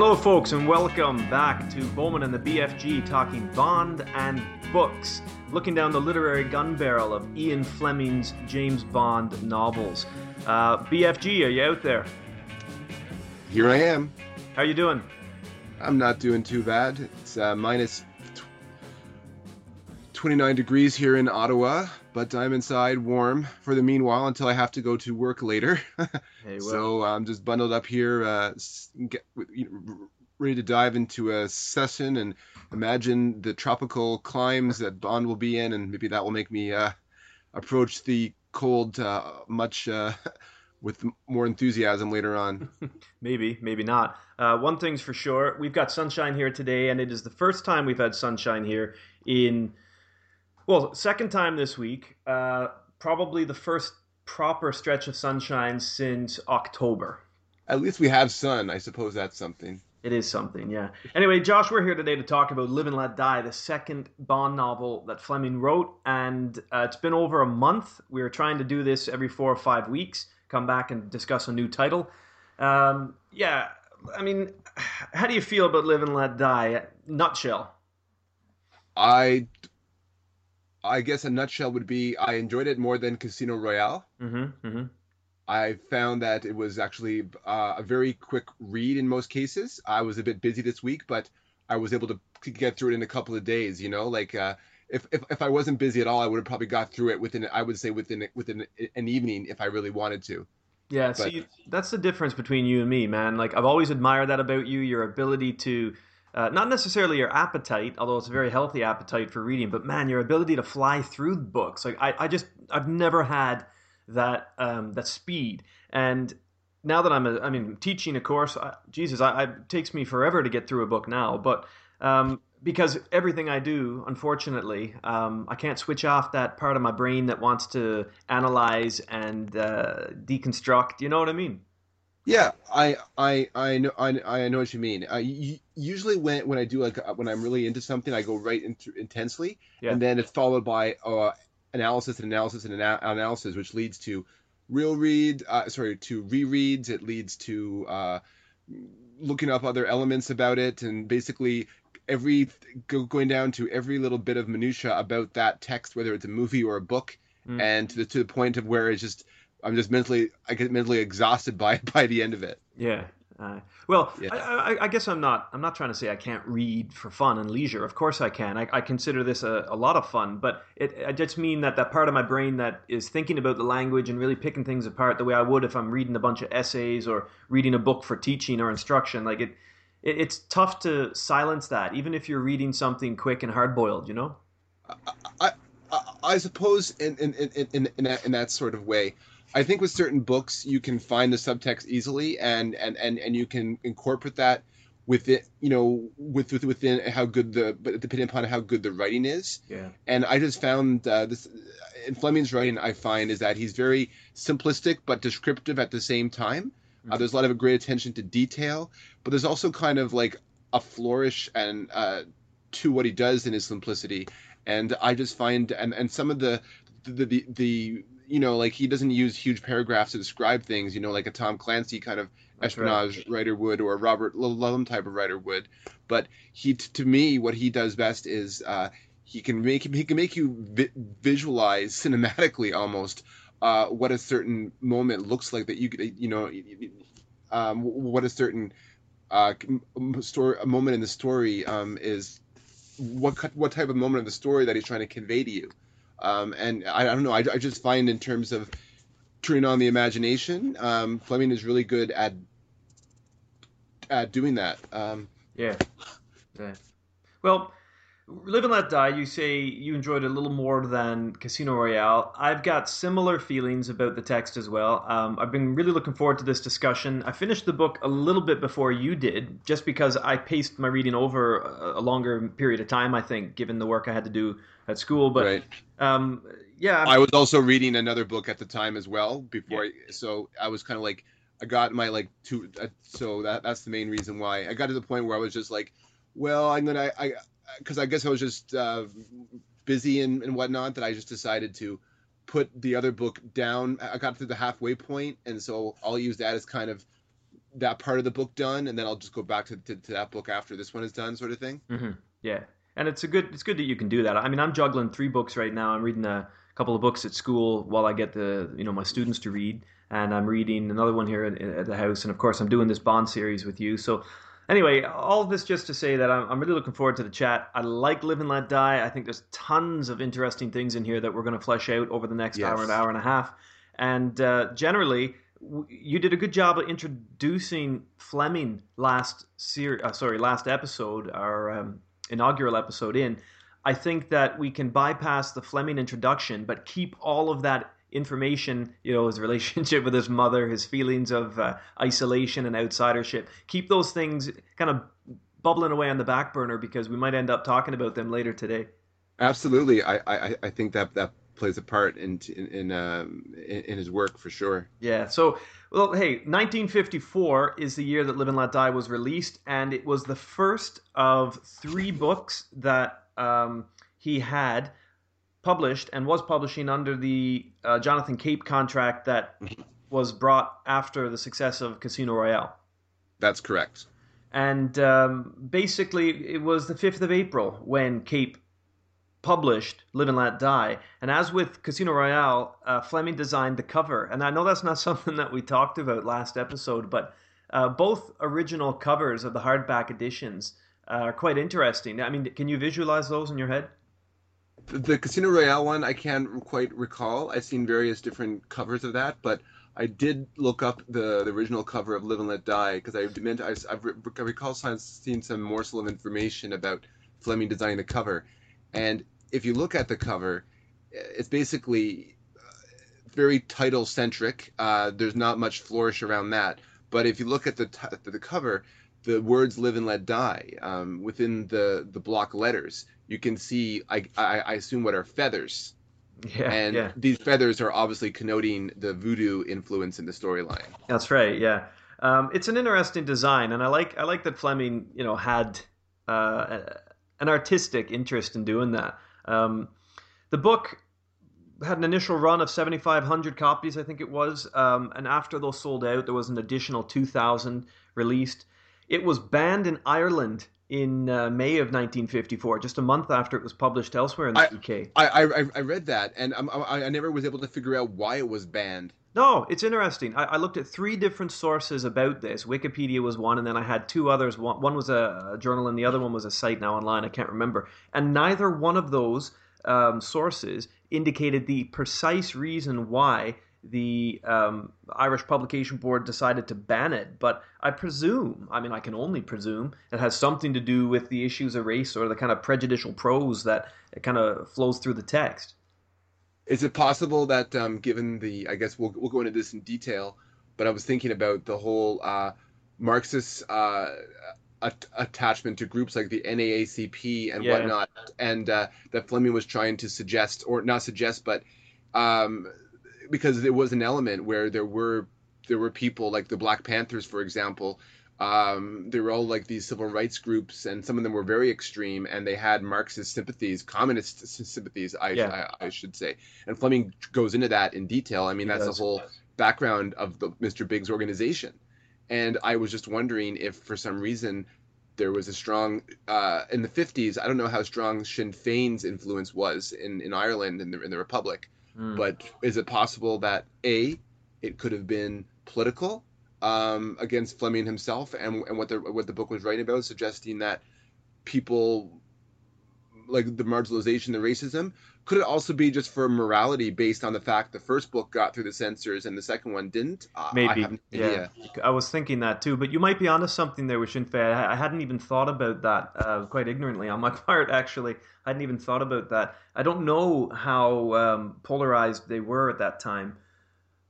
Hello, folks, and welcome back to Bowman and the BFG talking Bond and books, looking down the literary gun barrel of Ian Fleming's James Bond novels. Uh, BFG, are you out there? Here I am. How you doing? I'm not doing too bad. It's uh, minus tw- 29 degrees here in Ottawa, but I'm inside warm for the meanwhile until I have to go to work later. Hey, well, so I'm just bundled up here, uh, get, ready to dive into a session and imagine the tropical climes that Bond will be in, and maybe that will make me uh, approach the cold uh, much uh, with more enthusiasm later on. maybe, maybe not. Uh, one thing's for sure, we've got sunshine here today, and it is the first time we've had sunshine here in, well, second time this week. Uh, probably the first proper stretch of sunshine since October. At least we have sun. I suppose that's something. It is something, yeah. Anyway, Josh, we're here today to talk about Live and Let Die, the second Bond novel that Fleming wrote, and uh, it's been over a month. We are trying to do this every four or five weeks, come back and discuss a new title. Um, yeah, I mean, how do you feel about Live and Let Die? Nutshell. I, I guess a nutshell would be I enjoyed it more than Casino Royale. Mm-hmm. Mm-hmm. I found that it was actually uh, a very quick read in most cases. I was a bit busy this week, but I was able to get through it in a couple of days. You know, like uh, if, if if I wasn't busy at all, I would have probably got through it within I would say within within an evening if I really wanted to. Yeah, But- see, that's the difference between you and me, man. Like, I've always admired that about you your ability to, uh, not necessarily your appetite, although it's a very healthy appetite for reading, but man, your ability to fly through books. Like, I, I just, I've never had that, um, that speed. And now that I'm, a, I mean, teaching a course, I, Jesus, I, I, it takes me forever to get through a book now. But um, because everything I do, unfortunately, um, I can't switch off that part of my brain that wants to analyze and uh, deconstruct. You know what I mean? Yeah, I I I know I, I know what you mean. Y- usually when when I do like uh, when I'm really into something, I go right into intensely, Yeah. and then it's followed by uh, analysis and analysis and ana- analysis, which leads to real read. Uh, sorry, to rereads. It leads to uh, looking up other elements about it, and basically every go, going down to every little bit of minutia about that text, whether it's a movie or a book, Mm. and to the to the point of where it's just I'm just mentally I get mentally exhausted by by the end of it. Yeah. Uh, well, Yeah. I, I, I guess I'm not. I'm not trying to say I can't read for fun and leisure. Of course I can. I, I consider this a, a lot of fun. But it, I just mean that that part of my brain that is thinking about the language and really picking things apart the way I would if I'm reading a bunch of essays or reading a book for teaching or instruction. Like it, it it's tough to silence that, even if you're reading something quick and hard boiled. You know. I, I suppose in in, in, in, in, that, in that sort of way. I think with certain books you can find the subtext easily and, and, and, and you can incorporate that with it, you know, with, with within how good the but depending upon how good the writing is. Yeah. And I just found uh, this in Fleming's writing. I find is that he's very simplistic but descriptive at the same time. Uh, Mhm. there's a lot of great attention to detail, but there's also kind of like a flourish and uh, to what he does in his simplicity. And I just find and and some of the the the, the you know like he doesn't use huge paragraphs to describe things. You know, like a Tom Clancy kind of That's right. espionage writer would or a Robert Ludlum type of writer would. But he, t- to me, what he does best is uh, he can make he can make you vi- visualize cinematically almost uh, what a certain moment looks like that you you know um, what a certain uh, story a moment in the story um, is what what type of moment of the story that he's trying to convey to you. Um, and I, I don't know. I, I just find in terms of turning on the imagination, um, Fleming is really good at at doing that. Um, Yeah. Yeah. Well, Live and Let Die, you say you enjoyed it a little more than Casino Royale. I've got similar feelings about the text as well. Um, I've been really looking forward to this discussion. I finished the book a little bit before you did, just because I paced my reading over a, longer period of time, I think, given the work I had to do at school. But right. um, yeah, I was also reading another book at the time as well before, I, so I was kind of like I got my like two. Uh, so that that's the main reason why I got to the point where I was just like, well, I'm gonna I because I guess I was just uh, busy and, and whatnot that I just decided to put the other book down. I got to the halfway point, and so I'll use that as kind of that part of the book done, and then I'll just go back to, to, to that book after this one is done, sort of thing. Mm-hmm. Yeah, and it's a good it's good that you can do that. I mean, I'm juggling three books right now. I'm reading a couple of books at school while I get the you know my students to read, and I'm reading another one here at, at the house, and of course I'm doing this Bond series with you. So anyway, all this just to say that I'm, I'm really looking forward to the chat. I like Live and Let Die. I think there's tons of interesting things in here that we're going to flesh out over the next Yes. hour and hour and a half. And uh, generally, w- you did a good job of introducing Fleming last ser- uh, sorry, last episode, our um, inaugural episode in. I think that we can bypass the Fleming introduction, but keep all of that information, you know, his relationship with his mother, his feelings of uh, isolation and outsidership. Keep those things kind of bubbling away on the back burner because we might end up talking about them later today. Absolutely, I, I, I think that that plays a part in in in, um, in in his work for sure. Yeah. So, well, hey, 1954 is the year that Live and Let Die was released, and it was the first of three books that um, he had published and was publishing under the uh, Jonathan Cape contract that was brought after the success of Casino Royale. That's correct. And um, basically, it was the 5th of April when Cape published Live and Let Die. And as with Casino Royale, uh, Fleming designed the cover. And I know that's not something that we talked about last episode, but uh, both original covers of the hardback editions uh, are quite interesting. I mean, can you visualize those in your head? The, Casino Royale one, I can't quite recall. I've seen various different covers of that, but I did look up the, the original cover of Live and Let Die because I meant I, I've, recall seeing some morsel of information about Fleming designing the cover, and if you look at the cover, it's basically uh, very title centric. Uh, there's not much flourish around that, but if you look at the t- the cover, the words "Live and Let Die" um, within the the block letters, you can see. I, I, I assume what are feathers, Yeah, and yeah, these feathers are obviously connoting the voodoo influence in the storyline. that's right. Yeah, um, it's an interesting design, and I like I like that Fleming, you know, had uh, an artistic interest in doing that. Um, the book had an initial run of 7,500 copies, I think it was, um, and after those sold out, there was an additional 2,000 released. It was banned in Ireland in uh, May of 1954, just a month after it was published elsewhere in the I- UK. I, I I read that, and I'm, I I never was able to figure out why it was banned. No, it's interesting. I, I looked at three different sources about this. Wikipedia was one, and then I had two others. One, one was a, a journal, and the other one was a site now online. I can't remember. And neither one of those um, sources indicated the precise reason why the um, Irish Publication Board decided to ban it. But I presume, I mean, I can only presume, it has something to do with the issues of race or the kind of prejudicial prose that it kind of flows through the text. Is it possible that, um, given the, I guess we'll we'll go into this in detail, but I was thinking about the whole uh, Marxist uh, at- attachment to groups like the NAACP and Yeah. whatnot, and uh, that Fleming was trying to suggest, or not suggest, but um, because there was an element where there were there were people like the Black Panthers, for example. Um, they were all like these civil rights groups, and some of them were very extreme, and they had Marxist sympathies, communist sympathies, I, Yeah. I, I should say. And Fleming goes into that in detail. I mean, He that's does. the whole background of the Mr. Big's organization. And I was just wondering if, for some reason, there was a strong uh, in the 50s. I don't know how strong Sinn Féin's influence was in, in Ireland and the, in the Republic, Hmm. but is it possible that a it could have been political um, against Fleming himself and, and what the what the book was writing about, suggesting that people like the marginalization, the racism, could it also be just for morality based on the fact the first book got through the censors and the second one didn't? Uh, I Maybe, no yeah. I was thinking that too, but you might be onto something there with Sinn Féin. I I hadn't even thought about that uh, quite ignorantly on my part, actually. I hadn't even thought about that. I don't know how um, polarized they were at that time,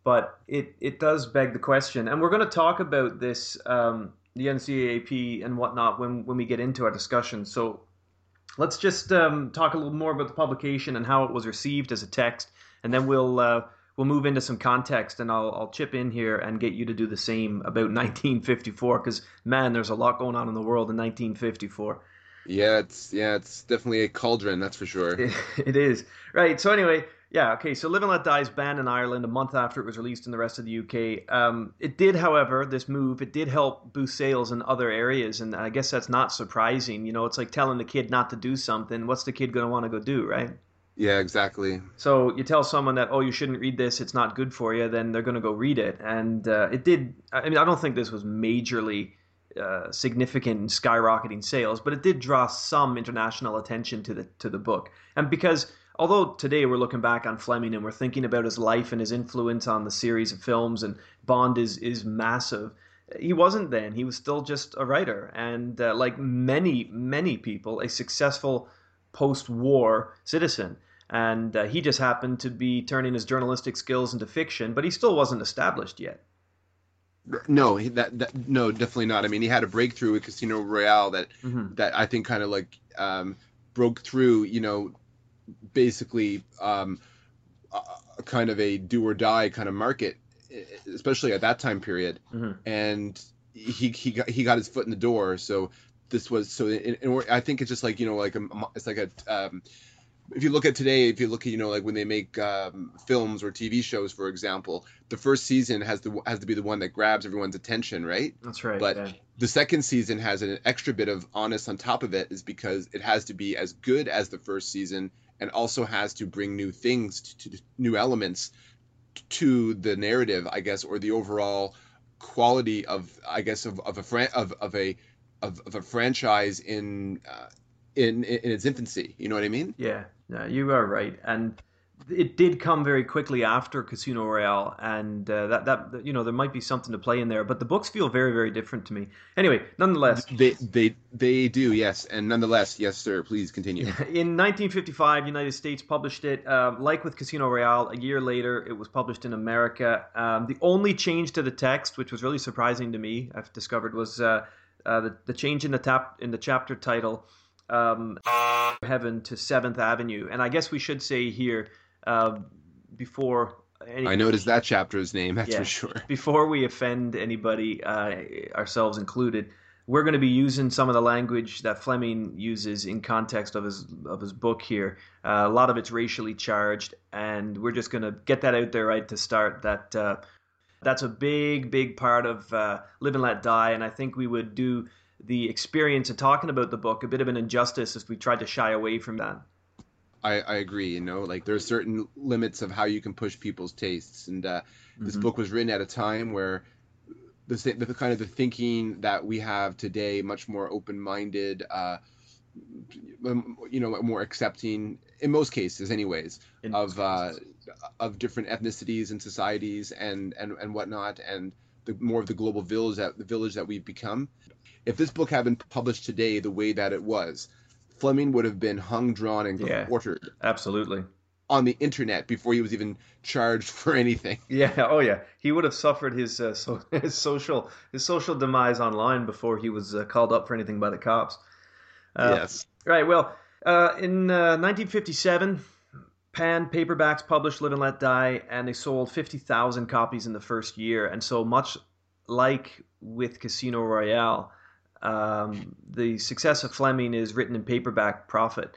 but it, it does beg the question. And we're going to talk about this, um, the NCAAP and whatnot, when, when we get into our discussion. So let's just um, talk a little more about the publication and how it was received as a text, and then we'll uh, we'll move into some context, and I'll I'll chip in here and get you to do the same about 1954, because man, there's a lot going on in the world in 1954. Yeah, it's yeah, it's definitely a cauldron, that's for sure. It is right. So anyway, Yeah, okay. So Live and Let Die is banned in Ireland a month after it was released in the rest of the UK. Um, it did, however, this move, it did help boost sales in other areas. And I guess that's not surprising. You know, it's like telling the kid not to do something. What's the kid going to want to go do, right? Yeah, exactly. So you tell someone that, oh, you shouldn't read this, it's not good for you, then they're going to go read it. And uh, it did, I mean, I don't think this was majorly uh, significant in skyrocketing sales, but it did draw some international attention to the to the book. And because although today we're looking back on Fleming and we're thinking about his life and his influence on the series of films, and Bond is is massive. He wasn't then. He was still just a writer, and uh, like many many people, a successful post-war citizen. And uh, he just happened to be turning his journalistic skills into fiction, but he still wasn't established yet. No, that, that no, definitely not. I mean, he had a breakthrough with Casino Royale that mm-hmm. that I think kind of like um, broke through. You know, basically um, a, kind of a do or die kind of market, especially at that time period. Mm-hmm. And he he got, he got his foot in the door. So this was so. In, in, I think it's just like you know, like a, it's like a. Um, if you look at today, if you look at you know like when they make um, films or TV shows, for example, the first season has to has to be the one that grabs everyone's attention, right? That's right. But yeah. the second season has an extra bit of honest on top of it, is because it has to be as good as the first season, and also has to bring new things, to, to new elements to the narrative, I guess, or the overall quality of, I guess, of, of a fran- of, of a of, of a franchise in, uh, in in its infancy. You know what I mean? Yeah, yeah, you are right, and it did come very quickly after Casino Royale, and uh, that that you know there might be something to play in there, but the books feel very very different to me. Anyway, nonetheless, they they they do yes, and nonetheless, yes, sir. Please continue. In 1955, United States published it. Uh, like with Casino Royale, a year later, it was published in America. Um, the only change to the text, which was really surprising to me, I've discovered, was uh, uh the the change in the tap in the chapter title. Um, heaven to Seventh Avenue, and I guess we should say here uh, before. Any, I noticed that chapter's name. That's yeah, for sure. Before we offend anybody, uh, ourselves included, we're going to be using some of the language that Fleming uses in context of his of his book here. Uh, a lot of it's racially charged, and we're just going to get that out there right to start. That uh, that's a big, big part of uh, Live and Let Die, and I think we would do the experience of talking about the book a bit of an injustice if we tried to shy away from that. I, I agree. You know, like there's certain limits of how you can push people's tastes, and uh, this mm-hmm. book was written at a time where the, the kind of the thinking that we have today, much more open-minded, uh, you know, more accepting in most cases, anyways, in of uh, of different ethnicities and societies and and and whatnot, and the more of the global village that the village that we've become. If this book had been published today the way that it was, Fleming would have been hung, drawn, and yeah, quartered. Absolutely. On the internet before he was even charged for anything. Yeah. Oh, yeah. He would have suffered his uh, so, his social his social demise online before he was uh, called up for anything by the cops. Uh, yes. Right. Well, uh, in 1957, uh, Pan paperbacks published Live and Let Die, and they sold 50,000 copies in the first year. And so much like with Casino Royale, um, the success of Fleming is written in paperback profit.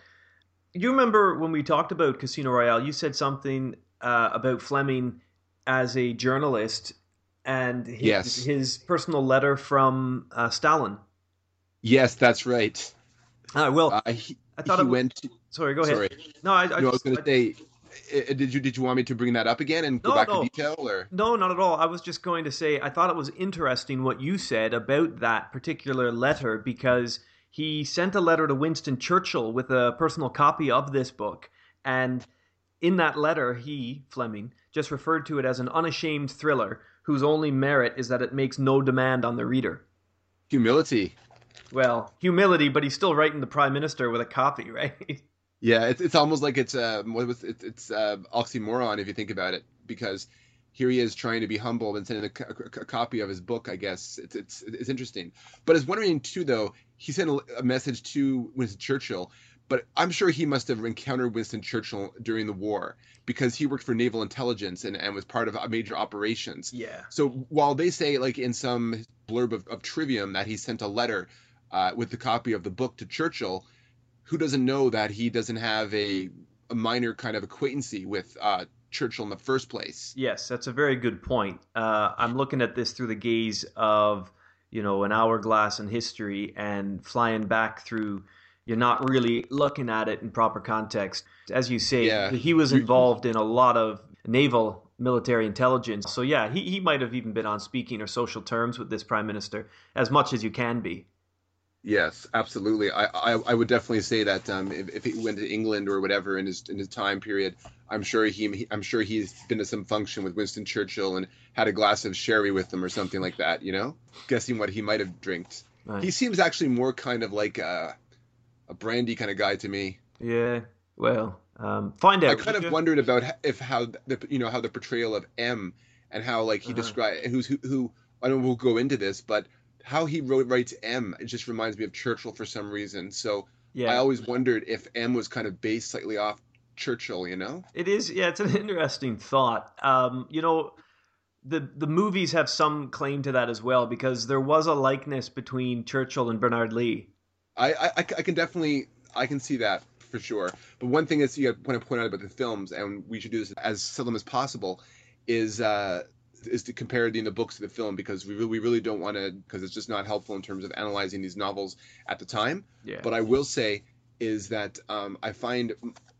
You remember when we talked about Casino Royale, you said something uh, about Fleming as a journalist and his, yes. his personal letter from uh, Stalin. Yes, that's right. Uh, well, he, I thought he it went. To, sorry, go ahead. Sorry. No, I, I, no, I was going to say did you did you want me to bring that up again and go no, back no. to detail or? No not at all. I was just going to say i thought it was interesting what you said about that particular letter because he sent a letter to winston churchill with a personal copy of this book. And in that letter he fleming just referred to it as an unashamed thriller whose only merit is that it makes no demand on the reader. Humility. Well humility but he's still writing the prime minister with a copy right Yeah, it's it's almost like it's uh what was it, it's uh, oxymoron if you think about it because here he is trying to be humble and sending a, a, a, copy of his book. I guess it's it's it's interesting. But I was wondering too, though, he sent a, a, message to Winston Churchill, but I'm sure he must have encountered Winston Churchill during the war because he worked for naval intelligence and, and was part of major operations. Yeah. So while they say like in some blurb of, of Trivium that he sent a letter uh, with the copy of the book to Churchill who doesn't know that he doesn't have a a minor kind of acquaintancy with uh, Churchill in the first place. Yes, that's a very good point. Uh, I'm looking at this through the gaze of you know an hourglass in history and flying back through. You're not really looking at it in proper context. As you say, Yeah. he was involved in a lot of naval military intelligence. So yeah, he, he might have even been on speaking or social terms with this prime minister as much as you can be. Yes, absolutely. I, I, I would definitely say that um, if, if he went to England or whatever in his in his time period, I'm sure he I'm sure he's been to some function with Winston Churchill and had a glass of sherry with him or something like that. You know, guessing what he might have drinked. Right. He seems actually more kind of like a, a brandy kind of guy to me. Yeah. Well, um, find out. I kind of you? wondered about if how the you know how the portrayal of M and how like he Uh-huh. described who's who, who I don't know we'll go into this, but how he wrote writes M it just reminds me of Churchill for some reason. So Yeah. I always wondered if M was kind of based slightly off Churchill, you know? It is, yeah. It's an interesting thought. Um, you know, the the movies have some claim to that as well because there was a likeness between Churchill and Bernard Lee. I, I, I can definitely I can see that for sure. But one thing is you want to point out about the films, and we should do this as seldom as possible, is uh, is to compare the, the books to the film because we really, we really don't want to because it's just not helpful in terms of analyzing these novels at the time. Yeah. But I will say is that um, I find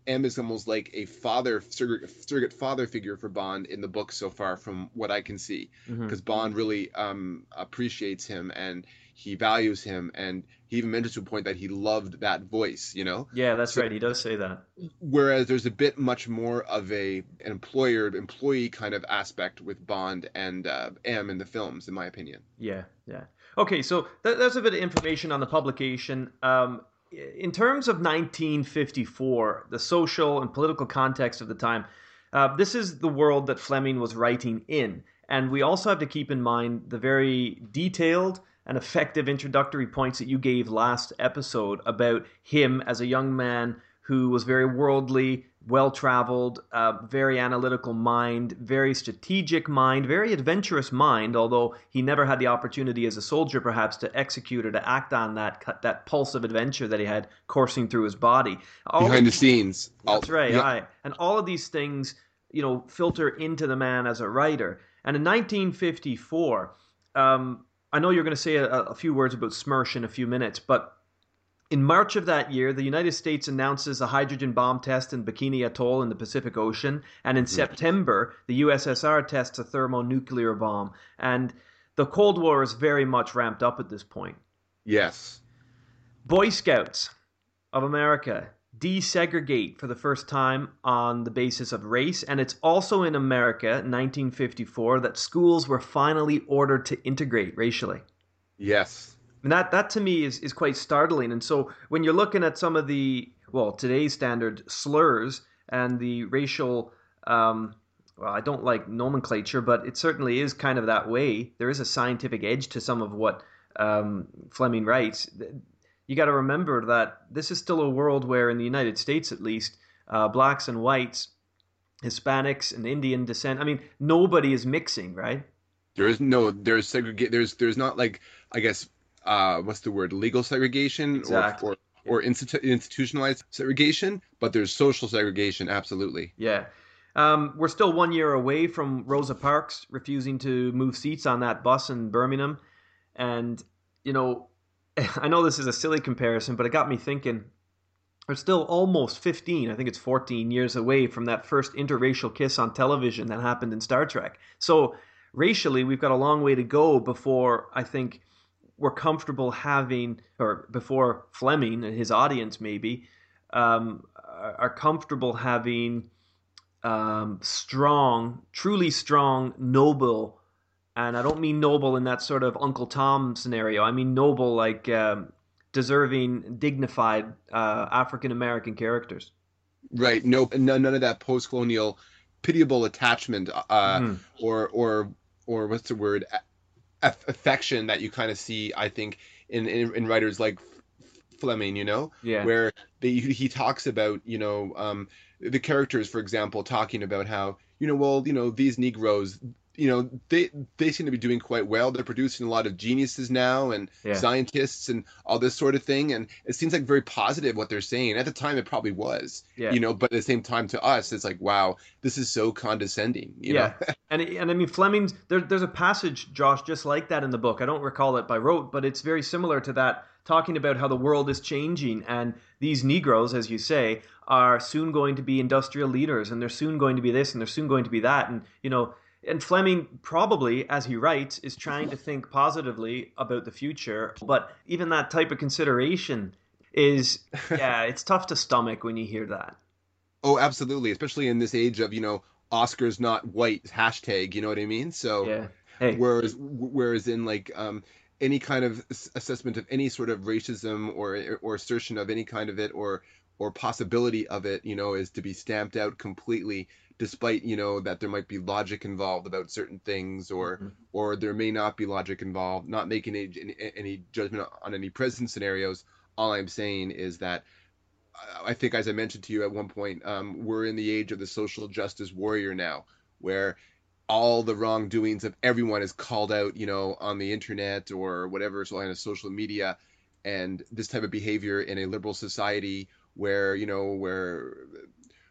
M is almost like a father surrogate, surrogate father figure for Bond in the book so far, from what I can see because Bond really um, appreciates him and he values him, and he even mentions to a point that he loved that voice, you know. Yeah, that's So- right. He does say that. Whereas there's a bit much more of a an employer employee kind of aspect with Bond and uh, M in the films, in my opinion. Yeah, yeah. Okay, so that, that's a bit of information on the publication. Um, in terms of 1954, the social and political context of the time, uh, this is the world that Fleming was writing in. And we also have to keep in mind the very detailed and effective introductory points that you gave last episode about him as a young man who was very worldly, well traveled, uh, very analytical mind, very strategic mind, very adventurous mind. Although he never had the opportunity as a soldier, perhaps, to execute or to act on that that pulse of adventure that he had coursing through his body. All Behind the scenes. that's right. yeah. aye. And all of these things, you know, filter into the man as a writer. And in 1954, um, I know you're going to say a, a few words about Smersh in a few minutes, but in March of that year, the United States announces a hydrogen bomb test in Bikini Atoll in the Pacific Ocean. And in hmm. September, the USSR tests a thermonuclear bomb. And the Cold War is very much ramped up at this point. Yes. Boy Scouts of America desegregate for the first time on the basis of race, and it's also in America, 1954, that schools were finally ordered to integrate racially. Yes. And that, that to me is, is quite startling. And so when you're looking at some of the, well, today's standard slurs and the racial, um, well, I don't like nomenclature, but it certainly is kind of that way. There is a scientific edge to some of what um, Fleming writes. You got to remember that this is still a world where, in the United States at least, uh, blacks and whites, Hispanics and Indian descent, I mean, nobody is mixing, right? There is no there's segregate there's there's not like I guess uh what's the word legal segregation Exactly. or or, or institu- institutionalized segregation, but there's social segregation absolutely. Yeah. Um, we're still one year away from Rosa Parks refusing to move seats on that bus in Birmingham. And, you know, I know this is a silly comparison, but it got me thinking. We're still almost 15, I think it's 14 years away from that first interracial kiss on television that happened in Star Trek. So, racially, we've got a long way to go before I think we're comfortable having, or before Fleming and his audience maybe, um, are comfortable having um, strong, truly strong, noble, and I don't mean noble in that sort of Uncle Tom scenario. I mean noble, like um, deserving, dignified uh, African American characters. Right. No, none, none of that post-colonial pitiable attachment, uh, Mhm. or or or what's the word, aff- affection that you kind of see. I think in, in in writers like Fleming, you know, Yeah. where they, he talks about, you know, um, the characters, for example, talking about how, you know, well, you know, these Negroes, you know, they they seem to be doing quite well. They're producing a lot of geniuses now and Yeah. scientists and all this sort of thing, and it seems like very positive what they're saying. At the time, it probably was, Yeah. you know, but at the same time, to us, it's like, wow, this is so condescending, you yeah, know. and and I mean Fleming's there, there's a passage, Josh, just like that in the book. I don't recall it by rote, but it's very similar to that, talking about how the world is changing and these Negroes, as you say, are soon going to be industrial leaders, and they're soon going to be this, and they're soon going to be that, and you know. And Fleming probably, as he writes, is trying to think positively about the future. But even that type of consideration is, yeah, it's tough to stomach when you hear that. Oh, absolutely, especially in this age of, you know, Oscars not white hashtag, you know what I mean? So Yeah. Hey. whereas whereas in like um any kind of assessment of any sort of racism or or assertion of any kind of it or or possibility of it, you know, is to be stamped out completely despite, you know, that there might be logic involved about certain things or Mhm. or there may not be logic involved, not making any, any, any judgment on any present scenarios. All I'm saying is that I think, as I mentioned to you at one point, um, we're in the age of the social justice warrior now, where all the wrongdoings of everyone is called out, you know, on the internet or whatever so on social media, and this type of behavior in a liberal society where you know where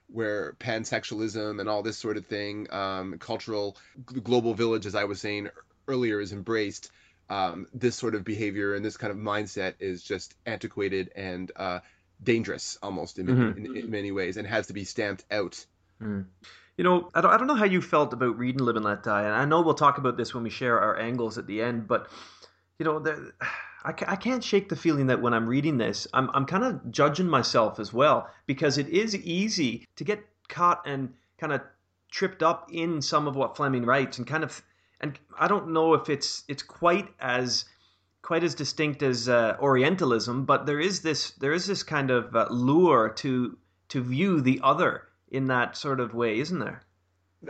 where pansexualism and all this sort of thing, um, cultural global village, as I was saying earlier, is embraced. Um, this sort of behavior and this kind of mindset is just antiquated and uh, dangerous almost in, Mhm. in, in many ways and has to be stamped out. Mm. You know, I don't, I don't know how you felt about reading Live and Let Die, and I know we'll talk about this when we share our angles at the end, but, you know, there, I, I can't shake the feeling that when I'm reading this, I'm, I'm kind of judging myself as well, because it is easy to get caught and kind of tripped up in some of what Fleming writes and kind of, and I don't know if it's it's quite as quite as distinct as uh, Orientalism, but there is this there is this kind of uh, lure to to view the other in that sort of way, isn't there?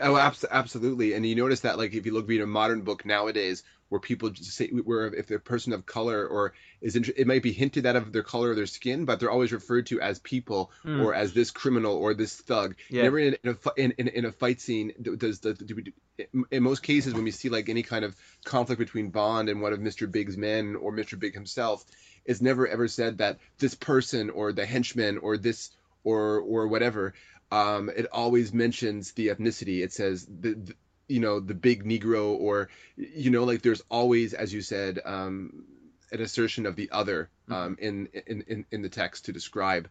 Oh, abs- absolutely. And you notice that, like, if you look read a modern book nowadays, where people just say, where if they're a person of color or is, inter- it might be hinted at of their color or their skin, but they're always referred to as people Mm. or as this criminal or this thug. Yeah. Never in, in a in, in, in a fight scene does the do we, in most cases when we see like any kind of conflict between Bond and one of Mr. Big's men or Mr. Big himself, it's never ever said that this person or the henchman or this or or whatever um, it always mentions the ethnicity. It says the, the you know the big Negro or you know like there's always, as you said, um, an assertion of the other um, in, in in in the text to describe.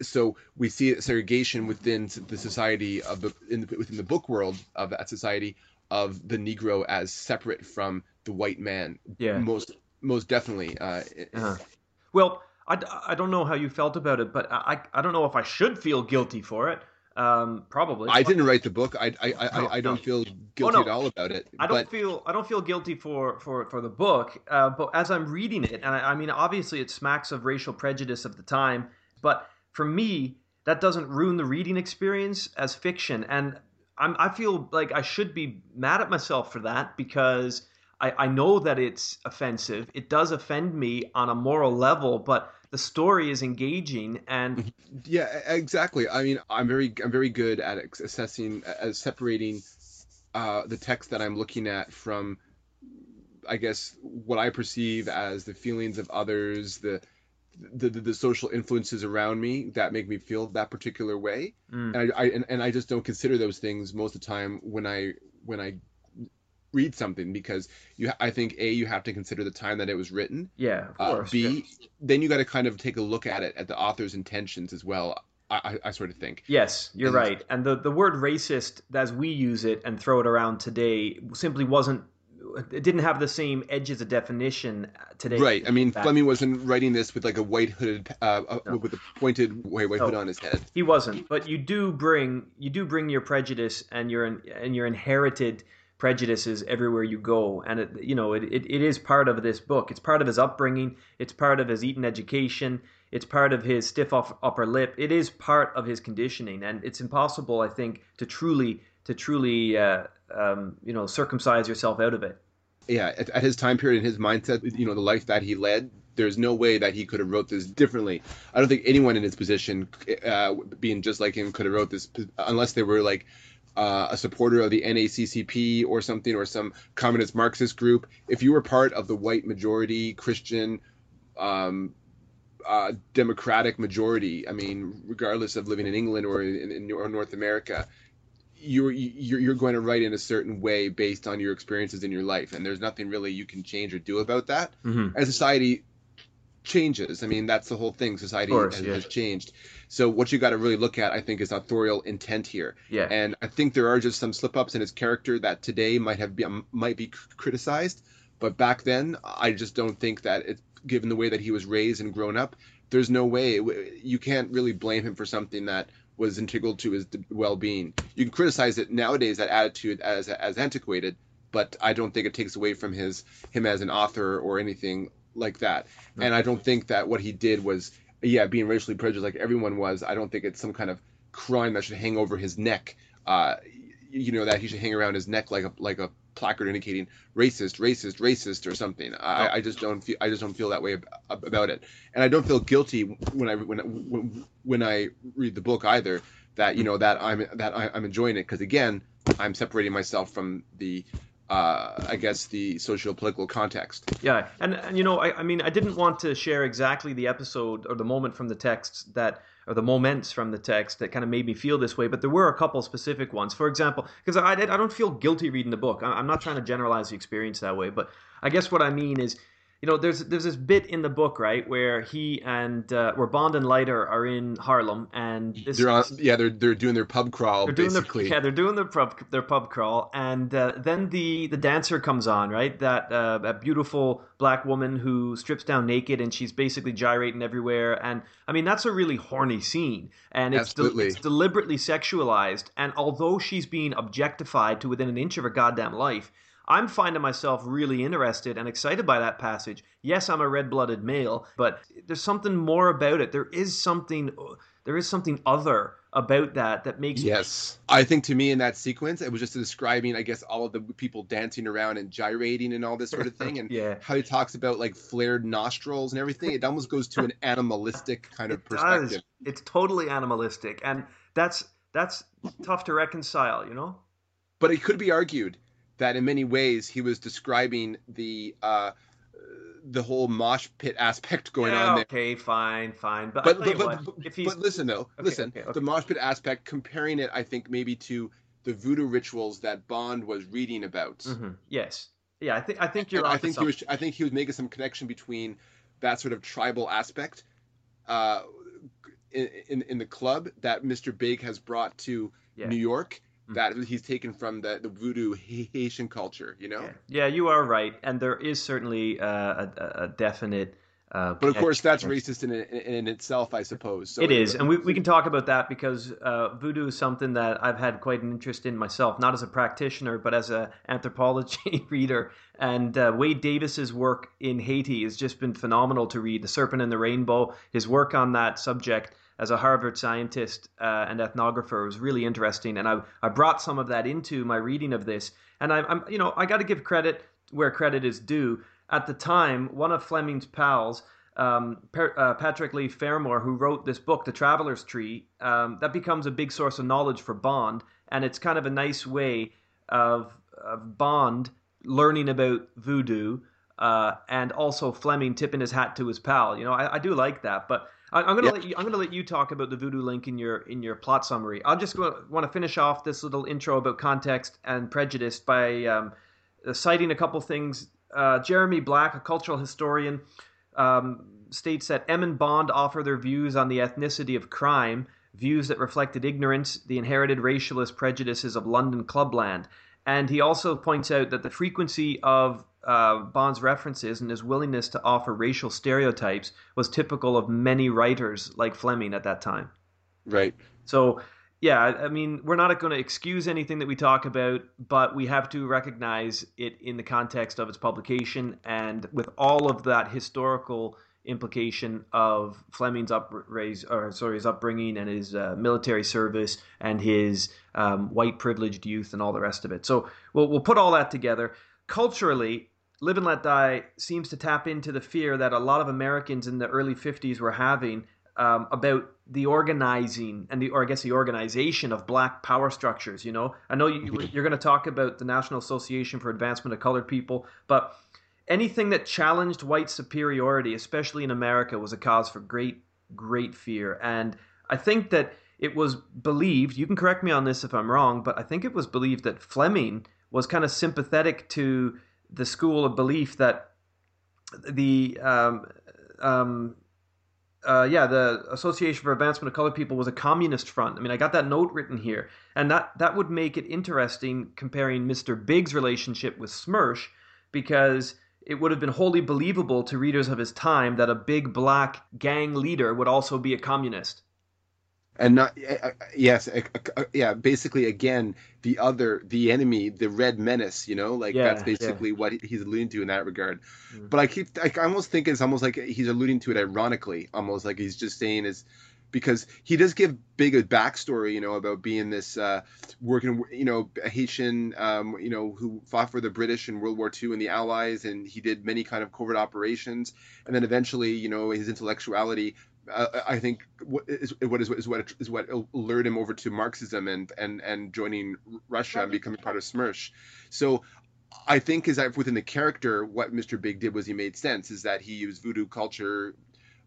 So we see segregation within the society of the in the, within the book world of that society of the Negro as separate from the white man. Yeah. Most most definitely. Uh, Uh-huh. Well, I, I don't know how you felt about it, but I, I don't know if I should feel guilty for it. Um, probably. I didn't write the book. I I, I, No, I don't no. feel guilty no. at all about it. I don't but feel I don't feel guilty for for for the book, uh, but as I'm reading it, and I, I mean, obviously it smacks of racial prejudice of the time, but for me, that doesn't ruin the reading experience as fiction, and I'm I feel like I should be mad at myself for that because I I know that it's offensive. It does offend me on a moral level, but the story is engaging and Yeah, e- exactly. I mean, I'm very I'm very good at assessing as separating uh, the text that I'm looking at from I guess what I perceive as the feelings of others, the the, the, the social influences around me that make me feel that particular way. Mm. And I, I and, and I just don't consider those things most of the time when I when I read something because you I think a you have to consider the time that it was written yeah, of uh, course. B, then you got to kind of take a look at it at the author's intentions as well. I, I, I sort of think. Yes, you're And- right. And the, the word racist, as we use it and throw it around today, simply wasn't. It didn't have the same edges of definition today. Right. I mean, Back- Fleming wasn't writing this with like a white hooded, uh, uh, No. with a pointed white, white No. hood on his head. He wasn't, but you do bring you do bring your prejudice and your and your inherited prejudices everywhere you go, and it you know it, it, it is part of this book. It's part of his upbringing. It's part of his Eton education. It's part of his stiff upper lip. It is part of his conditioning, and it's impossible, I think, to truly to truly uh, um, you know circumcise yourself out of it. Yeah, at, at his time period and his mindset, you know, the life that he led, there's no way that he could have wrote this differently. I don't think anyone in his position, uh, being just like him, could have wrote this unless they were like uh, a supporter of the NACCP or something, or some communist Marxist group. If you were part of the white majority Christian um, uh, democratic majority, I mean, regardless of living in England or in, in or North America, you're, you're you're going to write in a certain way based on your experiences in your life, and there's nothing really you can change or do about that. Mm-hmm. As society changes, I mean, that's the whole thing. Society course, has, yeah. has changed. So what you got to really look at, I think, is authorial intent here. Yeah. And I think there are just some slip ups in his character that today might have been um, might be criticized, but back then, I just don't think that it, given the way that he was raised and grown up, there's no way you can't really blame him for something that was integral to his well-being. You can criticize it nowadays that attitude as as antiquated, but I don't think it takes away from his him as an author or anything like that. And I don't think that what he did was yeah being racially prejudiced like everyone was. I don't think it's some kind of crime that should hang over his neck. Uh, you know that he should hang around his neck like a like a placard indicating racist, racist, racist, or something. I, I just don't feel I just don't feel that way ab- about it, and I don't feel guilty when I when when, when I read the book either. That you know that I'm that I'm enjoying it because again I'm separating myself from the uh, I guess the socio-political context. Yeah, and and you know, I, I mean, I didn't want to share exactly the episode or the moment from the text that, or the moments from the text that kind of made me feel this way, but there were a couple specific ones. For example, because I, I don't feel guilty reading the book. I'm not trying to generalize the experience that way, but I guess what I mean is, you know, there's there's this bit in the book, right, where he and uh, where Bond and Leiter are in Harlem, and this They're on, yeah, they're they're doing their pub crawl they're doing basically. their yeah, they're doing their pub their pub crawl, and uh, then the the dancer comes on, right? That uh, that beautiful black woman who strips down naked and she's basically gyrating everywhere, and I mean that's a really horny scene, and it's de- it's deliberately sexualized, and although she's being objectified to within an inch of her goddamn life. I'm finding myself really interested and excited by that passage. Yes, I'm a red-blooded male, but there's something more about it. There is something there is something other about that that makes Yes. I think to me in that sequence, it was just describing, I guess, all of the people dancing around and gyrating and all this sort of thing. And Yeah. how he talks about like flared nostrils and everything. It almost goes to an animalistic kind of It does. perspective. It's totally animalistic, and that's that's tough to reconcile. You know. But it could be argued that in many ways he was describing the uh, the whole mosh pit aspect going yeah, on there. Okay, fine, fine. But, But but, but, what, but, if he's but listen though, Okay, listen. okay, okay. The mosh pit aspect, comparing it, I think maybe to the voodoo rituals that Bond was reading about. Mhm, yes, yeah, I think I think you're. I think he was. I think he was making some connection between that sort of tribal aspect uh, in, in in the club that Mr. Big has brought to Yeah. New York. Mhm. That he's taken from the the voodoo Haitian culture. You know. Yeah. yeah, you are right, and there is certainly uh, a, a- definite. Uh, But of course, that's racist in, in, in itself, I suppose. So it is, and we, we can talk about that because uh, voodoo is something that I've had quite an interest in myself, not as a practitioner, but as an anthropology reader. And uh, Wade Davis's work in Haiti has just been phenomenal to read. The Serpent and the Rainbow, his work on that subject as a Harvard scientist uh, and ethnographer was really interesting, and I I brought some of that into my reading of this. And I, I'm you know I got to give credit where credit is due. At the time, one of Fleming's pals um, per, uh, Patrick Leigh Fermor, who wrote this book, The Traveler's Tree, um, that becomes a big source of knowledge for Bond, and it's kind of a nice way of, of Bond learning about voodoo uh, and also Fleming tipping his hat to his pal. You know, I, I do like that, but I, I'm gonna Yeah. let you. I'm gonna let you talk about the voodoo link in your in your plot summary. I'll just want to finish off this little intro about context and prejudice by um, citing a couple things. Uh, Jeremy Black, a cultural historian, um, states that M and Bond offer their views on the ethnicity of crime, views that reflected ignorance, the inherited racialist prejudices of London clubland. And he also points out that the frequency of uh, Bond's references and his willingness to offer racial stereotypes was typical of many writers like Fleming at that time. right. So, yeah, I mean, we're not going to excuse anything that we talk about, but we have to recognize it in the context of its publication and with all of that historical implication of Fleming's upraise, or sorry, his upbringing and his uh, military service and his um, white privileged youth and all the rest of it. So we'll we'll put all that together. Culturally, Live and Let Die seems to tap into the fear that a lot of Americans in the early 50s were having um, about the organizing and the, or I guess the organization of black power structures. You know, I know you, you're going to talk about the National Association for Advancement of Colored People, but anything that challenged white superiority, especially in America, was a cause for great, great fear. And I think that it was believed, you can correct me on this if I'm wrong, but I think it was believed that Fleming was kind of sympathetic to the school of belief that the um, um, uh, yeah, the Association for Advancement of Colored People was a communist front. I mean, I got that note written here, and that that would make it interesting comparing Mr. Big's relationship with Smersh, because it would have been wholly believable to readers of his time that a big black gang leader would also be a communist and not uh, yes uh, uh, yeah basically again the other the enemy the red menace you know like yeah, that's basically yeah. what he's alluding to in that regard mm. but i keep i almost think it's almost like he's alluding to it ironically almost like he's just saying is because he does give big a backstory, you know, about being this uh, working, you know, a Haitian, um, you know, who fought for the British in World War II and the Allies, and he did many kind of covert operations, and then eventually, you know, his intellectuality uh, I think what is, what is, is what is what lured him over to Marxism and and and joining Russia and becoming part of Smersh. So I think is that within the character, what Mr. Big did was he made sense. Is that he used voodoo culture,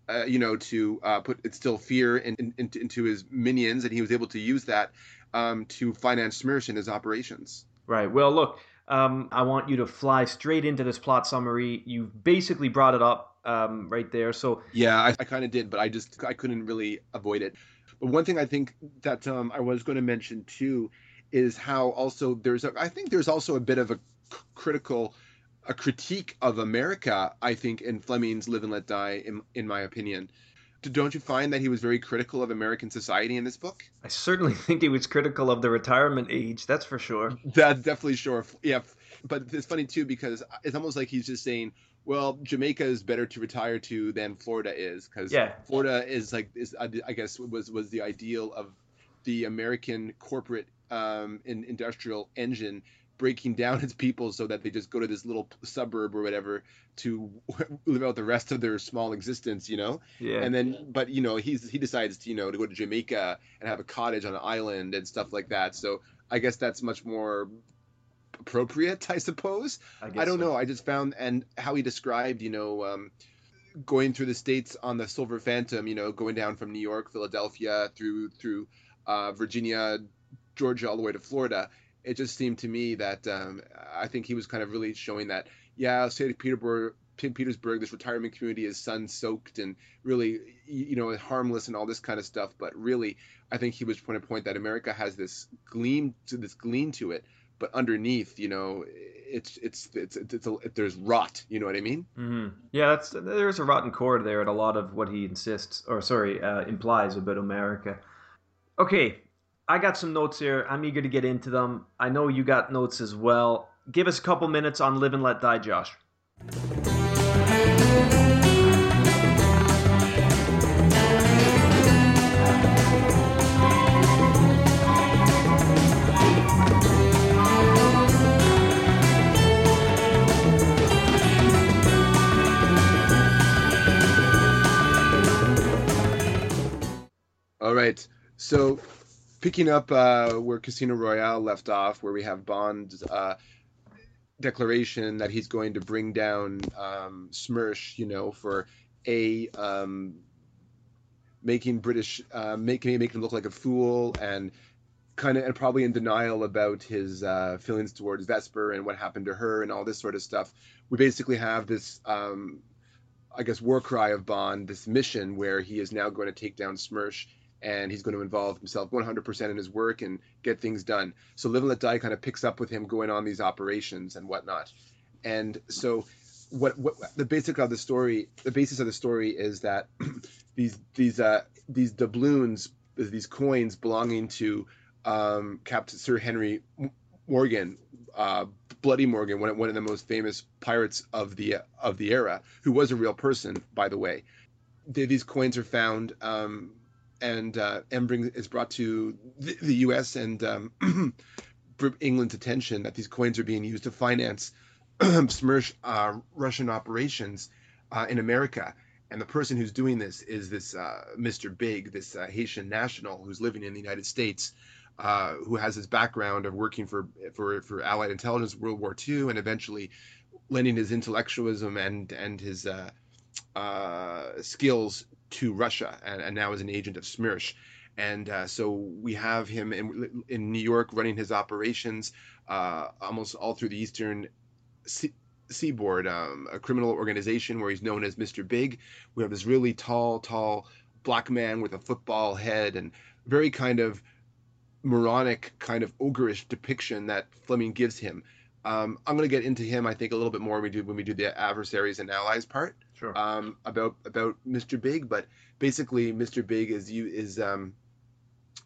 uh, you know, to uh, put instill fear in, in, in, into his minions, and he was able to use that um, to finance Smersh and his operations. Right. Well, look, um, I want you to fly straight into this plot summary. You've basically brought it up um, right there. So yeah, I, I kind of did, but I just I couldn't really avoid it. But one thing I think that um, I was going to mention too is how also there's a, I think there's also a bit of a critical a critique of America. I think in Fleming's Live and Let Die, in, in my opinion. Don't you find that he was very critical of American society in this book? I certainly think he was critical of the retirement age. That's for sure. That's definitely sure. Yeah, but it's funny too because it's almost like he's just saying, well, Jamaica is better to retire to than Florida is because yeah. Florida is like is I guess was was the ideal of the American corporate um, in, industrial engine breaking down its people so that they just go to this little suburb or whatever to live out the rest of their small existence, you know. Yeah. And then, but you know, he's he decides to you know to go to Jamaica and have a cottage on an island and stuff like that. So I guess that's much more appropriate, I suppose. I, I don't so. know. I just found and how he described, you know, um, going through the states on the Silver Phantom, you know, going down from New York, Philadelphia through through uh, Virginia, Georgia, all the way to Florida. It just seemed to me that um, I think he was kind of really showing that, yeah, St. Petersburg, Petersburg, this retirement community is sun soaked and really, you know, harmless and all this kind of stuff. But really, I think he was trying to point that America has this gleam to this gleam to it but underneath, you know, it's it's it's it's, it's a, there's rot. You know what I mean? Mm-hmm. Yeah, that's there's a rotten core there at a lot of what he insists or sorry uh, implies about America. Okay, I got some notes here. I'm eager to get into them. I know you got notes as well. Give us a couple minutes on Live and Let Die, Josh. So, picking up uh, where Casino Royale left off, where we have Bond's uh, declaration that he's going to bring down um, Smersh, you know, for a um, making British, uh, making making him look like a fool, and kind of and probably in denial about his uh, feelings towards Vesper and what happened to her and all this sort of stuff. We basically have this. Um, I guess war cry of Bond, this mission where he is now going to take down Smersh and he's going to involve himself 100% in his work and get things done. So Live and Let Die kind of picks up with him going on these operations and whatnot. And so what, what the basic of the story, the basis of the story is that these these uh, these doubloons, these coins belonging to um, Captain Sir Henry Morgan, uh, Bloody Morgan, one, one of the most famous pirates of the of the era, who was a real person, by the way. These coins are found um, and uh, and bring is brought to the, the U.S. and um, England's attention that these coins are being used to finance Smersh uh, Russian operations uh, in America. And the person who's doing this is this uh, Mr. Big, this uh, Haitian national who's living in the United States, uh, who has his background of working for, for for Allied intelligence World War II, and eventually lending his intellectualism and and his skills to Russia, and, and, now is an agent of Smersh. And so we have him in, in New York running his operations almost all through the eastern Seaboard, um, a criminal organization where he's known as Mr. Big. We have this really tall, tall black man with a football head and very kind of moronic, kind of ogreish depiction that Fleming gives him. Um, I'm going to get into him, I think, a little bit more when we do when we do the adversaries and allies part. Sure. Um, about about Mr. Big, but basically, Mr. Big is you is um,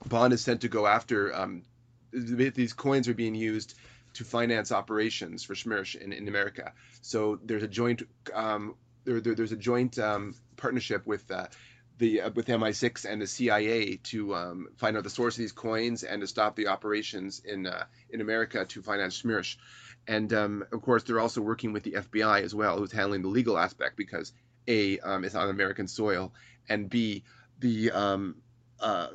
Bond is sent to go after um, these coins are being used to finance operations for Smersh in, in America. So there's a joint um, there, there, there's a joint um, partnership with uh, the uh, with MI6 and the CIA to um, find out the source of these coins and to stop the operations in uh, in America to finance Smersh. And um, of course, they're also working with the FBI as well, who's handling the legal aspect because a um, it's on American soil, and b the um, uh,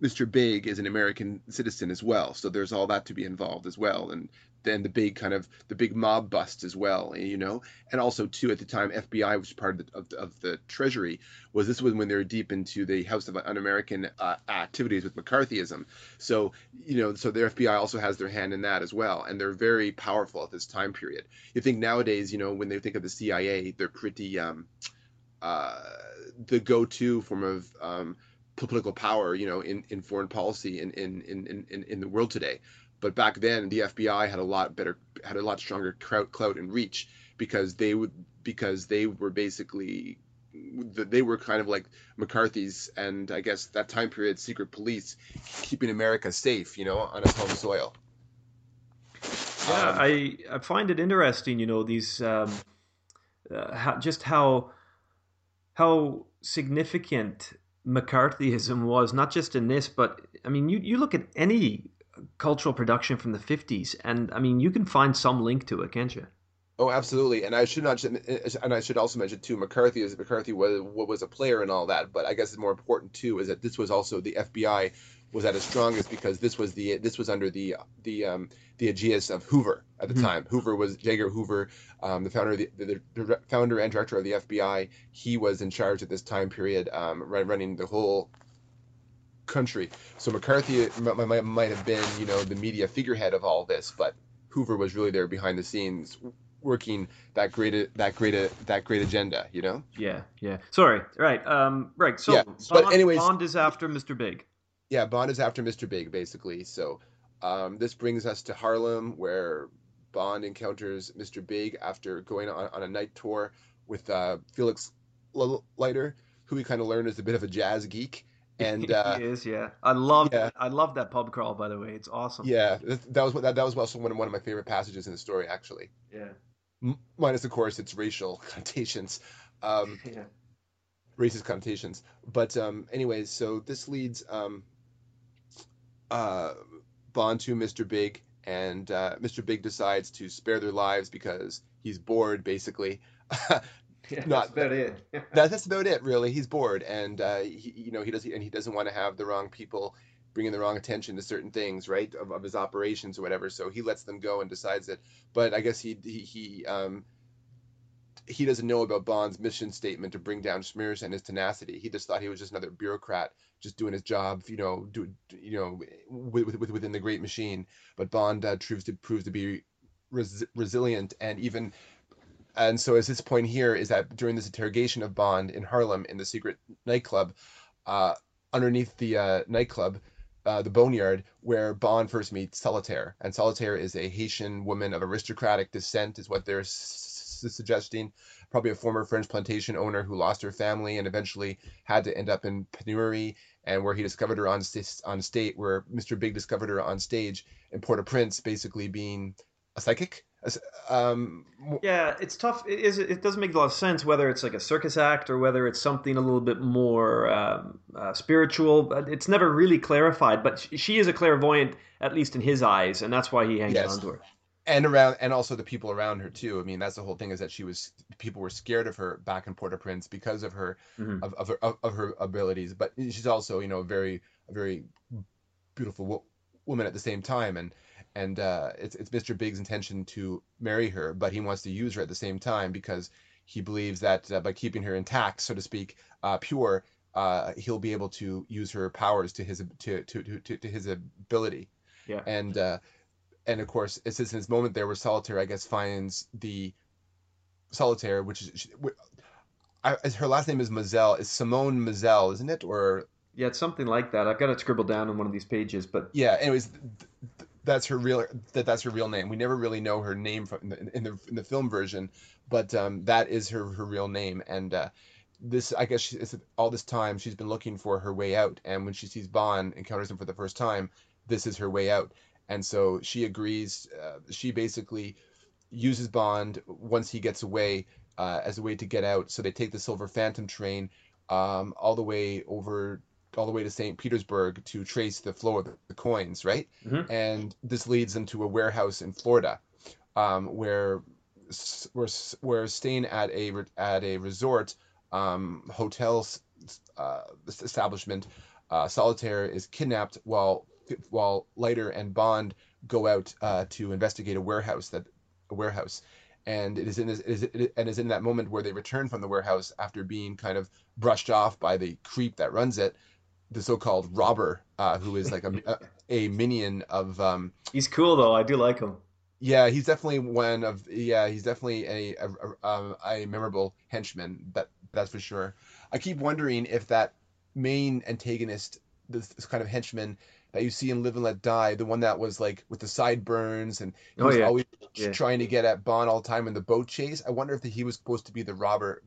Mr. Big is an American citizen as well, so there's all that to be involved as well, and then the big kind of the big mob bust as well, you know, and also too at the time FBI was part of the, of, of the Treasury was this was when they were deep into the House of Un-American uh, activities with McCarthyism, so you know, so the FBI also has their hand in that as well, and they're very powerful at this time period. You think nowadays, you know, when they think of the CIA, they're pretty um, uh, the go-to form of um, political power, you know, in, in foreign policy in, in, in, in, in the world today. But back then, the FBI had a lot better, had a lot stronger clout, clout and reach because they would, because they were basically, they were kind of like McCarthy's and I guess that time period secret police, keeping America safe, you know, on its home soil. Yeah, um, I I find it interesting, you know, these um, uh, how, just how how significant McCarthyism was not just in this, but I mean, you, you look at any cultural production from the 50s, and I mean, you can find some link to it, can't you? Oh, absolutely. And I should not, and I should also mention too, McCarthy is McCarthy was was a player and all that. But I guess it's more important too is that this was also the FBI was at its strongest because this was the this was under the the um, the aegis of Hoover at the mm-hmm. time. Hoover was J. Edgar Hoover, um, the founder of the, the, the, founder and director of the FBI. He was in charge at this time period, um, running the whole country. So McCarthy might, might have been, you know, the media figurehead of all this, but Hoover was really there behind the scenes, working that great that great that great agenda. You know? Yeah, yeah. Sorry, right, um, right. So, yeah, but anyways, Bond is after Mr. Big. Yeah, Bond is after Mr. Big, basically. So um, this brings us to Harlem, where Bond encounters Mr. Big after going on, on a night tour with uh, Felix Leiter, who we kind of learned is a bit of a jazz geek. And uh, he is, yeah. I love, yeah. I love that pub crawl. By the way, it's awesome. Yeah, that was that, that was also one of, one of my favorite passages in the story, actually. Yeah. M- minus, of course, its racial connotations. Um, yeah. Racist connotations, but um, anyways, so this leads um, uh, Bond to Mr. Big, and uh, Mr. Big decides to spare their lives because he's bored, basically. yeah, Not, that's about it. that, that's about it, really. He's bored, and uh, he, you know he does, and he doesn't want to have the wrong people bringing the wrong attention to certain things, right, of, of his operations or whatever. So he lets them go and decides that. But I guess he he, he um, he doesn't know about Bond's mission statement to bring down Smersh and his tenacity. He just thought he was just another bureaucrat, just doing his job, you know, do, you know, with, with, within the great machine. But Bond uh, proves to proves to be res- resilient and even. And so, as this point here is that during this interrogation of Bond in Harlem in the secret nightclub, uh, underneath the uh, nightclub, uh, the Boneyard, where Bond first meets Solitaire. And Solitaire is a Haitian woman of aristocratic descent, is what they're suggesting probably a former French plantation owner who lost her family and eventually had to end up in penury, and where he discovered her on on state, where Mr. Big discovered her on stage in Port-au-Prince, basically being a psychic. Um, yeah, it's tough. It, is, it doesn't make a lot of sense whether it's like a circus act or whether it's something a little bit more um, uh, spiritual. It's never really clarified. But she is a clairvoyant, at least in his eyes, and that's why he hangs yes. on to her. and around and also the people around her too. I mean, that's the whole thing is that she was people were scared of her back in Port-au-Prince because of her Mhm. of of her, of, of her abilities. But she's also you know a very a very beautiful wo- woman at the same time, and and uh, it's it's Mr. Big's intention to marry her, but he wants to use her at the same time because he believes that uh, by keeping her intact, so to speak, uh, pure, uh, he'll be able to use her powers to his to to to, to, his ability Yeah. and uh, and of course it's in this moment there where solitaire i guess finds the solitaire which is she, I, her last name is Mazel, is Simone Mazel, isn't it? Or Yeah, it's something like that. I've got it scribbled down on one of these pages, but yeah. Anyways, that's her real that that's her real name. We never really know her name from in the in the, in the film version, but um, that is her her real name. And uh, this, I guess, she, all this time she's been looking for her way out. And when she sees Bond encounters him for the first time, this is her way out. And so she agrees. Uh, she basically uses Bond once he gets away uh, as a way to get out. So they take the Silver Phantom train um, all the way over, all the way to St. Petersburg to trace the flow of the coins, right? Mhm. And this leads them to a warehouse in Florida, um, where s- where staying at a at a resort um, hotel uh, establishment. Uh, Solitaire is kidnapped while while Leiter and Bond go out uh, to investigate a warehouse that a warehouse, and it is in this, it is, it, and is in that moment where they return from the warehouse after being kind of brushed off by the creep that runs it, the so-called robber, uh, who is like a, a, a minion of um, he's cool though. I do like him. yeah, he's definitely one of yeah, he's definitely a a, a, a memorable henchman. That that's for sure. I keep wondering if that main antagonist, this, this kind of henchman that you see in Live and Let Die, the one that was like with the sideburns and he Oh, was yeah. always Yeah. trying to get at Bond all the time in the boat chase. I wonder if he was supposed to be the robber.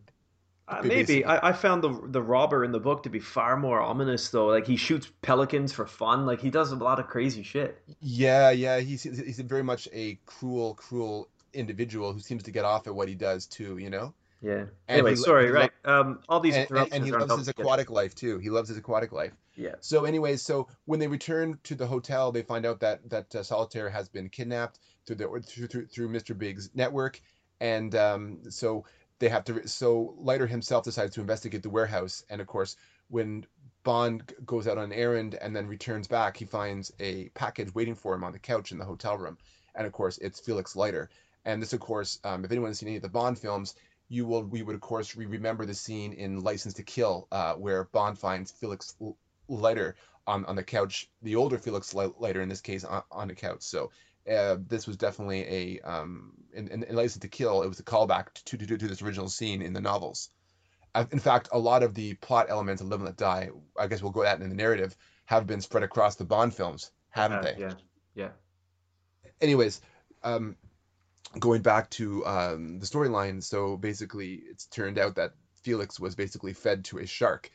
Uh, maybe I, I found the the robber in the book to be far more ominous though. Like he shoots pelicans for fun. Like he does a lot of crazy shit. Yeah, yeah, he's he's very much a cruel, cruel individual who seems to get off at what he does too. You know. Yeah. And Anyway, he- sorry. he Right. Um. All these and, and, and he loves his aquatic life too. He loves his aquatic life. Yeah. So, anyways, so when they return to the hotel, they find out that that uh, Solitaire has been kidnapped through the through, through, through Mr. Big's network, and um, so they have to. So Leiter himself decides to investigate the warehouse, and of course, when Bond goes out on an errand and then returns back, he finds a package waiting for him on the couch in the hotel room, and of course, it's Felix Leiter. And this, of course, um, if anyone's seen any of the Bond films, you will we would of course re- remember the scene in License to Kill, uh, where Bond finds Felix Leiter on, on the couch, the older Felix Le- Leiter in this case on, on the couch. So uh, this was definitely a um, in, in, in License to Kill, it was a callback to, to, to, to this original scene in the novels. Uh, in fact, a lot of the plot elements of Live and Let Die, I guess we'll go at in the narrative, have been spread across the Bond films, haven't Uh, they? Yeah. Yeah. anyways, um, going back to um, the storyline, so basically, it's turned out that Felix was basically fed to a shark,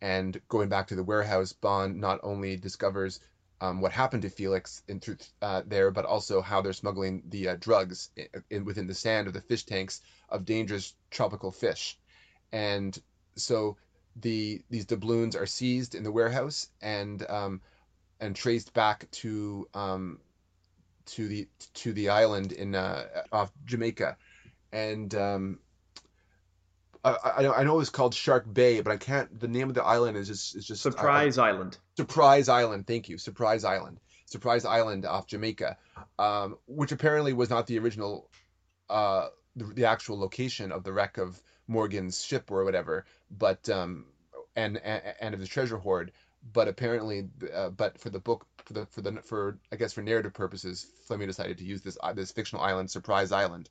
and going back to the warehouse, Bond not only discovers um, what happened to Felix in through uh, there, but also how they're smuggling the uh, drugs in, in within the sand of the fish tanks of dangerous tropical fish, and so the these doubloons are seized in the warehouse and um, and traced back to um, to the to the island in uh, off Jamaica, and um, I, I know I know it's called Shark Bay, but I can't. The name of the island is just is just I- I- Surprise Island. Surprise Island. Thank you, Surprise Island. Surprise Island off Jamaica, um, which apparently was not the original, uh, the, the actual location of the wreck of Morgan's ship or whatever, but um, and and, and of the treasure hoard. But apparently, uh, but for the book, for the for the for I guess for narrative purposes, Fleming decided to use this uh, this fictional island, Surprise Island,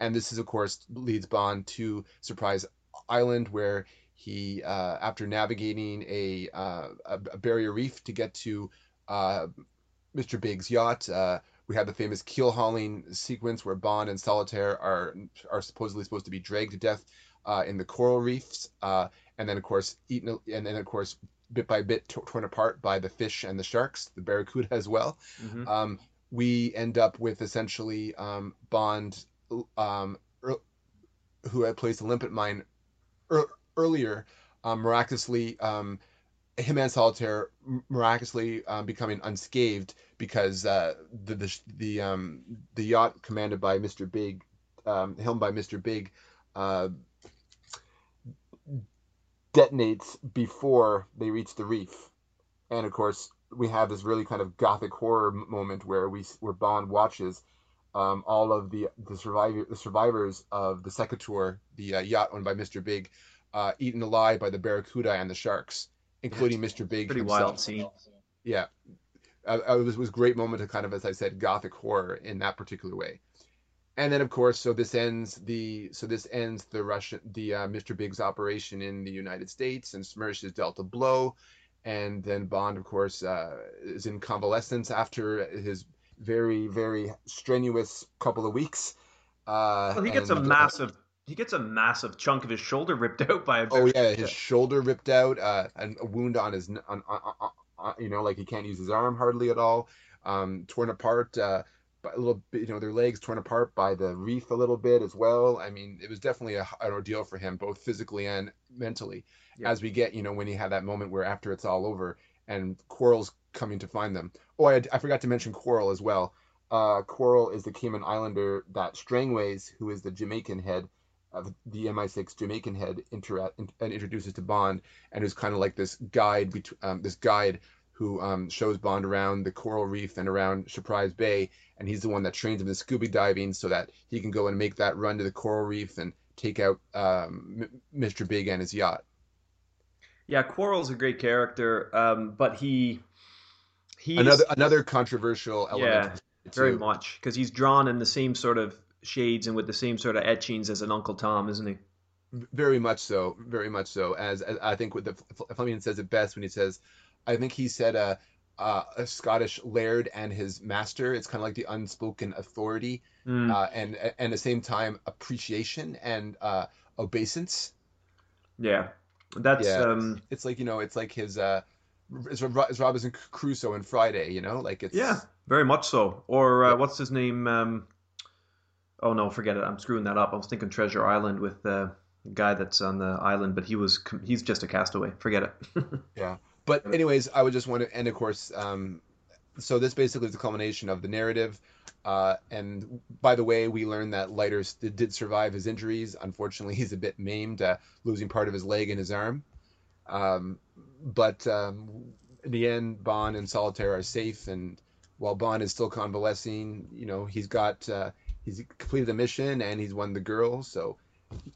and this is of course leads Bond to Surprise Island, where he uh, after navigating a, uh, a barrier reef to get to uh, Mr. Big's yacht. Uh, we have the famous keel hauling sequence where Bond and Solitaire are are supposedly supposed to be dragged to death uh, in the coral reefs, uh, and then of course eaten, and then of course bit by bit t- torn apart by the fish and the sharks, the barracuda as well Mhm. um, we end up with essentially um, Bond, um, er, who had placed a limpet mine er, earlier, um, miraculously, um, him and Solitaire miraculously um, becoming unscathed because uh, the the the um the yacht commanded by Mr. Big, um, helmed by Mr. Big, uh, detonates before they reach the reef, and of course we have this really kind of gothic horror moment where we where Bond watches um, all of the the survivor the survivors of the Secatur, the uh, yacht owned by Mr. Big, uh, eaten alive by the barracuda and the sharks, including yeah, Mr. Big. Pretty himself. wild scene. Yeah, uh, it was was great moment of kind of as I said gothic horror in that particular way. And then of course, so this ends the so this ends the Russian the uh, Mr. Big's operation in the United States and Smersh is dealt a blow, and then Bond of course uh, is in convalescence after his very very strenuous couple of weeks. Uh, well, he gets a massive he gets a massive chunk of his shoulder ripped out by a. Oh yeah, his shoulder ripped out, uh, and a wound on his on, on, on, on, you know like he can't use his arm hardly at all, um, torn apart. Uh, by a little bit, you know, their legs torn apart by the reef a little bit as well. I mean, it was definitely a, an ordeal for him, both physically and mentally. Yeah. As we get, you know, when he had that moment where after it's all over and Quarrel's coming to find them. Oh, I, I forgot to mention Quarrel as well. Uh, Quarrel is the Cayman Islander that Strangways, who is the Jamaican head of the MI6 Jamaican head, inter- in, and introduces to Bond, and who's kind of like this guide, bet- um, this guide who um, shows Bond around the coral reef and around Surprise Bay, and he's the one that trains him in scuba diving so that he can go and make that run to the coral reef and take out um, Mr. Big and his yacht. Yeah, Quarrel's a great character, um, but he he's another another controversial element. Yeah, very much because he's drawn in the same sort of shades and with the same sort of etchings as an Uncle Tom, isn't he? Very much so, very much so. As, as I think with the Fleming says it best when he says, I think he said a, uh, a Scottish laird and his master. It's kind of like the unspoken authority, mm. uh, and and at the same time appreciation and uh, obeisance. Yeah, that's yeah. Um, it's like you know, it's like his uh, it's, it's Robinson Crusoe and Friday. You know, like it's yeah, very much so. Or uh, what's his name? Um, oh no, forget it. I'm screwing that up. I was thinking Treasure Island with the guy that's on the island, but he was he's just a castaway. Forget it. yeah, but anyways, I would just want to end, of course. Um, so this basically is the culmination of the narrative. Uh, and by the way, we learned that Leiter did survive his injuries. Unfortunately, he's a bit maimed, uh, losing part of his leg and his arm. Um, but um, in the end, Bond and Solitaire are safe, and while Bond is still convalescing, you know, he's got uh, he's completed the mission and he's won the girl. So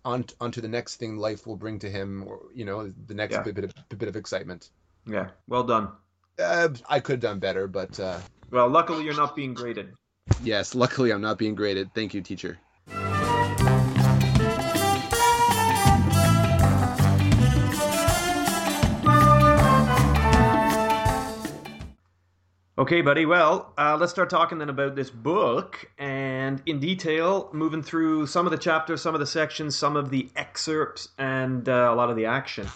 on on to the next thing life will bring to him, or you know, the next yeah. bit, bit of bit of excitement. Yeah, well done. Uh, I could have done better, but uh, well, luckily you're not being graded. Yes, luckily I'm not being graded. Thank you, teacher. Okay, buddy. Well, uh, let's start talking then about this book and in detail, moving through some of the chapters, some of the sections, some of the excerpts, and uh, a lot of the action.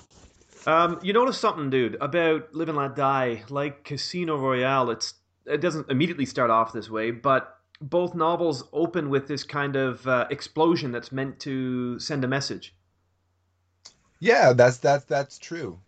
Um, you notice something, dude, about Live and Let Die, like Casino Royale. It's it doesn't immediately start off this way, but both novels open with this kind of uh, explosion that's meant to send a message. Yeah, that's that's that's true.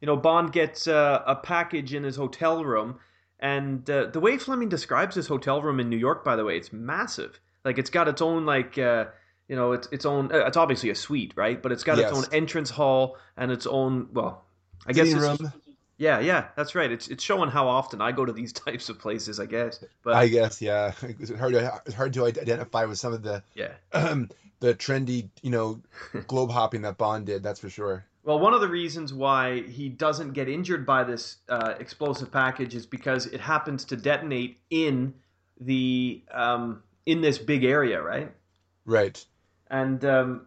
You know, Bond gets uh, a package in his hotel room, and uh, the way Fleming describes his hotel room in New York, by the way, it's massive. Like it's got its own like uh, you know its its own. Uh, it's obviously a suite, right? But it's got yes. its own entrance hall and its own well, I guess room. Yeah, yeah, that's right. It's it's showing how often I go to these types of places, I guess. But I guess, yeah, it's hard to it's hard to identify with some of the yeah um, the trendy, you know, globe hopping that Bond did. That's for sure. Well, one of the reasons why he doesn't get injured by this uh, explosive package is because it happens to detonate in the um, in this big area, right? Right. And um,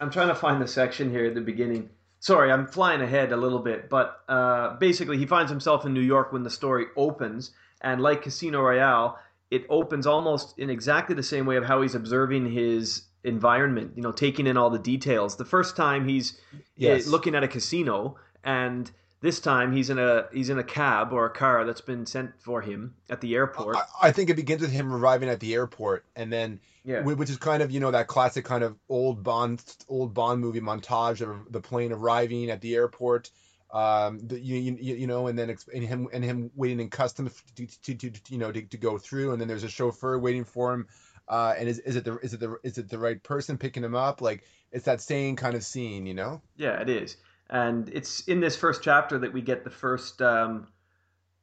I'm trying to find the section here at the beginning sorry, I'm flying ahead a little bit, but uh, basically, he finds himself in New York when the story opens, and like Casino Royale, it opens almost in exactly the same way of how he's observing his environment. You know, taking in all the details. The first time he's eh, yes. looking at a casino, and this time he's in a he's in a cab or a car that's been sent for him at the airport. I, I think it begins with him arriving at the airport, and then yeah. which is kind of you know that classic kind of old Bond old Bond movie montage of the plane arriving at the airport. um, the, you, you, you know, and then exp- and him and him waiting in customs to, to, to, to you know to, to go through, and then there's a chauffeur waiting for him. Uh, and is, is it the is it the is it the right person picking him up? Like it's that same kind of scene, you know? Yeah, it is, and it's in this first chapter that we get the first um,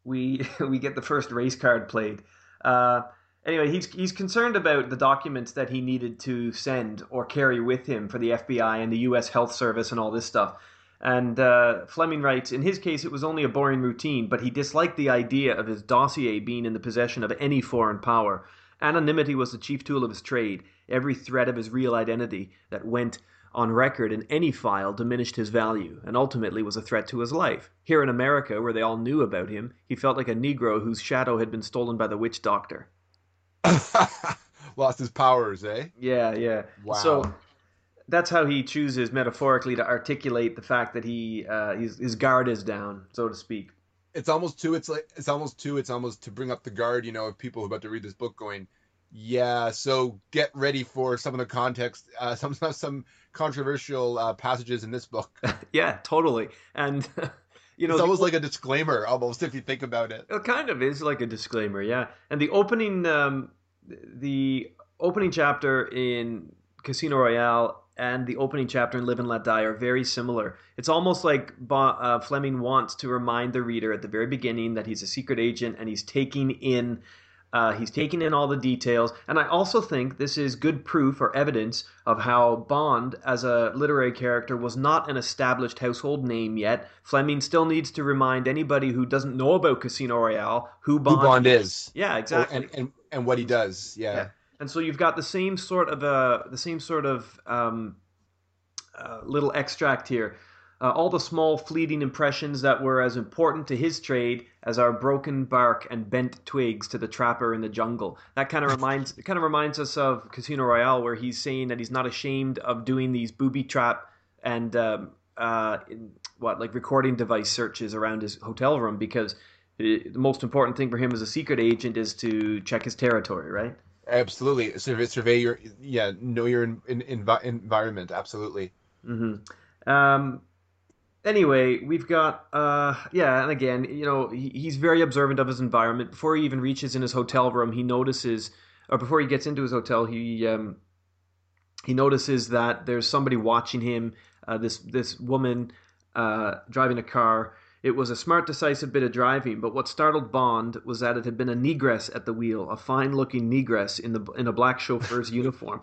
we we get the first race card played. Uh, anyway, he's he's concerned about the documents that he needed to send or carry with him for the FBI and the U.S. Health Service and all this stuff. And uh, Fleming writes, in his case, it was only a boring routine, but he disliked the idea of his dossier being in the possession of any foreign power. Anonymity was the chief tool of his trade. Every thread of his real identity that went on record in any file diminished his value and ultimately was a threat to his life. Here in America, where they all knew about him, he felt like a Negro whose shadow had been stolen by the witch doctor. Lost his powers, eh? Yeah, yeah. Wow. So that's how he chooses metaphorically to articulate the fact that he uh, his, his guard is down, so to speak. It's almost too. It's like it's almost too. It's almost to bring up the guard, you know, of people who are about to read this book, going, yeah. So get ready for some of the context, uh, some some controversial uh, passages in this book. yeah, totally. And you know, it's the- almost like a disclaimer, almost if you think about it. It kind of is like a disclaimer, yeah. And the opening, um, the opening chapter in Casino Royale and the opening chapter in Live and Let Die are very similar. It's almost like uh, Fleming wants to remind the reader at the very beginning that he's a secret agent and he's taking in. Uh, he's taking in all the details, and I also think this is good proof or evidence of how Bond, as a literary character, was not an established household name yet. Fleming still needs to remind anybody who doesn't know about Casino Royale who Bond, Who Bond is, Yeah, exactly. and, and and what he does. Yeah. Yeah. And so you've got the same sort of uh, the same sort of um, uh, little extract here. Uh, all the small fleeting impressions that were as important to his trade as our broken bark and bent twigs to the trapper in the jungle. That kind of reminds kind of reminds us of Casino Royale, where he's saying that he's not ashamed of doing these booby trap and um, uh, what like recording device searches around his hotel room because uh, the most important thing for him as a secret agent is to check his territory, right? Absolutely. Survey, survey your yeah, know your in, in, envi- environment. Absolutely. hmm Um, anyway, we've got uh, yeah, and again, you know, he, he's very observant of his environment. Before he even reaches in his hotel room, he notices, or before he gets into his hotel, he um, he notices that there's somebody watching him. Uh, this this woman uh, driving a car. It was a smart, decisive bit of driving, but what startled Bond was that it had been a negress at the wheel, a fine-looking negress in the in a black chauffeur's uniform.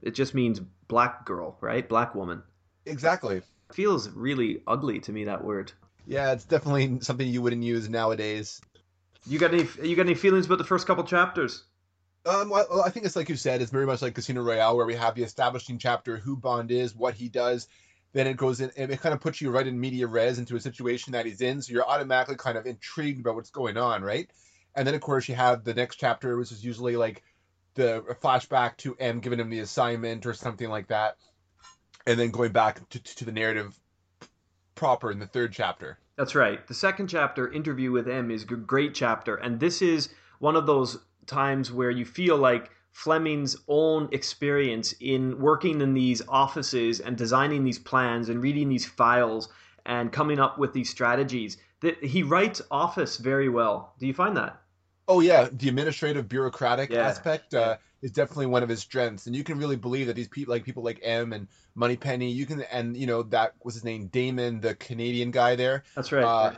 It just means black girl, right? Black woman Exactly. feels really ugly to me that word Yeah, it's definitely something you wouldn't use nowadays. you got any you got any feelings about the first couple chapters Um, well, I think it's like you said, it's very much like Casino Royale, where we have the establishing chapter, who Bond is, what he does. Then it goes in, and it kind of puts you right in media res into a situation that he's in, so you're automatically kind of intrigued about what's going on, right? And then of course you have the next chapter, which is usually like the flashback to M giving him the assignment or something like that, and then going back to, to the narrative proper in the third chapter. that's right the second chapter interview with m is a great chapter and this is one of those times where you feel like Fleming's own experience in working in these offices and designing these plans and reading these files and coming up with these strategies that he writes office very well. Do you find that? Oh yeah, the administrative bureaucratic Yeah. aspect uh, is definitely one of his strengths, and you can really believe that these people, like people like M and Moneypenny, you can, and you know that was his name, Damon, the Canadian guy there, that's right Uh,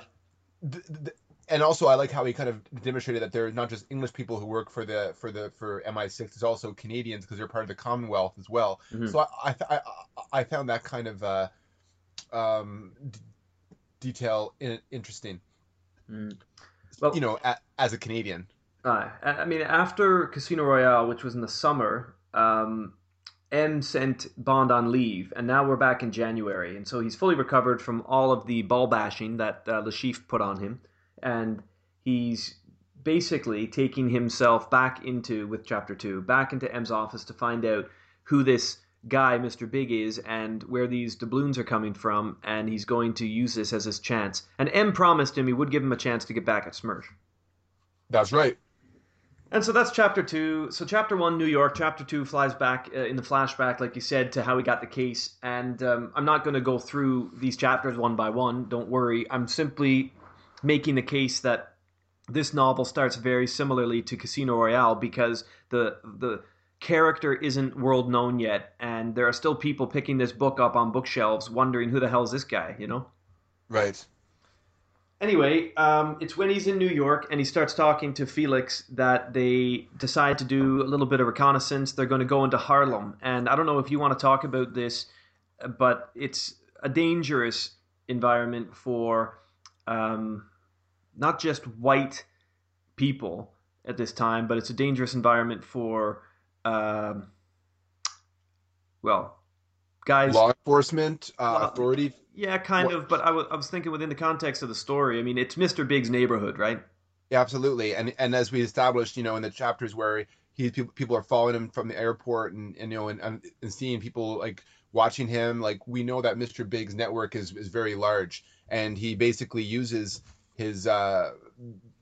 th- th- and also I like how he kind of demonstrated that they're not just English people who work for the for the for MI6, there's also Canadians because they're part of the Commonwealth as well. Mhm. So I I, I I found that kind of uh, um, d- detail in, interesting. Mm. Well- you know, a, as a Canadian. Uh, I I mean, after Casino Royale, which was in the summer, um, M sent Bond on leave, and now we're back in January, and so he's fully recovered from all of the ball bashing that uh, Le Chiffre put on him, and he's basically taking himself back into with Chapter Two, back into M's office to find out who this guy, Mr. Big, is, and where these doubloons are coming from, and he's going to use this as his chance. And M promised him he would give him a chance to get back at Smersh. That's right. And so that's chapter two. So chapter one, New York. Chapter two flies back uh, in the flashback, like you said, to how he got the case. And um, I'm not going to go through these chapters one by one. Don't worry. I'm simply making the case that this novel starts very similarly to Casino Royale because the the character isn't world known yet, and there are still people picking this book up on bookshelves, wondering who the hell is this guy. You know. Right. Anyway, um, it's when he's in New York and he starts talking to Felix that they decide to do a little bit of reconnaissance. They're going to go into Harlem. And I don't know if you want to talk about this, but it's a dangerous environment for um, not just white people at this time, but it's a dangerous environment for, um, well, guys. Law enforcement, uh, authority. Yeah, kind What- of, but I wa- I was thinking within the context of the story. I mean, it's Mr. Big's neighborhood, right? Yeah, absolutely. And and as we established, you know, in the chapters where he people, people are following him from the airport and, and you know and and seeing people like watching him, like we know that Mr. Big's network is is very large, and he basically uses his uh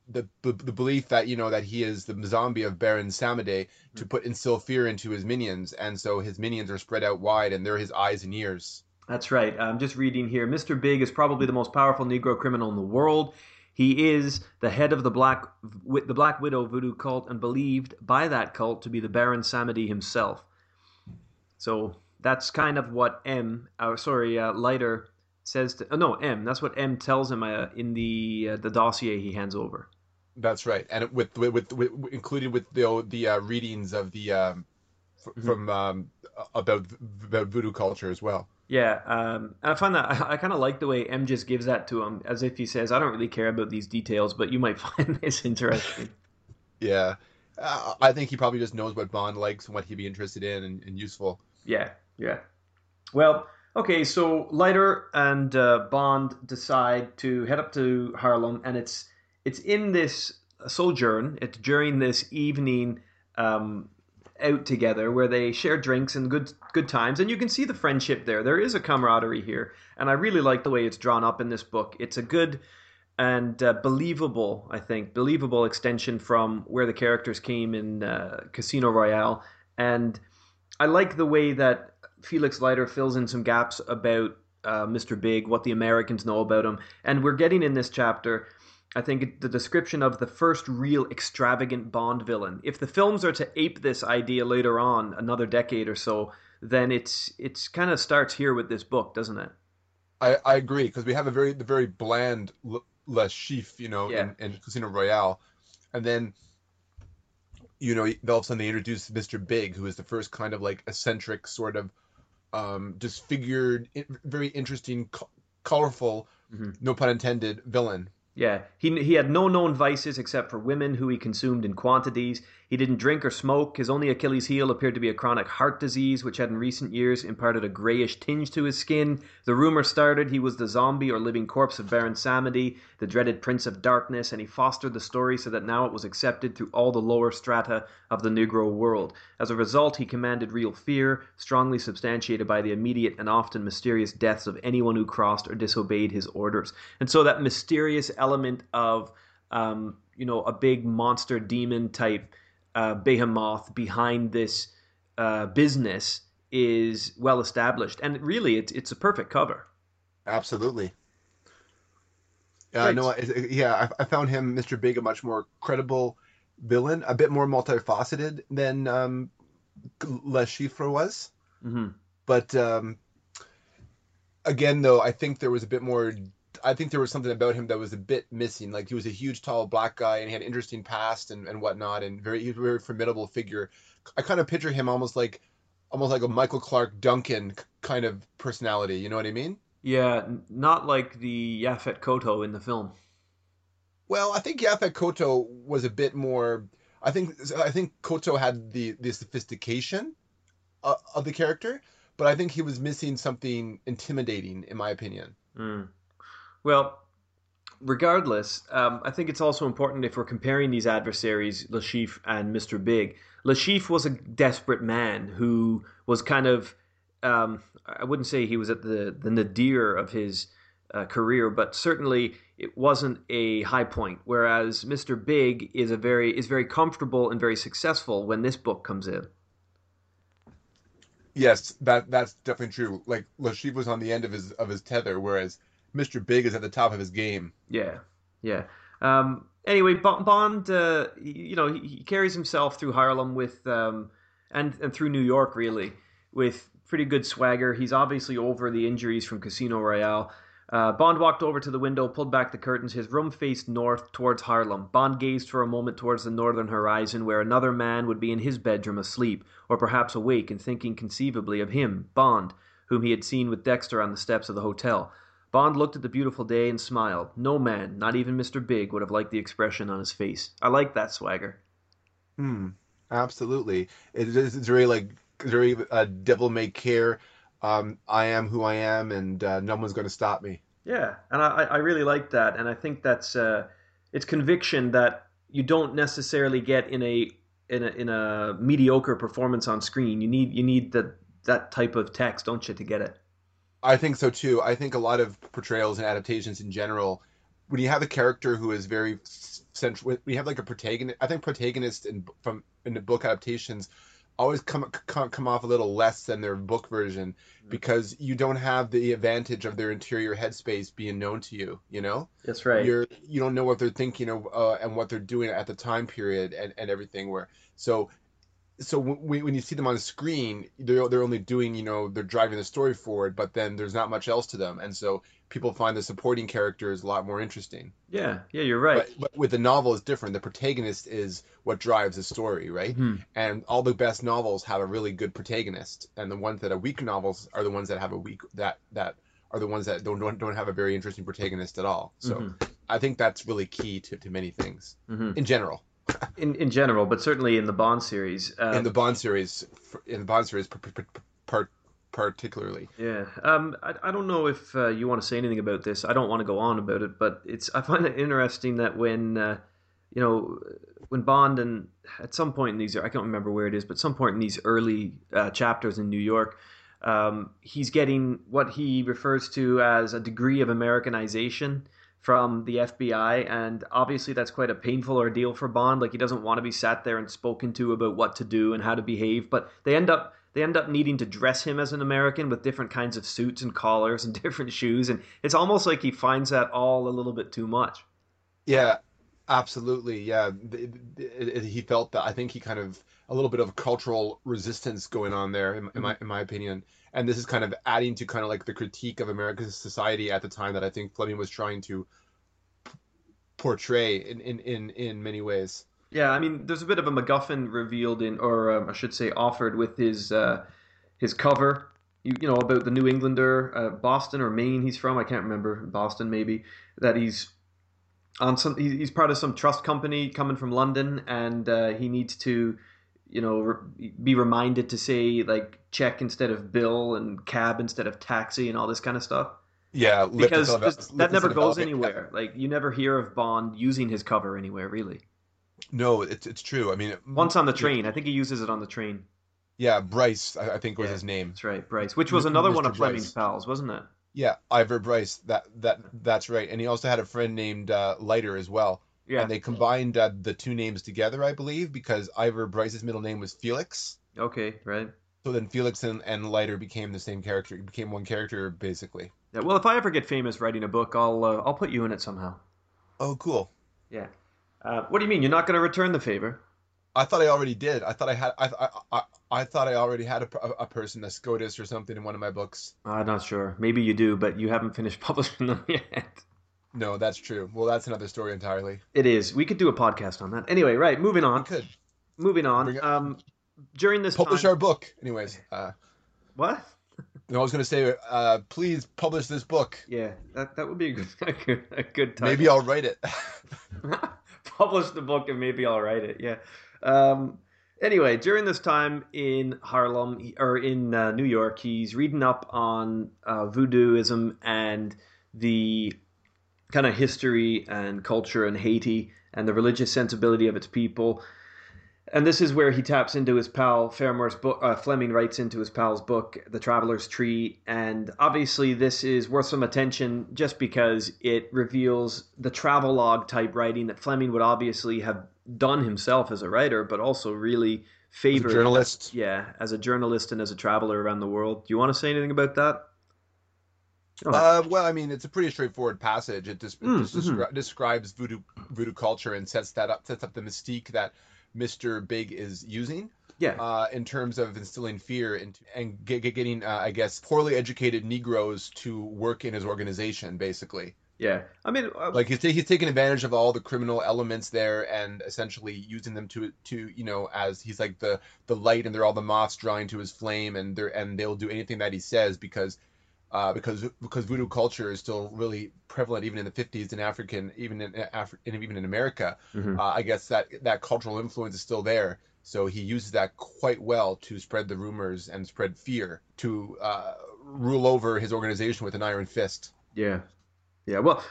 the, the the belief that you know that he is the zombie of Baron Samedi to put instill fear into his minions, and so his minions are spread out wide, and they're his eyes and ears. That's right. I'm just reading here. Mr. Big is probably the most powerful Negro criminal in the world. He is the head of the Black the Black Widow voodoo cult and believed by that cult to be the Baron Samedi himself. So that's kind of what M, uh, sorry, uh, Leiter says to. Oh, no, M. That's what M tells him uh, in the uh, the dossier he hands over. That's right, and with with, with, with included with the the uh, readings of the um, f- Mhm. from um, about about voodoo culture as well. Yeah, um, and I find that I, I kind of like the way M just gives that to him, as if he says, "I don't really care about these details, but you might find this interesting." Yeah, uh, I think he probably just knows what Bond likes and what he'd be interested in and, and useful. Yeah, yeah. Well, okay, so Leiter and uh, Bond decide to head up to Harlem, and it's it's in this sojourn. It's during this evening um, out together where they share drinks and good good times, and you can see the friendship there. There is a camaraderie here, and I really like the way it's drawn up in this book. It's a good and uh, believable, I think, believable extension from where the characters came in uh, Casino Royale, and I like the way that Felix Leiter fills in some gaps about uh, Mr. Big, what the Americans know about him, and we're getting in this chapter. I think the description of the first real extravagant Bond villain. If the films are to ape this idea later on, another decade or so, then it's it's kind of starts here with this book, doesn't it? I, I agree because we have a very the very bland L- Le Chiffre, you know, Yeah. in, in Casino Royale, and then you know all of a sudden they introduce Mr. Big, who is the first kind of like eccentric sort of um, disfigured, very interesting, co- colorful, Mhm. no pun intended, villain. Yeah, he he had no known vices except for women who he consumed in quantities. He didn't drink or smoke. His only Achilles heel appeared to be a chronic heart disease, which had in recent years imparted a grayish tinge to his skin. The rumor started he was the zombie or living corpse of Baron Samedi, the dreaded Prince of Darkness, and he fostered the story so that now it was accepted through all the lower strata of the Negro world. As a result, he commanded real fear, strongly substantiated by the immediate and often mysterious deaths of anyone who crossed or disobeyed his orders. And so that mysterious element of, um, you know, a big monster demon type uh, behemoth behind this uh, business is well established, and really, it's it's a perfect cover. Absolutely. Uh, no, yeah, I, I found him, Mr. Big, a much more credible villain, a bit more multifaceted than um, Le Chiffre was. hmm But um, again, though, I think there was a bit more. I think there was something about him that was a bit missing. Like he was a huge, tall black guy, and he had an interesting past and, and whatnot, and very he was a very formidable figure. I kind of picture him almost like, almost like a Michael Clarke Duncan kind of personality. You know what I mean? Yeah, not like the Yaphet Kotto in the film. Well, I think Yaphet Kotto was a bit more. I think I think Kotto had the the sophistication of, of the character, but I think he was missing something intimidating, in my opinion. Mm. Well, regardless, um, I think it's also important if we're comparing these adversaries, Le Chiffre and Mr. Big. Le Chiffre was a desperate man who was kind of, um, I wouldn't say he was at the, the nadir of his uh, career, but certainly it wasn't a high point. Whereas Mr. Big is a very is very comfortable and very successful when this book comes in. Yes, that that's definitely true. Le Chiffre was on the end of his of his tether, whereas Mr. Big is at the top of his game. Yeah, yeah. Um, anyway, Bond, uh, you know, he, carries himself through Harlem with um, and and through New York really with pretty good swagger. He's obviously over the injuries from Casino Royale. Uh, Bond walked over to the window, pulled back the curtains. His room faced north towards Harlem. Bond gazed for a moment towards the northern horizon, where another man would be in his bedroom asleep, or perhaps awake and thinking conceivably of him, Bond, whom he had seen with Dexter on the steps of the hotel. Bond looked at the beautiful day and smiled. No man, not even Mr. Big, would have liked the expression on his face. I like that swagger. Hmm. Absolutely. It is it's very like very uh, devil may care um, I am who I am, and uh, no one's going to stop me. Yeah, and I, I really like that, and I think that's uh, it's conviction that you don't necessarily get in a in a in a mediocre performance on screen. You need you need that that type of text, don't you, to get it? I think so too. I think a lot of portrayals and adaptations in general, when you have a character who is very central, we have like a protagonist. I think protagonists in from in the book adaptations always come, come come off a little less than their book version mm-hmm. because you don't have the advantage of their interior headspace being known to you you know that's right you're you don't know what they're thinking of uh, and what they're doing at the time period and, and everything where so so when, when you see them on the screen they're, they're only doing you know they're driving the story forward but then there's not much else to them. And so people find the supporting characters a lot more interesting. Yeah. Yeah you're right. But, but with the novel it's different. The protagonist is what drives the story right? Mm-hmm. and all the best novels have a really good protagonist. And the ones that are weak novels are the ones that have a weak that that are the ones that don't don't, don't have a very interesting protagonist at all. So mm-hmm. i think that's really key to, to many things mm-hmm. in general in in general, but certainly in the Bond series. Um, in the Bond series, in the Bond series, part particularly. Yeah, um, I, I don't know if uh, you want to say anything about this. I don't want to go on about it, but it's I find it interesting that when uh, you know when Bond and at some point in these I can't remember where it is, but some point in these early uh, chapters in New York. Um, he's getting what he refers to as a degree of Americanization from the FBI, and obviously that's quite a painful ordeal for Bond. Like he doesn't want to be sat there and spoken to about what to do and how to behave, but they end up they end up needing to dress him as an American with different kinds of suits and collars and different shoes, and it's almost like he finds that all a little bit too much. Yeah, absolutely. Yeah, he felt that. I think he kind of a little bit of cultural resistance going on there, in, in my mm-hmm. in my opinion. And this is kind of adding to kind of like the critique of American society at the time that I think Fleming was trying to portray in in in, in many ways. Yeah, I mean, there's a bit of a MacGuffin revealed in, or um, I should say, offered with his uh, his cover. You, you know about the New Englander, uh, Boston or Maine. He's from. I can't remember. Boston, maybe. That he's on some. He's part of some trust company coming from London, and uh, he needs to you know, re- be reminded to say like check instead of bill and cab instead of taxi and all this kind of stuff. Yeah, because that never goes anywhere. Like you never hear of Bond using his cover anywhere, really. No, it's it's true. I mean, once on the train, I think he uses it on the train. Yeah, Bryce, I, think was yeah, his name. That's right, Bryce, which was another Mr. one of Fleming's pals, wasn't it? Yeah, Ivar Bryce. That that that's right. And he also had a friend named uh, Leiter as well. Yeah. And they combined uh, the two names together, I believe, because Ivar Bryce's middle name was Felix. Okay, right. So then Felix and, and Leiter became the same character. It became one character, basically. Yeah. Well, if I ever get famous writing a book, I'll uh, I'll put you in it somehow. Oh, cool. Yeah. Uh, what do you mean? You're not going to return the favor? I thought I already did. I thought I had. I I, I, I thought I already had a, a, person, a SCOTUS or something, in one of my books. I'm not sure. Maybe you do, but you haven't finished publishing them yet. No, that's true. Well, that's another story entirely. It is. We could do a podcast on that. Anyway, right. Moving on. We could. Moving on. Um, during this publish time... our book. Anyways. Uh, what? No, I was going to say, uh, please publish this book. Yeah, that, that would be a good, a good, a good time. Maybe I'll write it. publish the book and maybe I'll write it. Yeah. Um, anyway, during this time in Harlem or in uh, New York, he's reading up on uh, voodooism and the kind of history and culture in Haiti and the religious sensibility of its people. And this is where he taps into his pal book. Uh, Fleming writes into his pal's book, The Traveler's Tree, and obviously this is worth some attention just because it reveals the travelogue type writing that Fleming would obviously have done himself as a writer, but also really favored As journalist. Yeah, as a journalist and as a traveler around the world. Do you want to say anything about that? Oh, Uh, well, I mean, it's a pretty straightforward passage. It just, Mm, just descri- describes voodoo voodoo culture and sets that up, sets up the mystique that Mister Big is using yeah, uh, in terms of instilling fear into and get, get- getting, uh, I guess, poorly educated Negroes to work in his organization, basically. yeah. I mean, uh, Like he's, ta- he's taking advantage of all the criminal elements there and essentially using them to to you know as he's like the the light and they're all the moths drawing to his flame and they're and they'll do anything that he says because uh, because because voodoo culture is still really prevalent even in the 50s in African even in Afri- and even in America mhm. uh, I guess that that cultural influence is still there so he uses that quite well to spread the rumors and spread fear to uh, rule over his organization with an iron fist Yeah. Yeah. Well,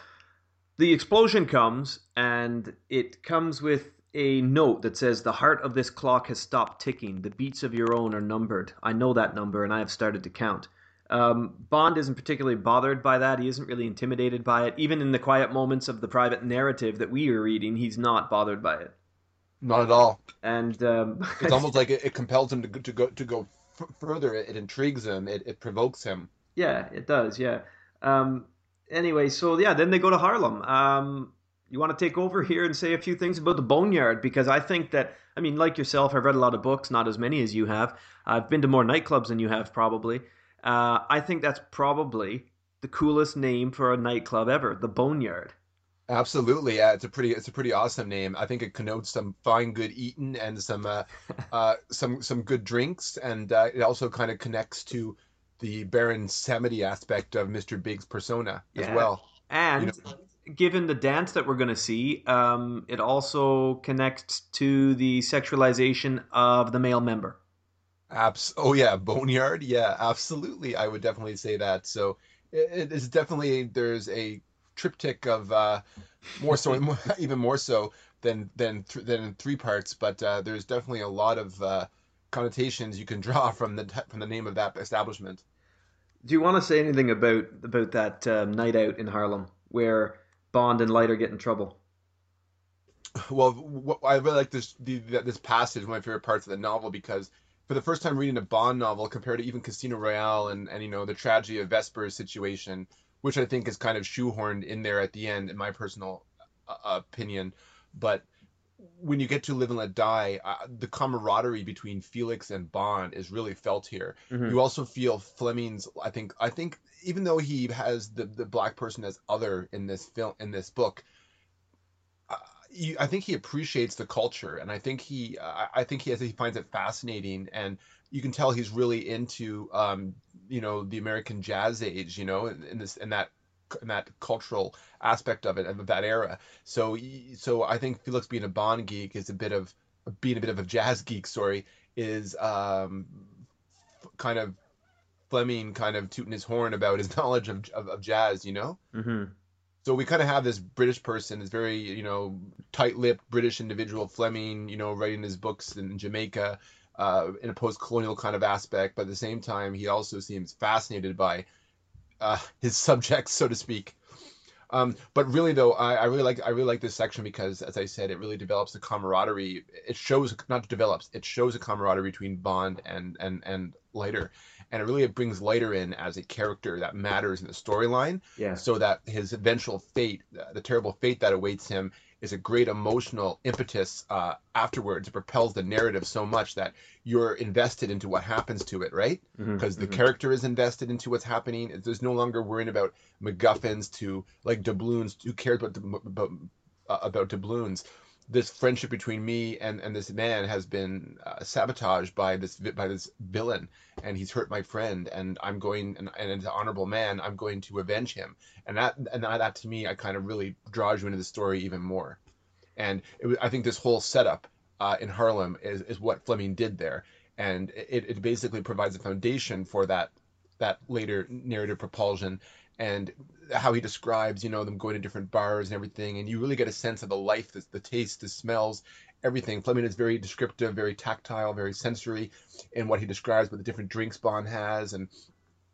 the explosion comes, and it comes with a note that says, The heart of this clock has stopped ticking. The beats of your own are numbered. I know that number, and I have started to count. Um, Bond isn't particularly bothered by that. He isn't really intimidated by it. Even in the quiet moments of the private narrative that we are reading, he's not bothered by it. not at all And um, it's almost like it, it compels him to go to go to go f- further. It, it intrigues him. It, it provokes him. Yeah, it does. Yeah. Um, anyway, so yeah, then they go to Harlem. Um, you want to take over here and say a few things about the Boneyard because I think that I mean, like yourself, I've read a lot of books, not as many as you have. I've been to more nightclubs than you have, probably. Uh, I think that's probably the coolest name for a nightclub ever, the Boneyard. Absolutely, yeah. It's a pretty it's a pretty awesome name. I think it connotes some fine, good eating and some uh, uh, some some good drinks, and uh, it also kind of connects to the Baron Samedi aspect of Mr. Big's persona as Yeah. well. And given the dance that we're going to see, um, it also connects to the sexualization of the male member. Abs- oh yeah, Boneyard. Yeah, absolutely. I would definitely say that. So it, is definitely there's a triptych of uh, more so, more, even more so than than th- than three parts. But uh, there's definitely a lot of uh, connotations you can draw from the from the name of that establishment. Do you want to say anything about about that um, night out in Harlem where Bond and Leiter get in trouble? Well, what, I really like this the, this passage, one of my favorite parts of the novel, because for the first time reading a Bond novel compared to even Casino Royale and, and you know the tragedy of Vesper's situation, which I think is kind of shoehorned in there at the end, in my personal uh, opinion. But when you get to Live and Let Die, uh, the camaraderie between Felix and Bond is really felt here. Mhm. You also feel Fleming's. I think. I think even though he has the the black person as other in this film in this book, uh, you, I think he appreciates the culture, and I think he. I think he has, he finds it fascinating, and you can tell he's really into, um, you know, the American jazz age. You know, in, in this in that in that cultural aspect of it of that era. So so I think Felix being a Bond geek is a bit of being a bit of a jazz geek. Sorry, is um, kind of Fleming kind of tooting his horn about his knowledge of of, of jazz. You know. Mm-hmm. So we kind of have this British person, this very, you know, tight-lipped British individual, Fleming, you know, writing his books in Jamaica, uh, in a post-colonial kind of aspect. But at the same time, he also seems fascinated by uh, his subjects, so to speak. Um, but really, though, I, I really like I really like this section because, as I said, it really develops the camaraderie. It shows not develops, it shows a camaraderie between Bond and and and Leiter, and it really it brings Leiter in as a character that matters in the storyline Yeah. so that his eventual fate, the terrible fate that awaits him, is a great emotional impetus uh, afterwards. It propels the narrative so much that you're invested into what happens to it, right? Because the mhm. character is invested into what's happening. There's no longer worrying about MacGuffins to like doubloons. Who cares about about uh, about doubloons? This friendship between me and, and this man has been uh, sabotaged by this by this villain, and he's hurt my friend. And I'm going and, and as an honorable man, I'm going to avenge him and that and that, to me, I kind of really draws you into the story even more. And it, I think this whole setup uh, in Harlem is, is what Fleming did there, and it, it basically provides a foundation for that that later narrative propulsion and how he describes, you know, them going to different bars and everything, and you really get a sense of the life, the, the taste, the smells, everything. Fleming is very descriptive, very tactile, very sensory in what he describes with the different drinks Bond has and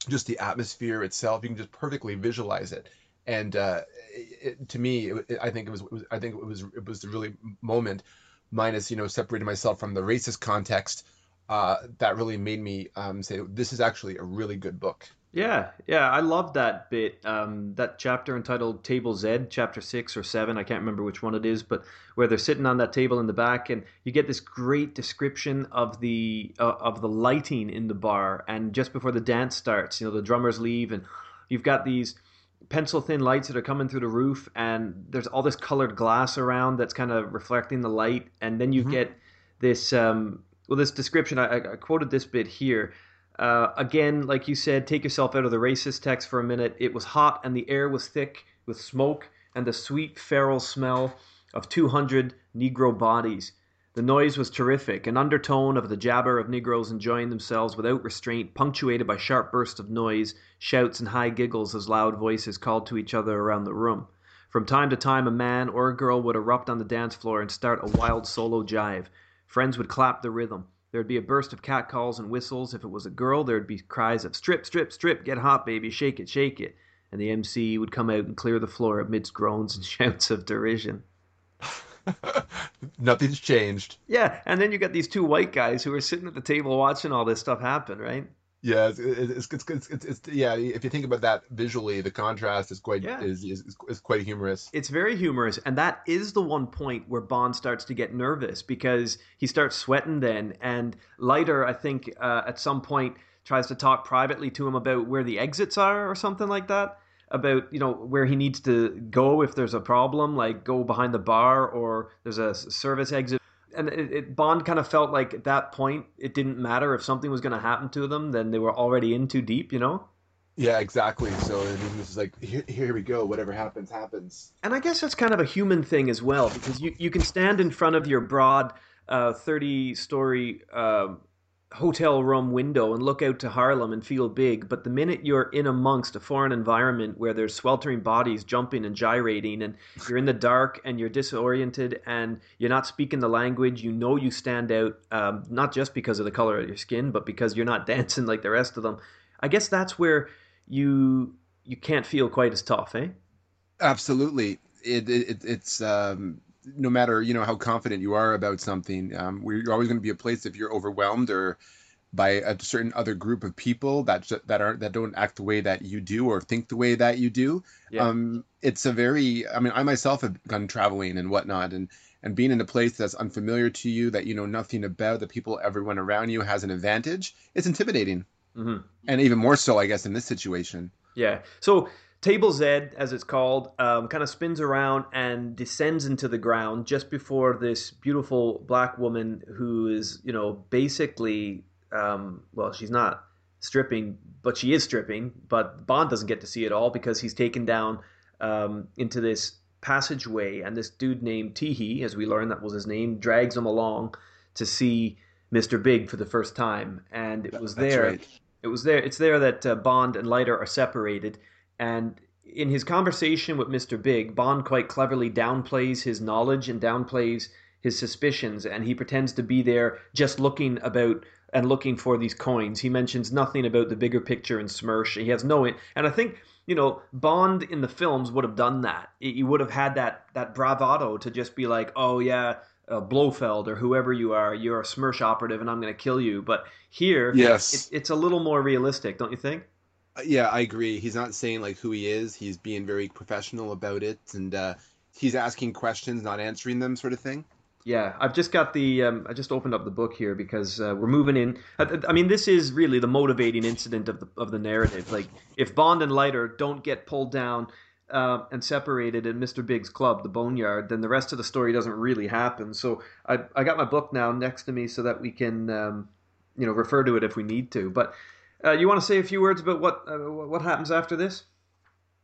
just the atmosphere itself. You can just perfectly visualize it. And uh, it, to me, it, I think it was, it was, I think it was it was the really moment, minus you know separating myself from the racist context, uh, that really made me um, say this is actually a really good book. Yeah, yeah, I love that bit. Um, that chapter entitled Table Z, chapter six or seven, I can't remember which one it is, but where they're sitting on that table in the back, and you get this great description of the uh, of the lighting in the bar, and just before the dance starts, you know, the drummers leave, and you've got these pencil thin lights that are coming through the roof, and there's all this colored glass around that's kind of reflecting the light, and then you mm-hmm. get this um, well, this description. I, I quoted this bit here uh, again, like you said, take yourself out of the racist text for a minute. It was hot and the air was thick with smoke and the sweet feral smell of 200 Negro bodies. The noise was terrific, an undertone of the jabber of Negroes enjoying themselves without restraint, punctuated by sharp bursts of noise, shouts, and high giggles as loud voices called to each other around the room. From time to time, a man or a girl would erupt on the dance floor and start a wild solo jive. Friends would clap the rhythm. There'd be a burst of catcalls and whistles. If it was a girl, there'd be cries of strip, strip, strip, get hot, baby, shake it, shake it. And the MC would come out and clear the floor amidst groans and shouts of derision. Nothing's changed. Yeah, and then you got these two white guys who are sitting at the table watching all this stuff happen, right? Yeah, it's it's, it's, it's, it's, it's yeah. If you think about that visually, the contrast is quite yeah. is, is, is quite humorous. It's very humorous, and that is the one point where Bond starts to get nervous because he starts sweating then, and Leiter, I think, uh, at some point tries to talk privately to him about where the exits are or something like that about you know where he needs to go if there's a problem like go behind the bar or there's a service exit and it, it, Bond kind of felt like at that point it didn't matter if something was going to happen to them, then they were already in too deep, you know. Yeah, exactly. So this is like here, here we go. Whatever happens, happens. And I guess that's kind of a human thing as well, because you you can stand in front of your broad, uh, thirty story uh, hotel room window and look out to Harlem and feel big, but the minute you're in amongst a foreign environment where there's sweltering bodies jumping and gyrating and you're in the dark and you're disoriented and you're not speaking the language, you know you stand out, um, not just because of the color of your skin, but because you're not dancing like the rest of them. I guess that's where you you can't feel quite as tough, eh? Absolutely. It, it it's um no matter you know how confident you are about something, um, you're always going to be a place if you're overwhelmed or by a certain other group of people that that aren't that don't act the way that you do or think the way that you do. Yeah. Um, it's a very. I mean, I myself have gone traveling and whatnot, and and being in a place that's unfamiliar to you, that you know nothing about, the people, everyone around you has an advantage. It's intimidating, mm-hmm. and even more so, I guess, in this situation. Yeah. So Table Z, as it's called, um, kind of spins around and descends into the ground just before this beautiful black woman who is, you know, basically, um, well, she's not stripping, but she is stripping. But Bond doesn't get to see it all because he's taken down um, into this passageway, and this dude named Teehee, as we learn that was his name, drags him along to see Mr. Big for the first time, and it was there. Right. It was there. It's there that uh, Bond and Leiter are separated and in his conversation with Mr. Big, Bond quite cleverly downplays his knowledge and downplays his suspicions, and he pretends to be there just looking about and looking for these coins. He mentions nothing about the bigger picture and Smersh. He has no, and I think you know Bond in the films would have done that. He would have had that that bravado to just be like, oh yeah. Uh, Blofeld or whoever you are, you're a Smersh operative, and I'm going to kill you. But here, yes, it, it's a little more realistic, don't you think? Uh, yeah, I agree. He's not saying like who he is. He's being very professional about it, and uh, he's asking questions, not answering them, sort of thing. Yeah, I've just got the. Um, I just opened up the book here because uh, we're moving in. I, I, mean, this is really the motivating incident of the of the narrative. Like, if Bond and Leiter don't get pulled down uh, and separated in Mister Big's club, the Boneyard, then the rest of the story doesn't really happen. So I I got my book now next to me so that we can um, you know refer to it if we need to. But uh, you want to say a few words about what uh, what happens after this?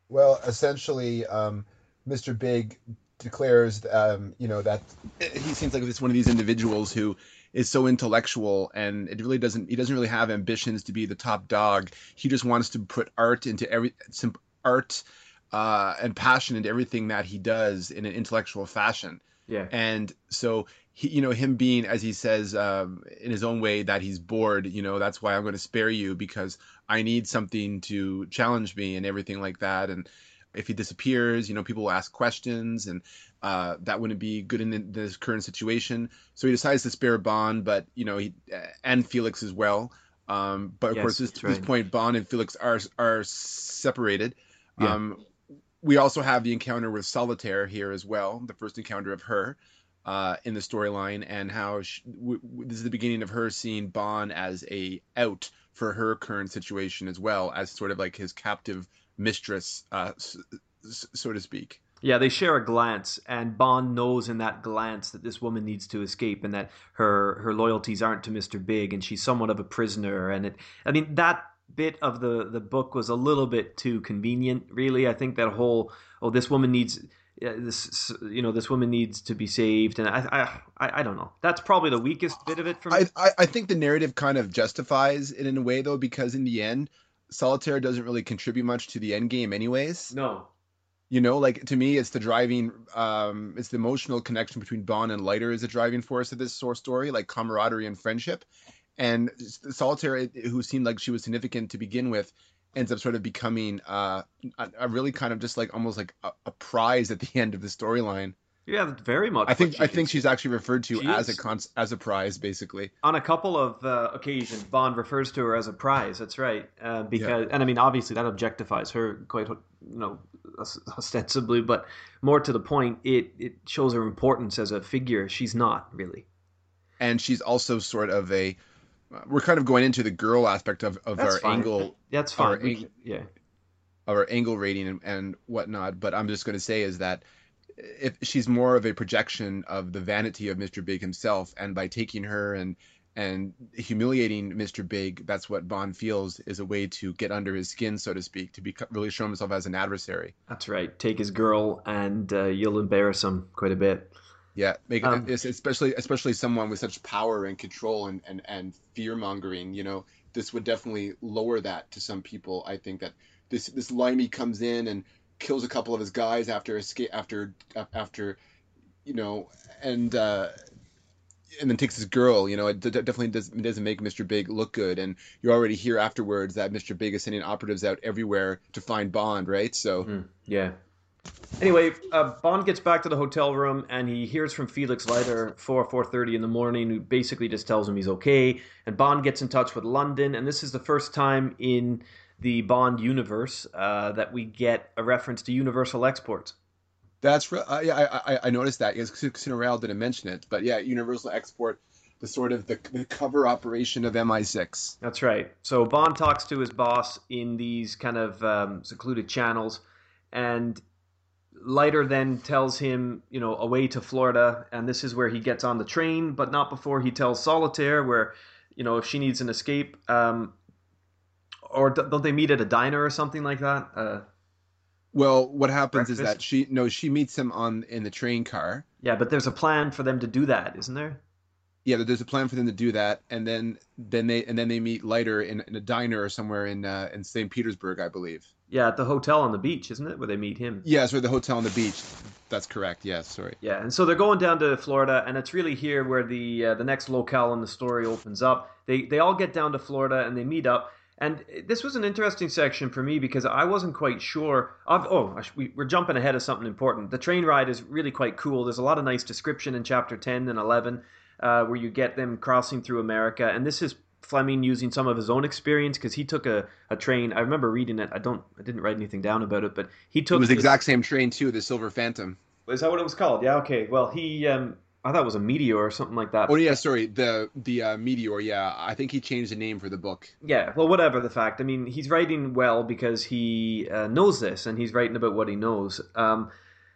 Well, essentially, um, Mr. Big declares, um, you know, that he seems like it's one of these individuals who is so intellectual and it really doesn't he doesn't really have ambitions to be the top dog he just wants to put art into every some art uh, and passion into everything that he does in an intellectual fashion Yeah. And so he, you know, him being as he says um, in his own way that he's bored. You know, that's why I'm going to spare you because I need something to challenge me and everything like that. And if he disappears, you know, people will ask questions, and uh, that wouldn't be good in this current situation. So he decides to spare Bond, but you know, he and Felix as well. Um, but of Yes, course, this, that's this point, Bond and Felix are are separated. Yeah. Um, we also have the encounter with Solitaire here as well, the first encounter of her uh, in the storyline, and how she, w- w- this is the beginning of her seeing Bond as a out for her current situation as well, as sort of like his captive mistress, uh, s- s- so to speak. Yeah, they share a glance, and Bond knows in that glance that this woman needs to escape, and that her her loyalties aren't to Mister Big, and she's somewhat of a prisoner. And it, I mean, that bit of the the book was a little bit too convenient, really. I think that whole oh, this woman needs uh, this, you know, this woman needs to be saved, and I I I, don't know. That's probably the weakest bit of it for me. I, I think the narrative kind of justifies it in a way though, because in the end, Solitaire doesn't really contribute much to the end game, anyways. no, You know, like to me, it's the driving, um, it's the emotional connection between Bond and Leiter is the driving force of this source story, like camaraderie and friendship. And Solitaire, who seemed like she was significant to begin with, ends up sort of becoming uh, a, a really kind of just like almost like a, a prize at the end of the storyline. yeah, very much. I think I think she's actually referred to She as is. a con- as a prize, basically. on a couple of uh, occasions, Bond refers to her as a prize. That's right, uh, because and I mean obviously that objectifies her quite you know ostensibly, but more to the point, it it shows her importance as a figure. She's not really. and she's also sort of a we're kind of going into the girl aspect of, of That's our fine. angle That's fine. Our ang- can- yeah, of our angle rating and, and whatnot but i'm just going to say is that if she's more of a projection of the vanity of mr big himself and by taking her and and humiliating mr big that's what bond feels is a way to get under his skin so to speak to be really show himself as an adversary that's right. Take his girl, and uh, you'll embarrass him quite a bit. Yeah, make Um, especially especially someone with such power and control and and and fear mongering. You know, this would definitely lower that to some people. I think that this this limey comes in and kills a couple of his guys after escape after after you know and uh and then takes his girl you know it d- definitely does, it doesn't make mr big look good and you already hear afterwards that mr big is sending operatives out everywhere to find bond right so Mm, yeah. Anyway, uh, Bond gets back to the hotel room and he hears from Felix Leiter four four thirty in the morning, who basically just tells him he's okay. And Bond gets in touch with London, and this is the first time in the Bond universe uh, that we get a reference to Universal Exports. That's right. I, I I- I noticed that. Yes, Royale didn't mention it, but yeah, Universal Export, the sort of the, the cover operation of MI6. That's right. So Bond talks to his boss in these kind of um, secluded channels, and Leiter then tells him, you know, away to Florida, and this is where he gets on the train, but not before he tells Solitaire where, you know, if she needs an escape, um, or d- don't they meet at a diner or something like that? Uh, Well, what happens is that she no, she meets him on in the train car. yeah, but there's a plan for them to do that, isn't there? Yeah, there's a plan for them to do that, and then then they and then they meet later in, in a diner or somewhere in uh, in St. Petersburg, I believe. Yeah, at the hotel on the beach, isn't it, where they meet him? Yeah, so the hotel on the beach. That's correct. Yes, sorry. Yeah, and so they're going down to Florida, and it's really here where the uh, the next locale in the story opens up. They they all get down to Florida and they meet up. And this was an interesting section for me because I wasn't quite sure. Of, oh, we, we're jumping ahead of something important. The train ride is really quite cool. There's a lot of nice description in chapter 10 and 11 uh, where you get them crossing through America. And this is Fleming using some of his own experience because he took a, a train. I remember reading it. I don't. I didn't write anything down about it, but he took. It was the exact same train too, the Silver Phantom. Is that what it was called? Yeah. Okay. Well, he. Um, I thought it was a meteor or something like that. Oh yeah, sorry, the the uh, Meteor. Yeah, I think he changed the name for the book. Yeah, well, whatever the fact. I mean, he's writing well because he uh, knows this and he's writing about what he knows. Um,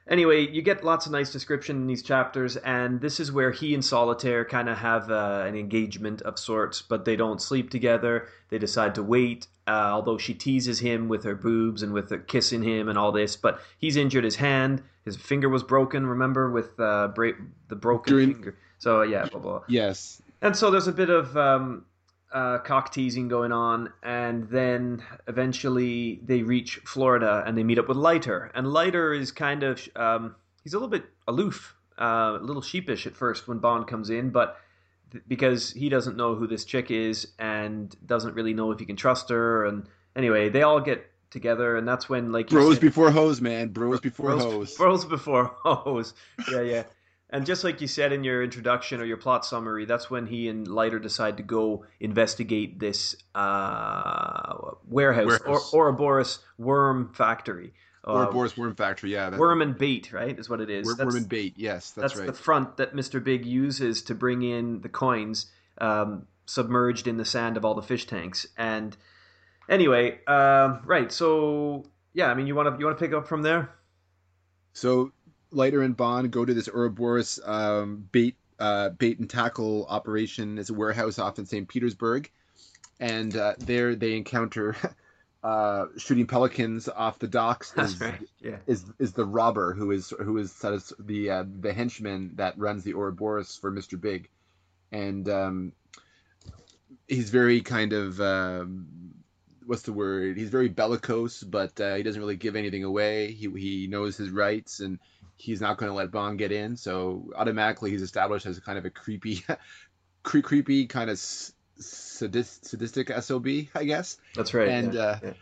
anyway, you get lots of nice description in these chapters, and this is where he and Solitaire kind of have uh, an engagement of sorts, but they don't sleep together. They decide to wait, uh, although she teases him with her boobs and with her kissing him and all this. But he's injured his hand. His finger was broken, remember, with uh, bra- the broken During- finger. So, yeah, blah, blah. Yes. And so there's a bit of um, uh, cock teasing going on, and then eventually they reach Florida and they meet up with Leiter. And Leiter is kind of um, he's a little bit aloof. uh, a little sheepish at first when Bond comes in, but th- because he doesn't know who this chick is and doesn't really know if he can trust her. And anyway, they all get together, and that's when like Bros said- before hoes, man. Bros before bros, hoes. bros before hoes. Yeah, yeah. And just like you said in your introduction or your plot summary, that's when he and Leiter decide to go investigate this uh, warehouse, Warehouse. or Ouroboros worm factory. Or Uh, Boris Worm Factory, yeah. That, worm and bait, right? Is what it is. Worm, That's- worm and bait, yes, that's, that's right. the front that Mr. Big uses to bring in the coins um, submerged in the sand of all the fish tanks. And anyway, um, right. So yeah, I mean, you want to you want to pick up from there? So Leiter and Bond go to this Ouroboros um, bait uh, bait and tackle operation. It's a warehouse off in St. Petersburg, and uh, there they encounter uh, shooting pelicans off the docks. That's is, right. Yeah. is is the robber who is who is sort of the uh, the henchman that runs the Ouroboros for Mister Big, and um, he's very kind of um, what's the word? He's very bellicose, but uh, he doesn't really give anything away. He he knows his rights and he's not going to let Bond get in. So automatically he's established as a kind of a creepy, cre- creepy kind of sadist, sadistic sob, I guess That's right. and yeah, uh, yeah.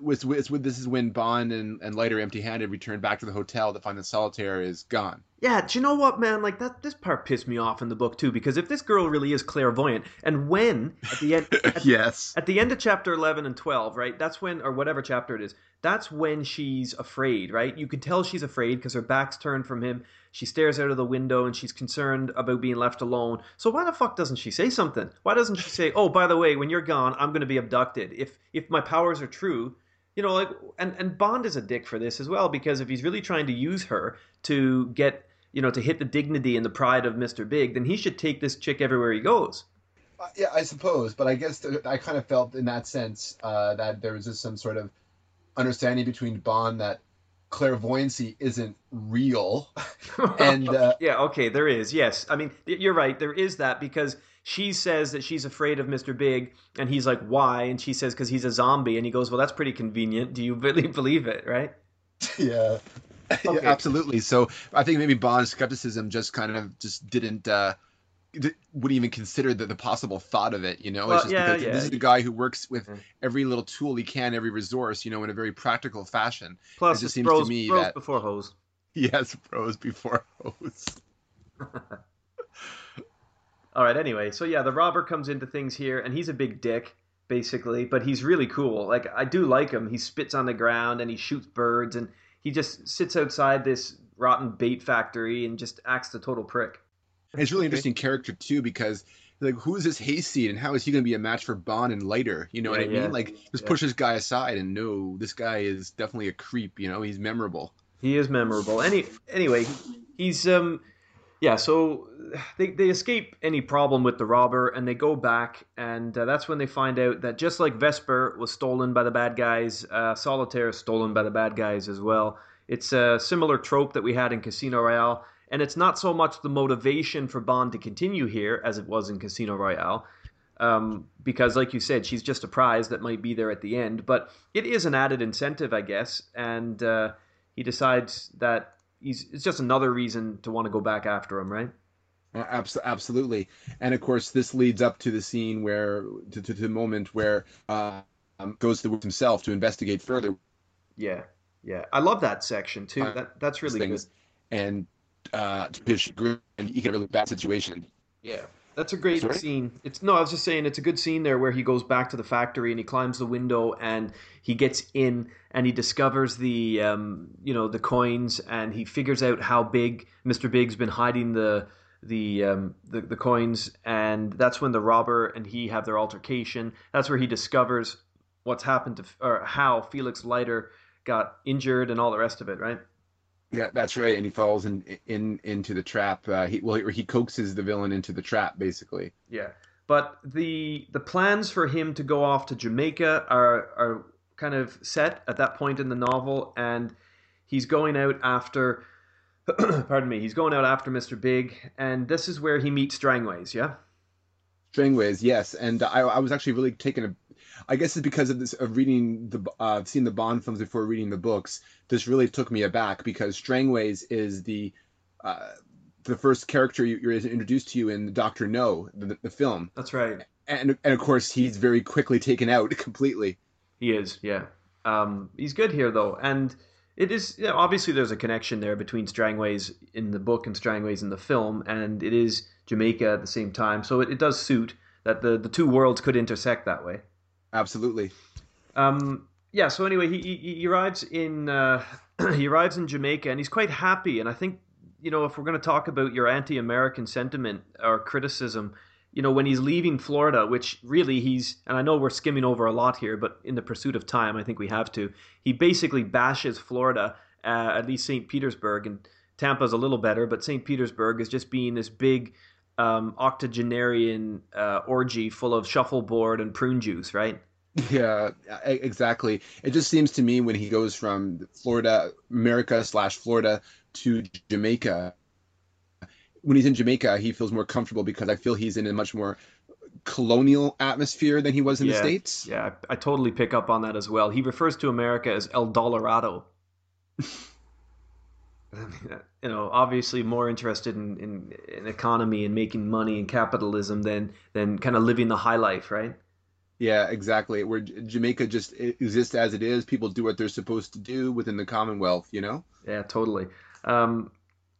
with, with, with this is when Bond and, and Leiter empty-handed return back to the hotel to find that Solitaire is gone. Yeah, do you know what, man? Like that. This part pissed me off in the book too, because if this girl really is clairvoyant, and when at the end, at, yes. at the end of chapter eleven and twelve, right? That's when, or whatever chapter it is, that's when she's afraid, right? You can tell she's afraid because her back's turned from him. She stares out of the window and she's concerned about being left alone. So why the fuck doesn't she say something? Why doesn't she say, "Oh, by the way, when you're gone, I'm going to be abducted"? If if my powers are true, you know, like, and and Bond is a dick for this as well because if he's really trying to use her to get, you know, to hit the dignity and the pride of Mister Big, then he should take this chick everywhere he goes. Uh, yeah, I suppose, but I guess th- I kind of felt in that sense uh, that there was just some sort of understanding between Bond that clairvoyancy isn't real, and uh, yeah, okay, there is. Yes, I mean you're right. There is that because she says that she's afraid of Mister Big, and he's like, "Why?" And she says, "Because he's a zombie." And he goes, "Well, that's pretty convenient. Do you really believe it?" Right? yeah, Yeah, absolutely. So I think maybe Bond's skepticism just kind of just didn't uh, d- wouldn't even consider the, the possible thought of it. You know, Well, it's just yeah, because yeah. this is the guy who works with Mhm. every little tool he can, every resource, you know, in a very practical fashion. Plus, it just seems to me bros that- before hose. Yes, pros before hose. All right. Anyway, so yeah, the robber comes into things here, and he's a big dick, basically, but he's really cool. Like I do like him. He spits on the ground and he shoots birds, and he just sits outside this rotten bait factory and just acts the total prick. It's really interesting character too because like who is this hayseed and how is he going to be a match for Bond and Leiter? You know what I Yeah, mean? Like just Yeah. push this guy aside and no, this guy is definitely a creep. You know, he's memorable. He is memorable. Any anyway, he's um yeah, so they they escape any problem with the robber and they go back and uh, that's when they find out that just like Vesper was stolen by the bad guys, uh, Solitaire is stolen by the bad guys as well. It's a similar trope that we had in Casino Royale, and it's not so much the motivation for Bond to continue here as it was in Casino Royale. Um, because, like you said, she's just a prize that might be there at the end. But it is an added incentive, I guess. And uh, he decides that he's it's just another reason to want to go back after him, right? Abs- absolutely. And of course, this leads up to the scene where to, to, to the moment where uh, um, goes to the himself to investigate further Yeah, yeah. I love that section too. Uh, That that's really things good. and uh, to his chagrin, he get a really bad situation. Yeah. That's a great Sorry? scene. It's no, I was just saying it's a good scene there where he goes back to the factory and he climbs the window and he gets in and he discovers the um, you know the coins and he figures out how big Mr. Big's been hiding the the um, the, the coins and that's when the robber and he have their altercation. That's where he discovers what's happened to or how Felix Leiter got injured and all the rest of it, right? Yeah, that's right. And he falls in in into the trap. Uh, he well, he coaxes the villain into the trap, basically. Yeah, but the the plans for him to go off to Jamaica are are kind of set at that point in the novel, and he's going out after. pardon me. He's going out after Mr. Big, and this is where he meets Strangways. Yeah. Stringways, yes, and I, I was actually really taken a. I guess it's because of this of reading the uh, seeing the Bond films before reading the books. This really took me aback because Strangways is the uh, the first character you, you're introduced to you in the Doctor No, the, the film. That's right. And and of course he's very quickly taken out completely. He is, yeah. Um, he's good here though, and it is you know, obviously there's a connection there between Strangways in the book and Strangways in the film, and it is Jamaica at the same time, so it, it does suit that the the two worlds could intersect that way. Absolutely. Um, yeah. So anyway, he, he, he arrives in uh, he arrives in Jamaica, and he's quite happy. And I think you know if we're going to talk about your anti-American sentiment or criticism, you know when he's leaving Florida, which really he's and I know we're skimming over a lot here, but in the pursuit of time, I think we have to. He basically bashes Florida, uh, at least St. Petersburg, and Tampa's a little better, but St. Petersburg is just being this big um, octogenarian uh, orgy full of shuffleboard and prune juice, right? Yeah, exactly. It just seems to me when he goes from Florida, America slash Florida to Jamaica, when he's in Jamaica, he feels more comfortable because I feel he's in a much more colonial atmosphere than he was in the States. Yeah, I, I totally pick up on that as well. He refers to America as El Dolorado. you know, obviously more interested in, in, in economy and making money and capitalism than than kind of living the high life, right? Yeah, exactly. Where Jamaica just exists as it is, people do what they're supposed to do within the Commonwealth, you know? Yeah, totally. Um,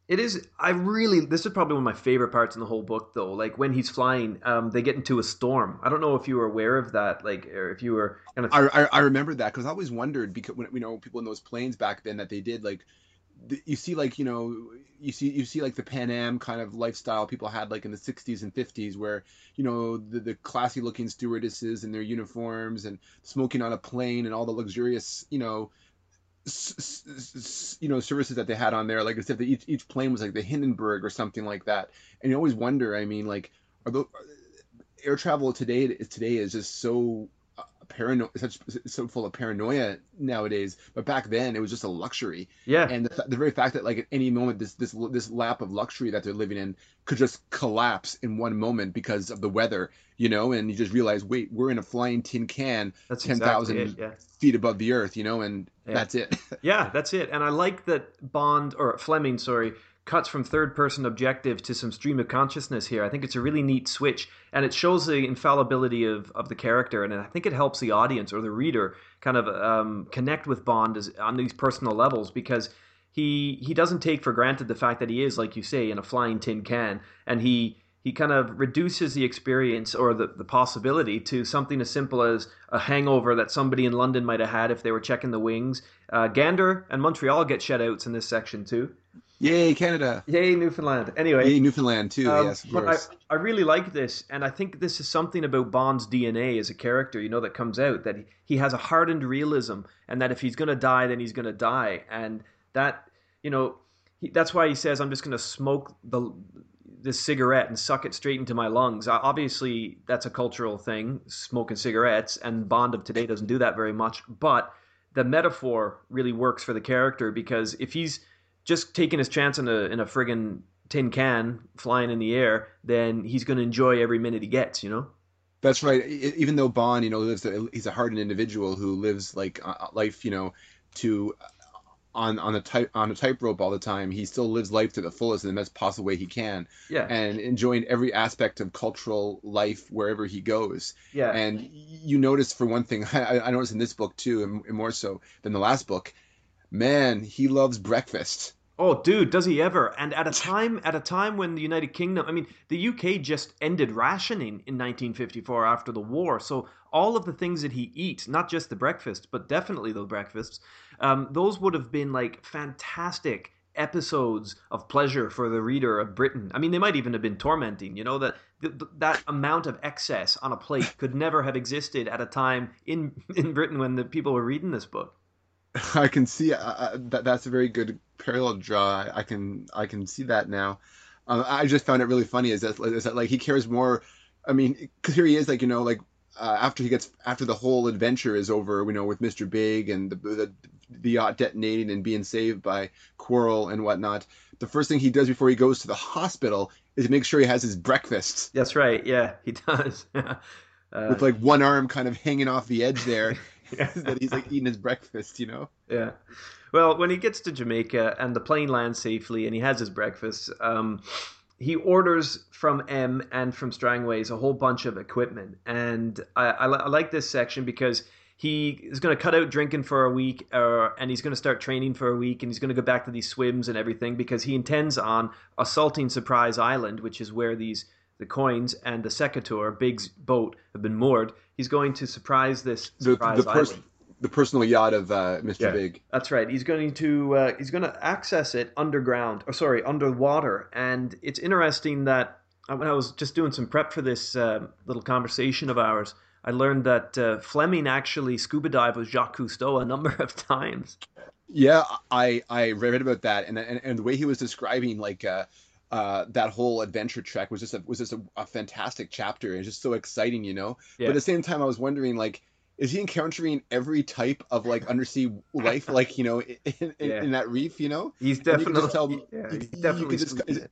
it is. I really. This is probably one of my favorite parts in the whole book, though. Like when he's flying, um, they get into a storm. I don't know if you were aware of that, like, or if you were kind of. I, I, I remember that because I always wondered because when you know people in those planes back then that they did like you see like you know you see you see like the Pan Am kind of lifestyle people had like in the 60s and 50s where you know the, the classy looking stewardesses in their uniforms and smoking on a plane and all the luxurious you know you know services that they had on there. Like as if each each plane was like the Hindenburg or something like that. And you always wonder I mean like are those uh, air travel today today is just so uh, parano such so full of paranoia nowadays but back then it was just a luxury yeah, and the, the very fact that like at any moment this this this lap of luxury that they're living in could just collapse in one moment because of the weather you know and you just realize wait we're in a flying tin can that's 10,000 exactly yeah. feet above the earth you know and Yeah. that's it Yeah, that's it. And I like that Bond or Fleming, sorry, cuts from third person objective to some stream of consciousness here. I think it's a really neat switch and it shows the infallibility of, of the character and I think it helps the audience or the reader kind of um, connect with Bond as, on these personal levels because he he doesn't take for granted the fact that he is like you say in a flying tin can and he he kind of reduces the experience or the, the possibility to something as simple as a hangover that somebody in London might have had if they were checking the wings. Uh, Gander and Montreal get shutouts in this section too. Yay canada Yay, Newfoundland. Anyway, yay newfoundland too um, yes of but I, I really like this, and I think this is something about Bond's DNA as a character, you know, that comes out that he, he has a hardened realism, and that if he's going to die, then he's going to die, and that, you know, he, that's why he says, "I'm just going to smoke the this cigarette and suck it straight into my lungs." Obviously, that's a cultural thing, smoking cigarettes, and Bond of today doesn't do that very much, but the metaphor really works for the character because if he's just taking his chance in a in a friggin' tin can flying in the air, then he's going to enjoy every minute he gets. You know. That's right. Even though Bond, you know, lives, a, he's a hardened individual who lives like uh, life, you know, to on on a type on a tightrope all the time. He still lives life to the fullest in the best possible way he can, Yeah. and enjoying every aspect of cultural life wherever he goes. yeah. And you notice, for one thing, I, I noticed in this book too, and and more so than the last book. Man, he loves breakfast. Oh, dude, does he ever? And at a time, at a time when the United Kingdom, I mean, the UK just ended rationing in 1954 after the war. So all of the things that he eats, not just the breakfast, but definitely the breakfasts, um, those would have been like fantastic episodes of pleasure for the reader of Britain. I mean, they might even have been tormenting. You know that th- th- that amount of excess on a plate could never have existed at a time in in Britain when the people were reading this book. I can see uh, uh, that. That's a very good parallel draw. I can I can see that now. Um, I just found it really funny. Is that is that like he cares more? I mean, because here he is, like you know, like uh, after he gets after the whole adventure is over, you know, with Mister Big and the, the the yacht detonating and being saved by Quarrel and whatnot. The first thing he does before he goes to the hospital is make sure he has his breakfast That's right. Yeah, he does. uh, with like one arm kind of hanging off the edge there. that he's like eating his breakfast, you know. Yeah. Well, when he gets to Jamaica and the plane lands safely and he has his breakfast, um, he orders from M and from Strangways a whole bunch of equipment, and I, I, I like this section because he is going to cut out drinking for a week, uh, and he's going to start training for a week, and he's going to go back to these swims and everything because he intends on assaulting Surprise Island, which is where these the coins and the Secatur, Big's boat, have been moored. He's going to surprise this surprise the, the pers- island. The personal yacht of uh, Mr. Yeah. Big. That's right. He's going to uh, he's going to access it underground, or sorry, underwater. And it's interesting that uh, when I was just doing some prep for this uh, little conversation of ours, I learned that uh, Fleming actually scuba dived with Jacques Cousteau a number of times. Yeah, I I read about that, and and, and the way he was describing like uh, that whole adventure trek was just a was just a, a fantastic chapter. It's just so exciting, you know. Yeah. But at the same time, I was wondering like. Is he encountering every type of like undersea life, like you know, in, in, Yeah. in that reef? You know, He's you definitely tell- yeah, he's you definitely just- it-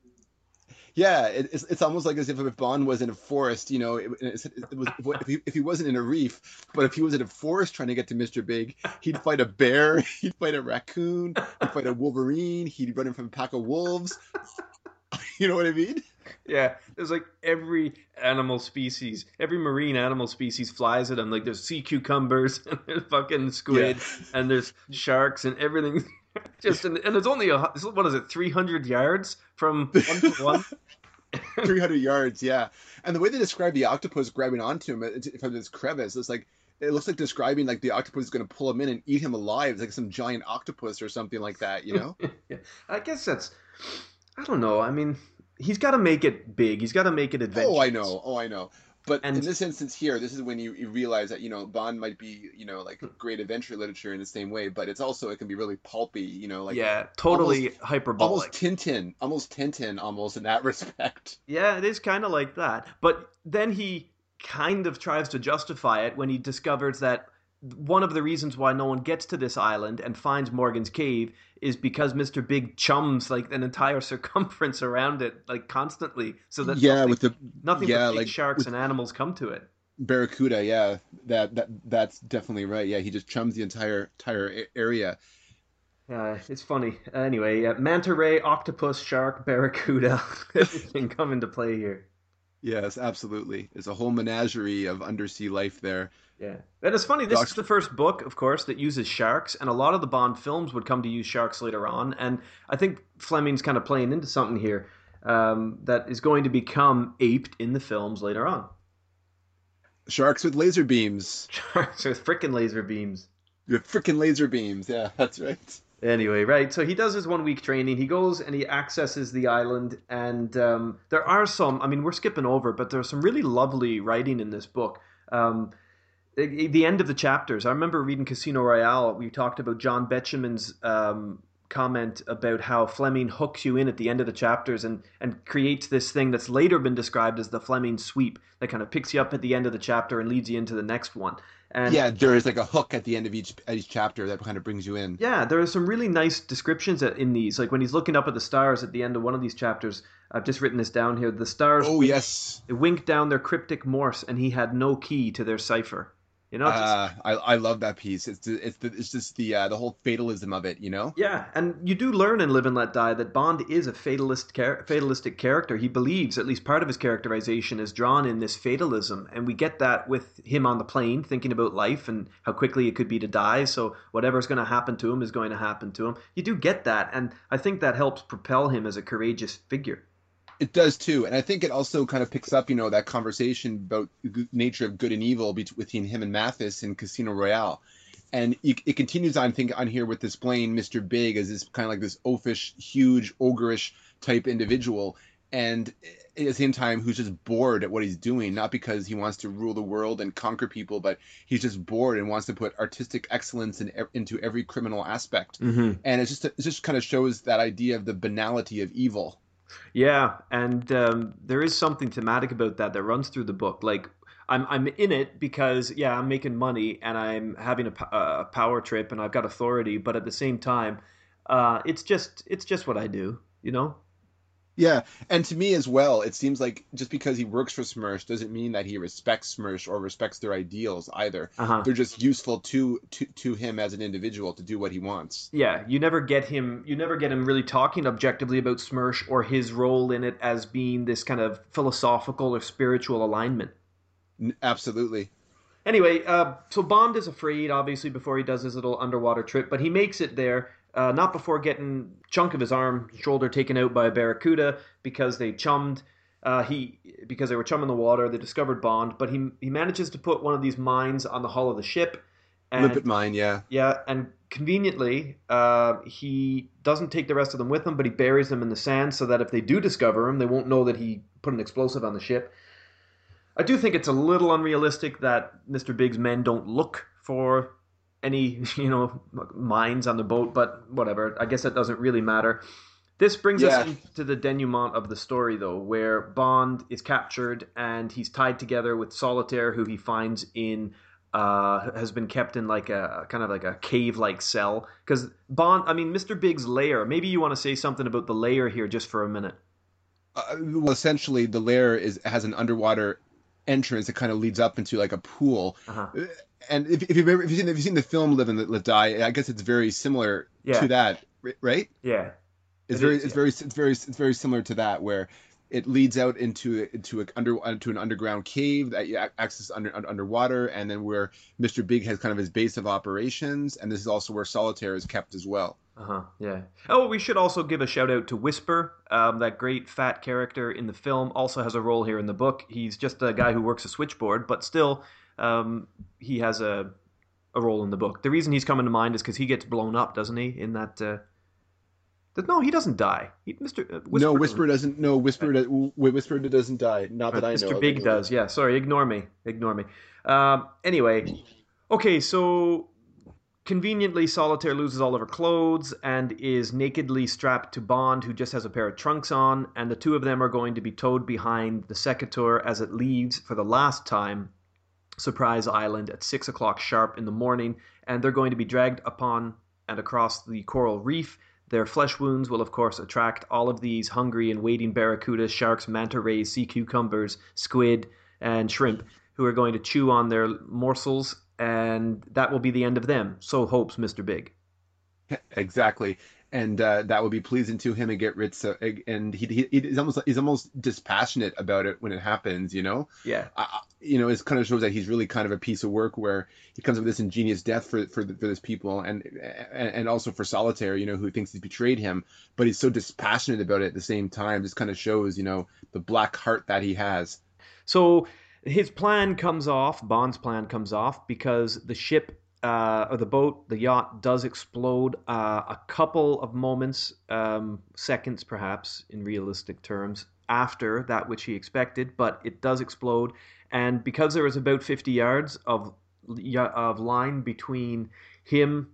Yeah, it, it's it's almost like as if if Bond was in a forest, you know, it, it was if he, if he wasn't in a reef, but if he was in a forest trying to get to Mister Big, he'd fight a bear, he'd fight a raccoon, he'd fight a wolverine, he'd run in from a pack of wolves. You know what I mean? Yeah, there's like every animal species, every marine animal species flies at them. Like there's sea cucumbers and there's fucking squid and there's sharks and everything. Just and, and it's only a what is it, 300 yards from one to one. 300 yards, yeah. And the way they describe the octopus grabbing onto him from this crevice, it's like it looks like describing like the octopus is going to pull him in and eat him alive, It's like some giant octopus or something like that, you know? yeah, I guess that's. I don't know. I mean, he's got to make it big. He's got to make it adventurous. Oh, I know. Oh, I know. But And- in this instance here, this is when you, you realize that you know Bond might be you know like hmm. great adventure literature in the same way, but it's also it can be really pulpy, you know, like yeah, totally almost hyperbolic. Almost Tintin, almost Tintin, almost in that respect. Yeah, it is kind of like that. But then he kind of tries to justify it when he discovers that one of the reasons why no one gets to this island and finds Morgan's cave is because Mr. Big chums like an entire circumference around it, like constantly, so that yeah, nothing, with the nothing yeah, but big like, sharks and animals come to it. Barracuda, yeah, that that that's definitely right. Yeah, he just chums the entire entire area. Uh, it's funny. Anyway, uh, manta ray, octopus, shark, barracuda, everything come into play here. Yes, absolutely. There's a whole menagerie of undersea life there. Yeah, and it's funny. This is the first book, of course, that uses sharks, and a lot of the Bond films would come to use sharks later on. And I think Fleming's kind of playing into something here um, that is going to become aped in the films later on. Sharks with laser beams. Sharks with freaking laser beams. The freaking laser beams. Yeah, that's right. Anyway, right. So he does his one week training. He goes and he accesses the island, and um, there are some. I mean, we're skipping over, but there's some really lovely writing in this book. Um, the the end of the chapters. I remember reading Casino Royale. We talked about John Betjeman's um, comment about how Fleming hooks you in at the end of the chapters and and creates this thing that's later been described as the Fleming sweep that kind of picks you up at the end of the chapter and leads you into the next one. And yeah, there is like a hook at the end of each each chapter that kind of brings you in. yeah, there are some really nice descriptions in these. Like when he's looking up at the stars at the end of one of these chapters, I've just written this down here. The stars Oh yes, they winked down their cryptic Morse, and he had no key to their cipher. You know, just- uh, I I love that piece. It's it's the, it's just the uh, the whole fatalism of it, you know. yeah, and you do learn in Live and Let Die that Bond is a fatalist, char- fatalistic character. He believes, at least part of his characterization, is drawn in this fatalism, and we get that with him on the plane, thinking about life and how quickly it could be to die. So whatever's going to happen to him is going to happen to him. You do get that, and I think that helps propel him as a courageous figure. It does too, and I think it also kind of picks up, you know, that conversation about the nature of good and evil between him and Mathis in Casino Royale, and it, it continues on. I think on here with displaying Mister Big as this kind of like this oafish, huge, ogreish type individual, and at the same time, who's just bored at what he's doing, not because he wants to rule the world and conquer people, but he's just bored and wants to put artistic excellence in, into every criminal aspect. Mm-hmm. And it's just it just kind of shows that idea of the banality of evil. Yeah, and um, there is something thematic about that that runs through the book. Like I'm I'm in it because yeah, I'm making money and I'm having a, a power trip and I've got authority, but at the same time, uh, it's just it's just what I do, you know. Yeah, and to me as well, it seems like just because he works for Smersh doesn't mean that he respects Smersh or respects their ideals either. Uh-huh. They're just useful to, to to him as an individual to do what he wants. Yeah, you never get him. You never get him really talking objectively about Smersh or his role in it as being this kind of philosophical or spiritual alignment. N- Absolutely. Anyway, uh, so Bond is afraid, obviously, before he does his little underwater trip, but he makes it there. Uh, not before getting chunk of his arm, shoulder taken out by a barracuda because they chummed. Uh, he because they were chumming the water. They discovered Bond, but he he manages to put one of these mines on the hull of the ship. And, Limpet mine, yeah. Yeah, and conveniently, uh, he doesn't take the rest of them with him, but he buries them in the sand so that if they do discover him, they won't know that he put an explosive on the ship. I do think it's a little unrealistic that Mr. Big's men don't look for any, you know, mines on the boat, but whatever. I guess that doesn't really matter. This brings Yeah. us to the denouement of the story, though, where Bond is captured and he's tied together with Solitaire, who he finds in uh, has been kept in like a kind of like a cave-like cell. Because Bond, I mean, Mr. Big's lair. Maybe you want to say something about the lair here, just for a minute. Uh, well, essentially, the lair is has an underwater entrance that kind of leads up into like a pool. Uh-huh. And if, if you've ever if you've seen, if you've seen the film Live and Let Die, I guess it's very similar Yeah. to that, right? Yeah, It's It very, is, it's yeah. very, it's very, it's very similar to that, where it leads out into into a under into an underground cave that you access under, under underwater, and then where Mr. Big has kind of his base of operations, and this is also where Solitaire is kept as well. Uh huh. Yeah. Oh, we should also give a shout out to Whisper, um, that great fat character in the film. Also has a role here in the book. He's just a guy who works a switchboard, but still, um, he has a a role in the book. The reason he's coming to mind is because he gets blown up, doesn't he? In that. Uh... th- No, he doesn't die. He, Mr. Uh, Whisper no, Whisper doesn't. No, Whisper. Does, Whisper doesn't die. Not that I know. Mr. Big does. Yeah. Sorry. Ignore me. Ignore me. Um, anyway, okay. So conveniently, Solitaire loses all of her clothes and is nakedly strapped to Bond, who just has a pair of trunks on, and the two of them are going to be towed behind the Secatur as it leaves for the last time. Surprise Island at six o'clock sharp in the morning, and they're going to be dragged upon and across the coral reef. Their flesh wounds will, of course, attract all of these hungry and waiting barracudas, sharks, manta rays, sea cucumbers, squid, and shrimp, who are going to chew on their morsels, and that will be the end of them. So hopes Mr. Big. Exactly, and uh, that would be pleasing to him and get rid. So, and he, he he's almost he's almost dispassionate about it when it happens. You know. Yeah. I, I- you know, it kind of shows that he's really kind of a piece of work where he comes up with this ingenious death for for, for this people and, and and also for Solitaire, you know, who thinks he's betrayed him, but he's so dispassionate about it at the same time. Just kind of shows, you know, the black heart that he has. So his plan comes off, Bond's plan comes off, because the ship uh, or the boat, the yacht, does explode uh, a couple of moments, um, seconds perhaps, in realistic terms, after that which he expected, but it does explode. And because there was about 50 yards of, of line between him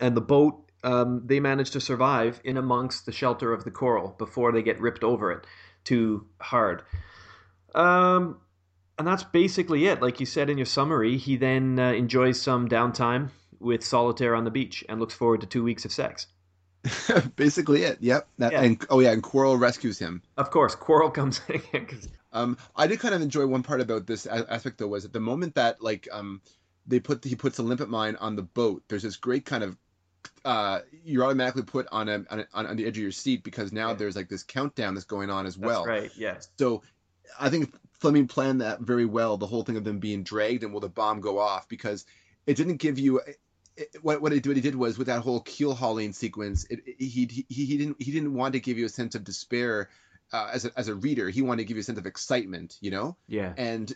and the boat, um, they manage to survive in amongst the shelter of the coral before they get ripped over it too hard. Um, and that's basically it. Like you said in your summary, he then uh, enjoys some downtime with solitaire on the beach and looks forward to two weeks of sex. Basically, it. Yep. That, Yeah. And oh yeah, and Quarrel rescues him. Of course, Quarrel comes in. Um, I did kind of enjoy one part about this aspect though was at the moment that like um they put he puts a limpet mine on the boat. There's this great kind of uh you're automatically put on a on, a, on the edge of your seat because now Yeah. there's like this countdown that's going on as well. that's right. Yeah. So I think Fleming planned that very well. The whole thing of them being dragged and will the bomb go off because it didn't give you. It, what what, it, what he did was with that whole keel hauling sequence, it, it- he, he he didn't he didn't want to give you a sense of despair uh, as a as a reader. He wanted to give you a sense of excitement, you know, Yeah. and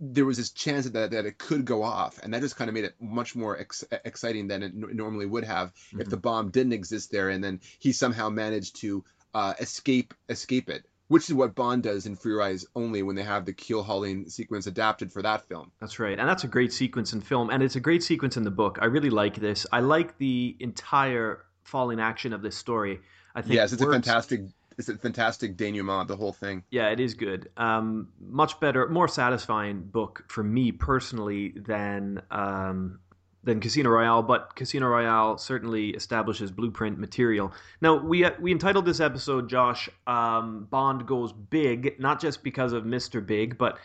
there was this chance that that it could go off, and that just kind of made it much more ex- exciting than it n- normally would have if Mhm. the bomb didn't exist there, and then he somehow managed to uh, escape escape it, which is what Bond does in For Your Eyes Only when they have the keel hauling sequence adapted for that film. That's right. And that's a great sequence in film. And it's a great sequence in the book. I really like this. I like the entire falling action of this story. I think Yes, it's a fantastic it's a fantastic denouement, the whole thing. Yeah, it is good. Um, much better, more satisfying book for me personally than um, than Casino Royale, but Casino Royale certainly establishes blueprint material. Now we uh, we entitled this episode, Josh, um, Bond goes big, not just because of Mister Big, but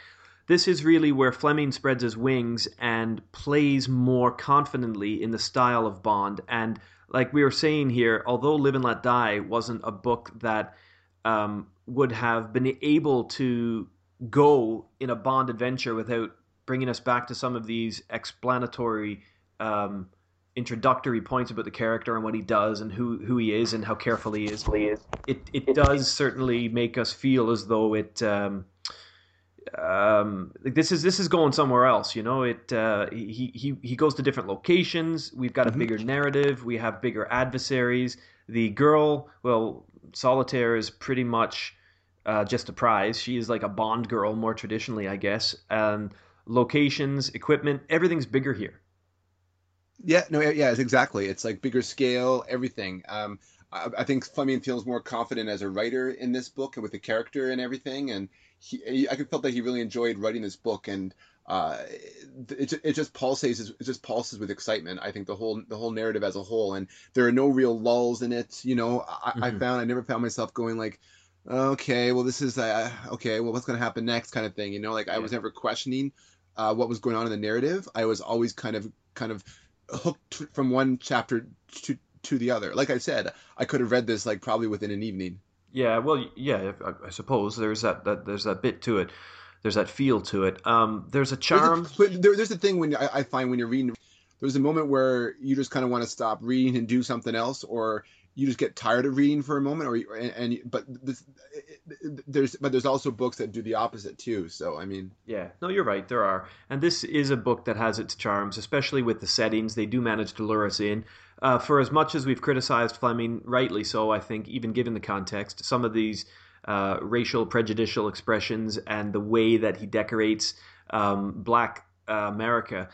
this is really where Fleming spreads his wings and plays more confidently in the style of Bond. And like we were saying here, although Live and Let Die wasn't a book that um, would have been able to go in a Bond adventure without bringing us back to some of these explanatory um, introductory points about the character and what he does and who, who he is and how careful he is. It it does certainly make us feel as though it um, um, this is this is going somewhere else. You know, it uh, he he he goes to different locations. We've got a mm-hmm. bigger narrative. We have bigger adversaries. The girl, well, Solitaire is pretty much uh, just a prize. She is like a Bond girl, more traditionally, I guess. And locations, equipment, everything's bigger here. Yeah, no, yeah, it's exactly. It's like bigger scale, everything. Um, I, I think Fleming feels more confident as a writer in this book and with the character and everything, and he, I felt that he really enjoyed writing this book, and uh, it, it just pulsates it just pulses with excitement. I think the whole the whole narrative as a whole, and there are no real lulls in it. You know, I, mm-hmm. I found I never found myself going like, okay, well this is uh, okay, well what's going to happen next kind of thing. You know, like I was never questioning uh, what was going on in the narrative. I was always kind of kind of hooked from one chapter to to the other. Like I said, I could have read this like probably within an evening. Yeah, well, yeah, I, I suppose there's that, that there's that bit to it. There's that feel to it. Um, there's a charm. There's a, there, there's a thing when I, I find when you're reading, there's a moment where you just kind of want to stop reading and do something else, or you just get tired of reading for a moment, or and, and but this, there's but there's also books that do the opposite too. So I mean, yeah, no, you're right. There are, and this is a book that has its charms, especially with the settings. They do manage to lure us in. Uh, for as much as we've criticized Fleming, rightly so, I think, even given the context, some of these uh, racial prejudicial expressions and the way that he decorates um, Black uh, America.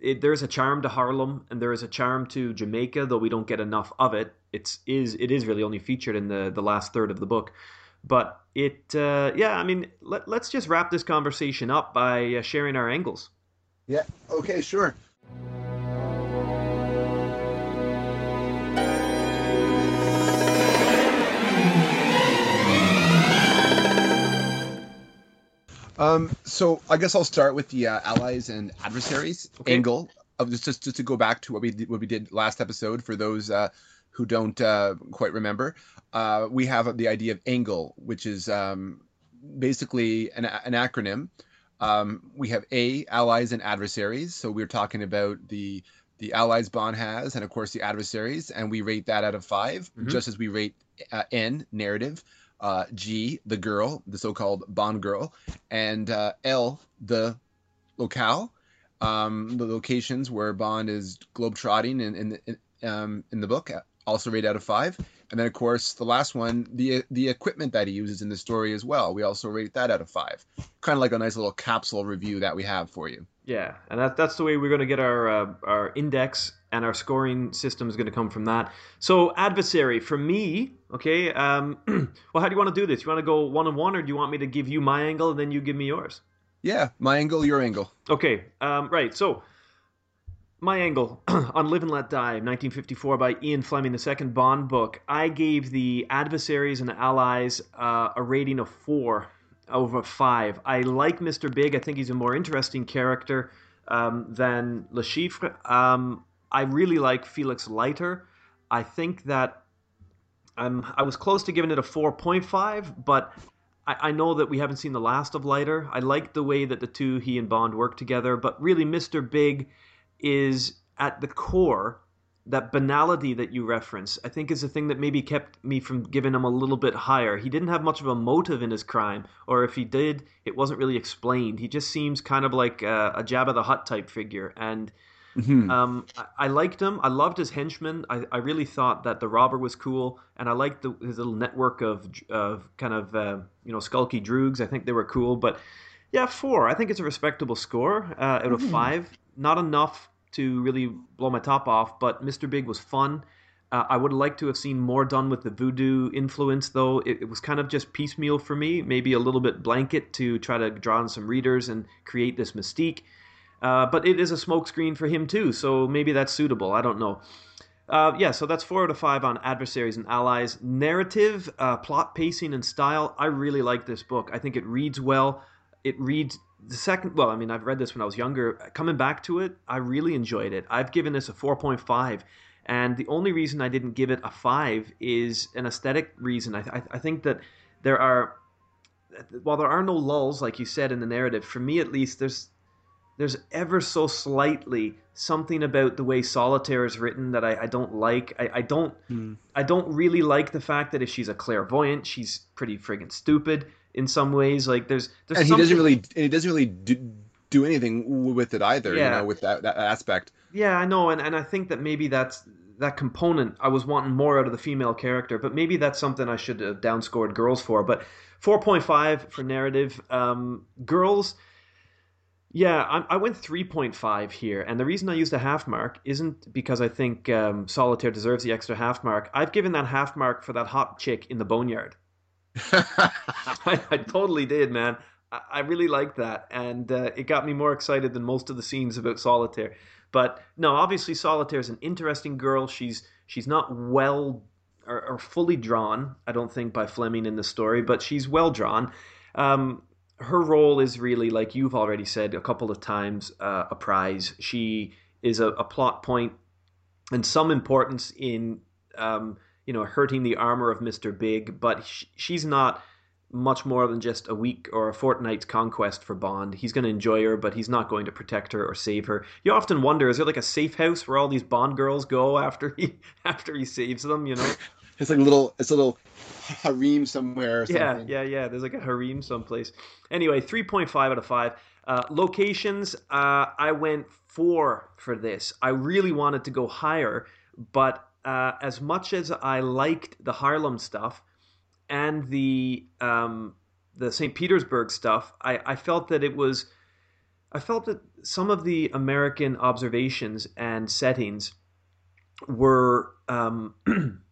It, there's a charm to Harlem and there is a charm to Jamaica, though we don't get enough of it. It's is it is really only featured in the the last third of the book, but it uh, yeah. I mean, let, let's just wrap this conversation up by uh, sharing our angles. Yeah. Okay. Sure. Um, so I guess I'll start with the uh, allies and adversaries okay. angle of just, just just to go back to what we did, what we did last episode for those uh, who don't uh, quite remember. Uh, we have the idea of angle, which is um, basically an, an acronym. Um, we have A allies and adversaries. So we're talking about the the allies Bond has, and of course the adversaries, and we rate that out of 5 mm-hmm. just as we rate uh, N narrative uh, G, the girl, the so-called Bond girl, and uh, L, the locale, um, the locations where Bond is globetrotting in in, in, um, in the book, also rate out of five. And then, of course, the last one, the the equipment that he uses in the story as well. We also rate that out of five. Kind of like a nice little capsule review that we have for you. Yeah, and that, that's the way we're going to get our uh, our index and our scoring system is going to come from that. So adversary for me, okay. Um, well, how do you want to do this? You want to go one on one, or do you want me to give you my angle and then you give me yours? Yeah, my angle, your angle. Okay, um, right. So my angle on Live and Let Die, 1954 by Ian Fleming, the second Bond book. I gave the adversaries and allies uh, a rating of four over five. I like Mr. Big. I think he's a more interesting character um, than Le Chiffre. Um, I really like Felix Leiter. I think that I'm, I was close to giving it a 4.5, but I, I know that we haven't seen the last of Leiter. I like the way that the two, he and Bond, work together, but really, Mr. Big is at the core that banality that you reference, I think, is the thing that maybe kept me from giving him a little bit higher. He didn't have much of a motive in his crime, or if he did, it wasn't really explained. He just seems kind of like a, a Jabba the Hutt type figure, and Mm-hmm. Um, I, I, liked him. I loved his henchman. I, I really thought that the robber was cool, and I liked the, his little network of of kind of uh, you know skulky droogs. I think they were cool. But yeah, four. I think it's a respectable score uh, out of mm-hmm. five. Not enough to really blow my top off, but Mr. Big was fun. Uh, I would like to have seen more done with the voodoo influence, though. It, it, was kind of just piecemeal for me, maybe a little bit blanket to try to draw in some readers and create this mystique. Uh, but it is a smokescreen for him too, so maybe that's suitable. I don't know. Uh, yeah, so that's four out of five on adversaries and allies. Narrative, uh, plot pacing, and style. I really like this book. I think it reads well. It reads the second. Well, I mean, I've read this when I was younger. Coming back to it, I really enjoyed it. I've given this a four point five, and the only reason I didn't give it a five is an aesthetic reason. I, I, I think that there are, while there are no lulls, like you said in the narrative, for me at least, there's there's ever so slightly something about the way solitaire is written that I, I don't like. I, I don't Hmm. I don't really like the fact that if she's a clairvoyant, she's pretty friggin' stupid in some ways. Like there's there's and he doesn't really and he doesn't really do, do anything with it either. You Yeah. know, with that, that aspect. Yeah, I know, and, and I think that maybe that's that component I was wanting more out of the female character, but maybe that's something I should have downscored girls for. But 4.5 for narrative. Um, girls, yeah, I, I went 3.5 here, and the reason I used a half mark isn't because I think um, Solitaire deserves the extra half mark. I've given that half mark for that hot chick in the boneyard. I, I totally did, man. I, I really liked that, and uh, it got me more excited than most of the scenes about Solitaire. But no, obviously Solitaire is an interesting girl. She's she's not well or, or fully drawn, I don't think, by Fleming in the story, but she's well drawn. Um, her role is really, like you've already said a couple of times, uh, a prize. She is a, a plot point and some importance in um, you know hurting the armor of Mister Big, but sh- she's not much more than just a week or a fortnight's conquest for Bond. He's going to enjoy her, but he's not going to protect her or save her. You often wonder: is there like a safe house where all these Bond girls go after he after he saves them? You know? It's like a little, it's a little harem somewhere. Or yeah, yeah, yeah. There's like a harem someplace. Anyway, three point five out of five. Uh, locations, uh, I went four for this. I really wanted to go higher, but uh, as much as I liked the Harlem stuff and the um, the St. Petersburg stuff, I, I felt that it was. I felt that some of the American observations and settings were um,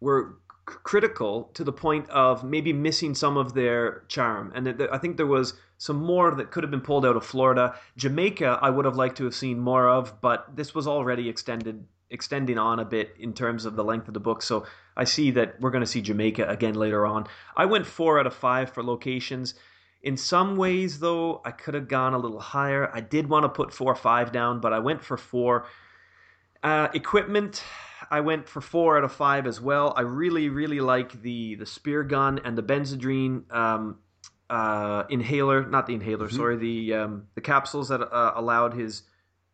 were critical to the point of maybe missing some of their charm. And I think there was some more that could have been pulled out of Florida. Jamaica, I would have liked to have seen more of, but this was already extended extending on a bit in terms of the length of the book. So I see that we're going to see Jamaica again later on. I went four out of five for locations. In some ways, though, I could have gone a little higher. I did want to put four or five down, but I went for four. Uh, equipment, I went for four out of five as well. I really, really like the the spear gun and the Benzedrine um, uh, inhaler, not the inhaler, Mhm. sorry, the um, the capsules that uh, allowed his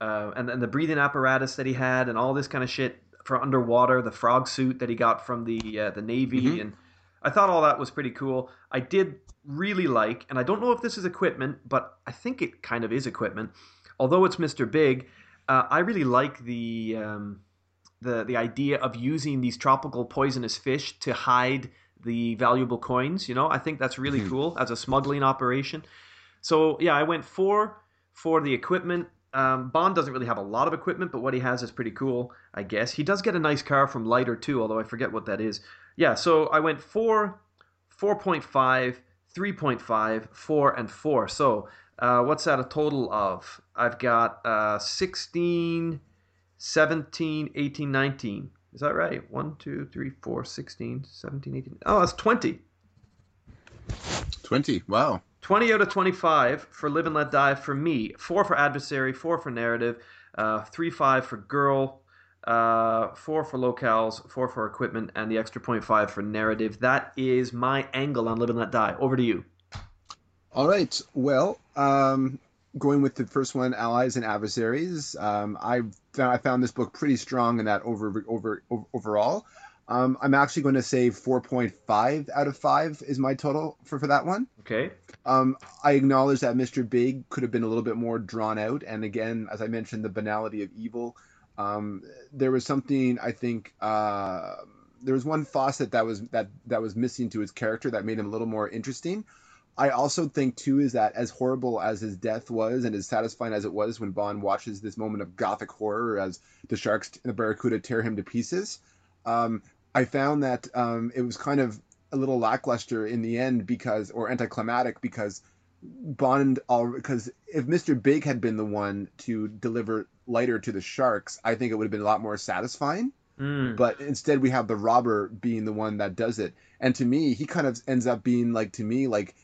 uh, and and the breathing apparatus that he had and all this kind of shit for underwater, the frog suit that he got from the uh, the navy, Mhm. and I thought all that was pretty cool. I did really like, and I don't know if this is equipment, but I think it kind of is equipment. Although it's Mister Big, uh, I really like the um, the the idea of using these tropical poisonous fish to hide the valuable coins. You know, I think that's really Mhm. cool as a smuggling operation. So yeah, I went four for the equipment. Um, Bond doesn't really have a lot of equipment, but what he has is pretty cool, I guess. He does get a nice car from Leiter too, although I forget what that is. Yeah, so I went four, 4.5, 3.5, 4, and 4. So uh, what's that a total of? I've got uh, 16, 17, 18, 19. Is that right? 1, 2, 3, 4, 16, 17, 18. Oh, that's 20. Twenty. Wow. 20 out of 25 for Live and Let Die for me. 4 for Adversary, 4 for Narrative, uh, 3 5 for Girl, uh, 4 for Locales, 4 for Equipment, and the extra point 5 for Narrative. That is my angle on Live and Let Die. Over to you. All right. Well, um, going with the first one, allies and adversaries. Um, I found I found this book pretty strong in that over over, over overall. Um, I'm actually going to say 4.5 out of five is my total for for that one. Okay. Um, I acknowledge that Mr. Big could have been a little bit more drawn out, and again, as I mentioned, the banality of evil. Um, there was something I think uh, there was one facet that was that that was missing to his character that made him a little more interesting. I also think too is that as horrible as his death was, and as satisfying as it was when Bond watches this moment of gothic horror as the sharks and the barracuda tear him to pieces, um, I found that um, it was kind of a little lackluster in the end because, or anticlimactic because Bond all because if Mr. Big had been the one to deliver Leiter to the sharks, I think it would have been a lot more satisfying. Mm. But instead, we have the robber being the one that does it, and to me, he kind of ends up being like to me like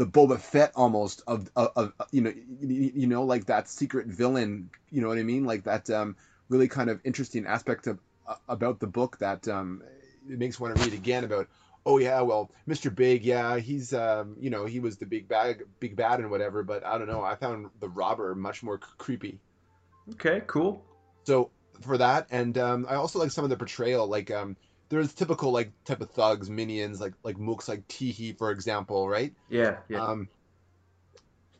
the Boba Fett almost of, of, of you know you, you know like that secret villain. You know what I mean? Like that um, really kind of interesting aspect of uh, about the book that um, it makes one to read again about oh yeah well mr big yeah he's um you know he was the big bad big bad and whatever but i don't know i found the robber much more c- creepy Okay, cool. so for that and um i also like some of the portrayal like um there's typical like type of thugs minions like like mooks like Tee-Hee for example right Yeah, yeah. um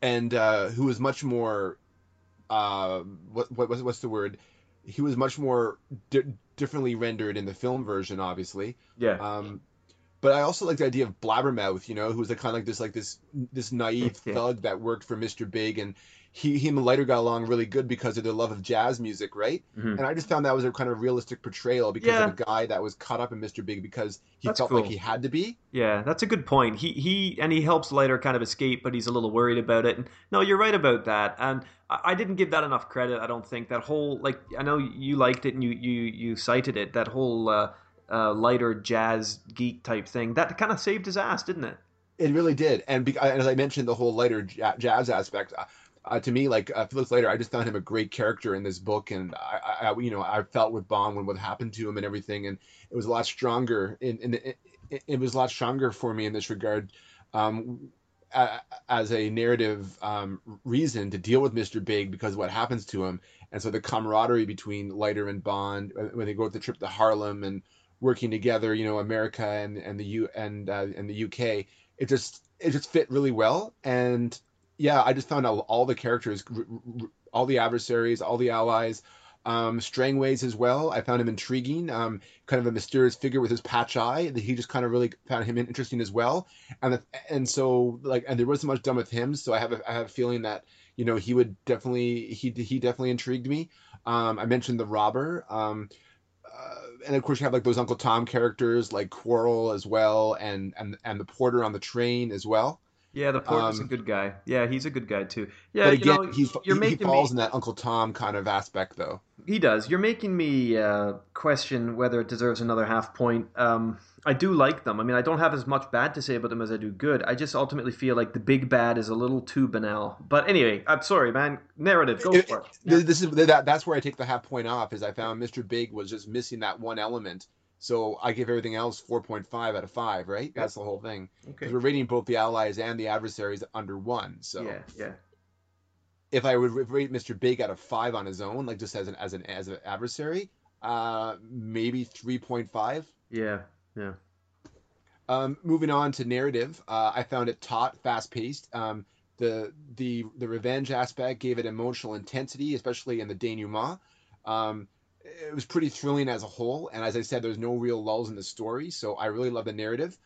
and uh who was much more uh what, what what's, what's the word he was much more di- differently rendered in the film version obviously yeah. um, but I also like the idea of Blabbermouth, you know, who was like kind of like this like this this naive thug that worked for Mr. Big, and he him and Leiter got along really good because of their love of jazz music, right? Mhm. And I just found that was a kind of realistic portrayal because Yeah. of a guy that was caught up in Mr. Big because he That's felt cool. like he had to be. Yeah, that's a good point. He he and he helps Leiter kind of escape, but he's a little worried about it. And no, you're right about that. And I, I didn't give that enough credit. I don't think that whole like I know you liked it and you you you cited it. That whole uh, uh, Leiter jazz geek type thing that kind of saved his ass, didn't it? It really did, and be, as I mentioned, the whole Leiter ja- jazz aspect. Uh, to me, like uh, Felix Leiter, I just found him a great character in this book, and I, I, you know, I felt with Bond when what happened to him and everything, and it was a lot stronger. In, in it, it, it was a lot stronger for me in this regard, um, a, as a narrative um, reason to deal with Mister Big because what happens to him, and so the camaraderie between Leiter and Bond when they go the trip to Harlem and working together, you know, America and and the U and uh, and the UK, it just it just fit really well, and yeah, I just found out all the characters, all the adversaries, all the allies, um, Strangways as well. I found him intriguing, um, kind of a mysterious figure with his patch eye. That he just kind of really found him interesting as well, and the, and so like and there wasn't much done with him, so I have a, I have a feeling that you know he would definitely he he definitely intrigued me. Um, I mentioned the robber. Um, uh, and of course you have like those Uncle Tom characters like Quarrel as well, and and and the porter on the train as well. Yeah, the porter's Um, a good guy. Yeah, he's a good guy too. Yeah, but again, you know, he's, you're he, he making falls me, in that Uncle Tom kind of aspect, though. He does. You're making me uh, question whether it deserves another half point. Um, I do like them. I mean, I don't have as much bad to say about them as I do good. I just ultimately feel like the big bad is a little too banal. But anyway, I'm sorry, man. Narrative, go It- for it. Th- This is that. That's where I take the half point off. Is I found Mr. Big was just missing that one element. So I give everything else 4.5 out of 5, right? That's the whole thing. Okay. Because we're rating both the allies and the adversaries under 1. So Yeah, yeah. if I would rate Mr. Big out of 5 on his own, like just as an as an as an adversary, uh maybe 3.5. Yeah, yeah. Um, moving on to narrative, uh, I found it taut, fast paced. Um, the the the revenge aspect gave it emotional intensity, especially in the denouement. Um, it was pretty thrilling as a whole, and as I said, there's no real lulls in the story, so I really love the narrative.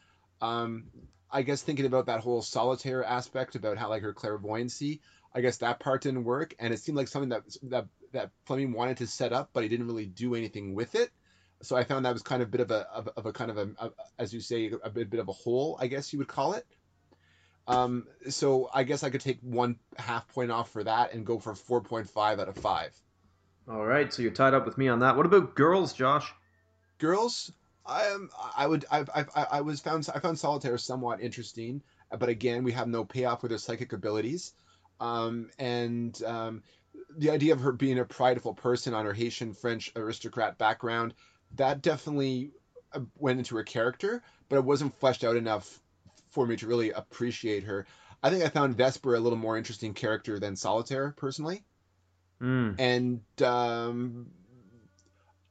Um, I guess thinking about that whole solitaire aspect about how like her clairvoyancy, I guess that part didn't work, and it seemed like something that that that Fleming wanted to set up, but he didn't really do anything with it. So I found that was kind of a bit of a of, of a kind of a, a as you say a bit, bit of a hole, I guess you would call it. Um, so I guess I could take one half point off for that and go for four point five out of five. All right, so you're tied up with me on that. What about girls, Josh? Girls, I am I would I I I was found I found Solitaire somewhat interesting, but again we have no payoff with her psychic abilities, um, and um, the idea of her being a prideful person on her Haitian French aristocrat background that definitely uh, went into her character, but it wasn't fleshed out enough for me to really appreciate her. I think I found Vesper a little more interesting character than Solitaire personally Mm. and um,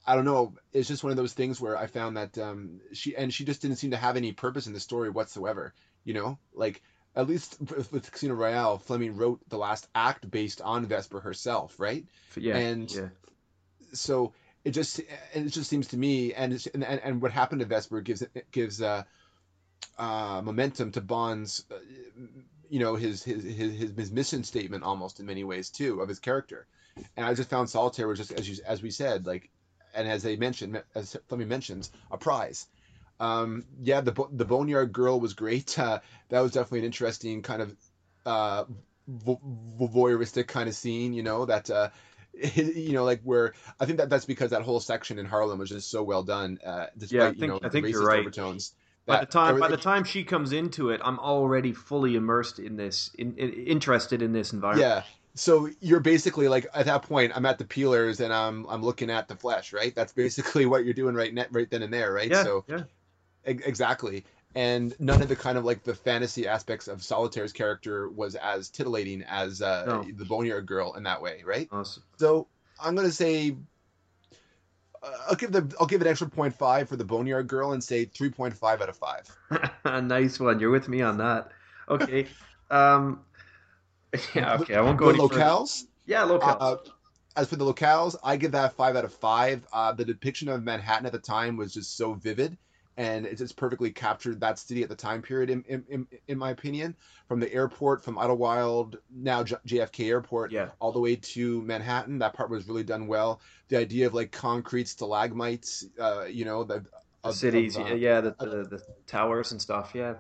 I don't know. It's just one of those things where I found that um, she and she just didn't seem to have any purpose in the story whatsoever. You know, like at least with, with Casino Royale, Fleming wrote the last act based on Vesper herself, right? Yeah, and yeah. So it just and it just seems to me, and it's, and, and what happened to Vesper gives gives uh, uh, momentum to Bond's, uh, you know, his, his his his his mission statement almost in many ways too of his character. And I just found Solitaire was just as you as we said, like, and as they mentioned, as Fleming mentions, a prize. Um, yeah, the the Boneyard Girl was great. Uh, that was definitely an interesting kind of uh, vo- voyeuristic kind of scene. You know that. Uh, you know, like where I think that that's because that whole section in Harlem was just so well done. Uh, despite Yeah, I think- you know I the think you're racist right. overtones. By the time by the time she comes into it, I'm already fully immersed in this, in, in, interested in this environment. Yeah. So you're basically like at that point, I'm at the peelers and I'm I'm looking at the flesh, right? That's basically what you're doing right net right then and there, right? yeah, So yeah. e- exactly. And none of the kind of like the fantasy aspects of Solitaire's character was as titillating as uh, No. the Boneyard girl in that way, right? Awesome. So I'm gonna say I'll give the I'll give it extra point five for the Boneyard girl and say three point five out of five. nice one. You're with me on that. Okay. um. Yeah. Okay. I won't go The any further. locales. Yeah, locales. Uh, as for the locales, I give that five out of five. Uh, the depiction of Manhattan at the time was just so vivid, and it's, just perfectly captured that city at the time period. In in, in, in my opinion, from the airport, from Idlewild, now J- JFK Airport, yeah. all the way to Manhattan, that part was really done well. The idea of like concrete stalagmites, uh, you know, the The of- cities. of, uh, yeah. The, the the towers and stuff. Yeah.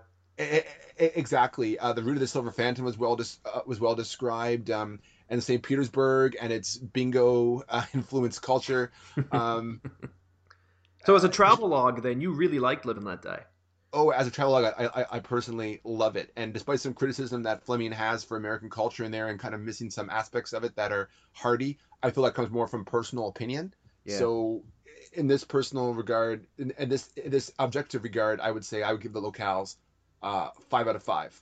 Exactly. Uh, the route of the Silver Phantom was well dis- uh, was well described, um, and St. Petersburg and its bingo uh, influenced culture. Um, So as a travel log, then you really liked living that day. oh, as a travelogue, I, I, I personally love it. And despite some criticism that Fleming has for American culture in there and kind of missing some aspects of it that are hardy, I feel that comes more from personal opinion. Yeah. So, in this personal regard, in, in this in this objective regard, I would say I would give the locales uh, five out of five.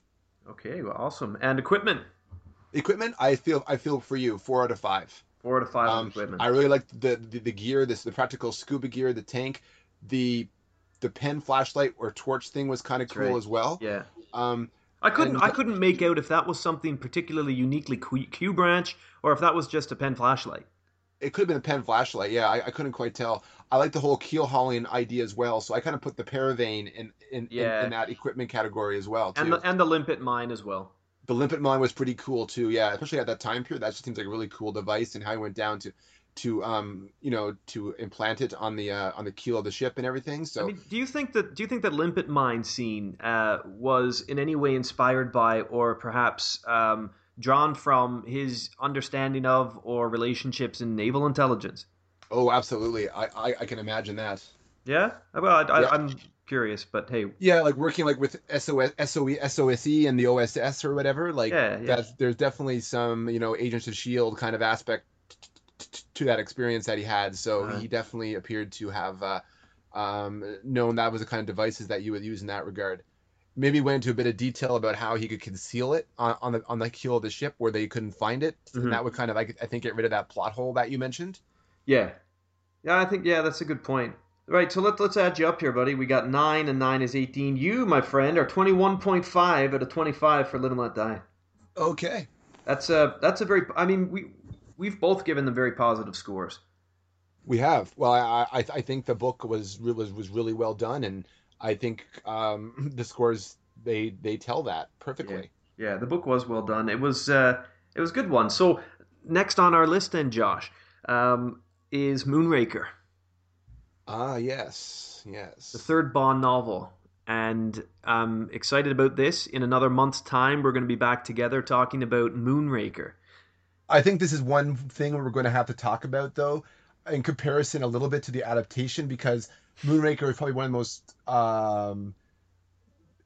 Okay. Well, awesome. And equipment. Equipment, I feel I feel for you four out of five. Four out of five Um, equipment. I really liked the, the the gear, this the practical scuba gear, the tank, the the pen flashlight or torch thing was kind of cool right. as well. yeah. Um, I couldn't. I couldn't make out if that was something particularly uniquely Q, Q branch or if that was just a pen flashlight. it could have been a pen flashlight. Yeah, I, I couldn't quite tell. I like the whole keel hauling idea as well. So I kind of put the Paravane in in, Yeah. in, in that equipment category as well too. And the, and the limpet mine as well. The limpet mine was pretty cool too. Yeah, especially at that time period. That just seems like a really cool device, and how he went down to to um you know to implant it on the uh, on the keel of the ship and everything. So I mean, do you think that do you think that limpet mine scene uh, was in any way inspired by or perhaps um, drawn from his understanding of or relationships in naval intelligence? oh, absolutely. I I, I can imagine that. Yeah. Well, I, I, I'm curious, but hey, Yeah, like working like with SOS, SOE, SOSE and the OSS or whatever. Like Yeah, yeah. that's there's definitely some you know Agents of Shield kind of aspect t- t- t- to that experience that he had. So Uh-huh. he definitely appeared to have uh, um, known that was the kind of devices that you would use in that regard. Maybe went into a bit of detail about how he could conceal it on, on the on the keel of the ship where they couldn't find it, Mhm. and that would kind of I, I think get rid of that plot hole that you mentioned. Yeah. Yeah, I think yeah, that's a good point. Right, so let, let's add you up here, buddy. We got nine, and nine is eighteen. You, my friend, are twenty-one point five out of twenty-five for Live and Let Die. Okay. That's a that's a very. I mean, we we've both given them very positive scores. We have. Well, I I, I think the book was was was really well done, and I think um, the scores they they tell that perfectly. Yeah, the book was well done. It was uh, it was a good one. So next on our list, then, Josh, um, is Moonraker, Ah, yes, yes. the third Bond novel. And I'm excited about this. In another month's time, we're going to be back together talking about Moonraker. I think this is one thing we're going to have to talk about, though, in comparison a little bit to the adaptation, because Moonraker is probably one of the most um,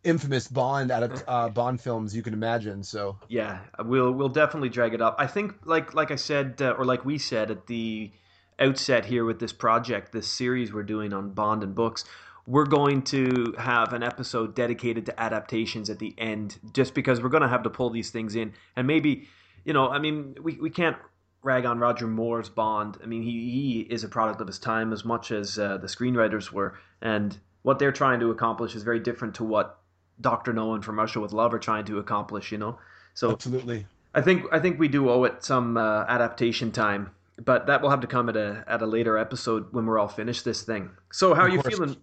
infamous Bond adapt- uh, Bond films you can imagine. So Yeah, we'll we'll definitely drag it up. I think like like I said uh, or like we said at the outset here with this project, this series we're doing on Bond and books, we're going to have an episode dedicated to adaptations at the end just because we're going to have to pull these things in and maybe you know, I mean, we we can't rag on Roger Moore's Bond. I mean, he he is a product of his time as much as uh, the screenwriters were and what they're trying to accomplish is very different to what Dr. No and From Russia with Love are trying to accomplish, you know. So absolutely. I think I think we do owe it some uh, adaptation time, but that will have to come at a at a later episode when we're all finished this thing. So how are you course. feeling?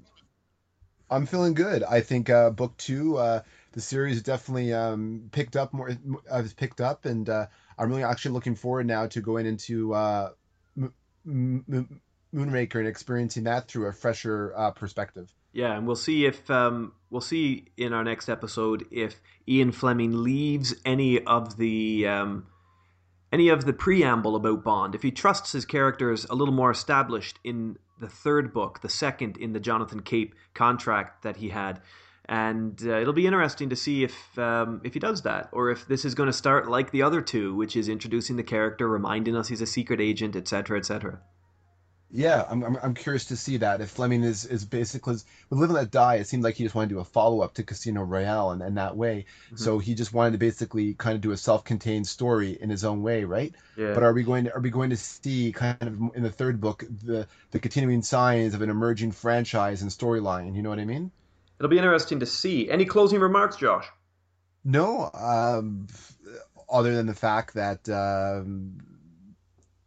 I'm feeling good. I think uh, book two, uh, the series definitely um, picked up more. Uh, picked up, and uh, I'm really actually looking forward now to going into uh, M- M- Moonraker and experiencing that through a fresher uh, perspective. Yeah, and we'll see if um, we'll see in our next episode if Ian Fleming leaves any of the um, any of the preamble about Bond. If he trusts his characters a little more established in the third book, the second in the Jonathan Cape contract that he had, and uh, it'll be interesting to see if um, if he does that, or if this is going to start like the other two, which is introducing the character, reminding us he's a secret agent, etc., etc. Yeah, I'm, I'm, I'm curious to see that if Fleming is is basically with Live and Let Die, it seemed like he just wanted to do a follow up to Casino Royale and, and that way. Mm-hmm. So he just wanted to basically kind of do a self contained story in his own way, right? Yeah. But are we going to are we going to see kind of in the third book the the continuing signs of an emerging franchise and storyline? You know what I mean? It'll be interesting to see. Any closing remarks, Josh? No, um, other than the fact that. Um,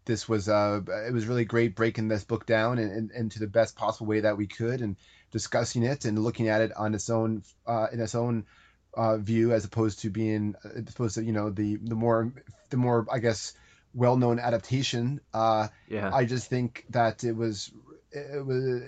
this was uh, it was really great breaking this book down and, into the best possible way that we could and discussing it and looking at it on its own uh, in its own uh, view as opposed to being uh, opposed to you know the the more the more I guess well known adaptation. Uh, yeah, I just think that it was it was.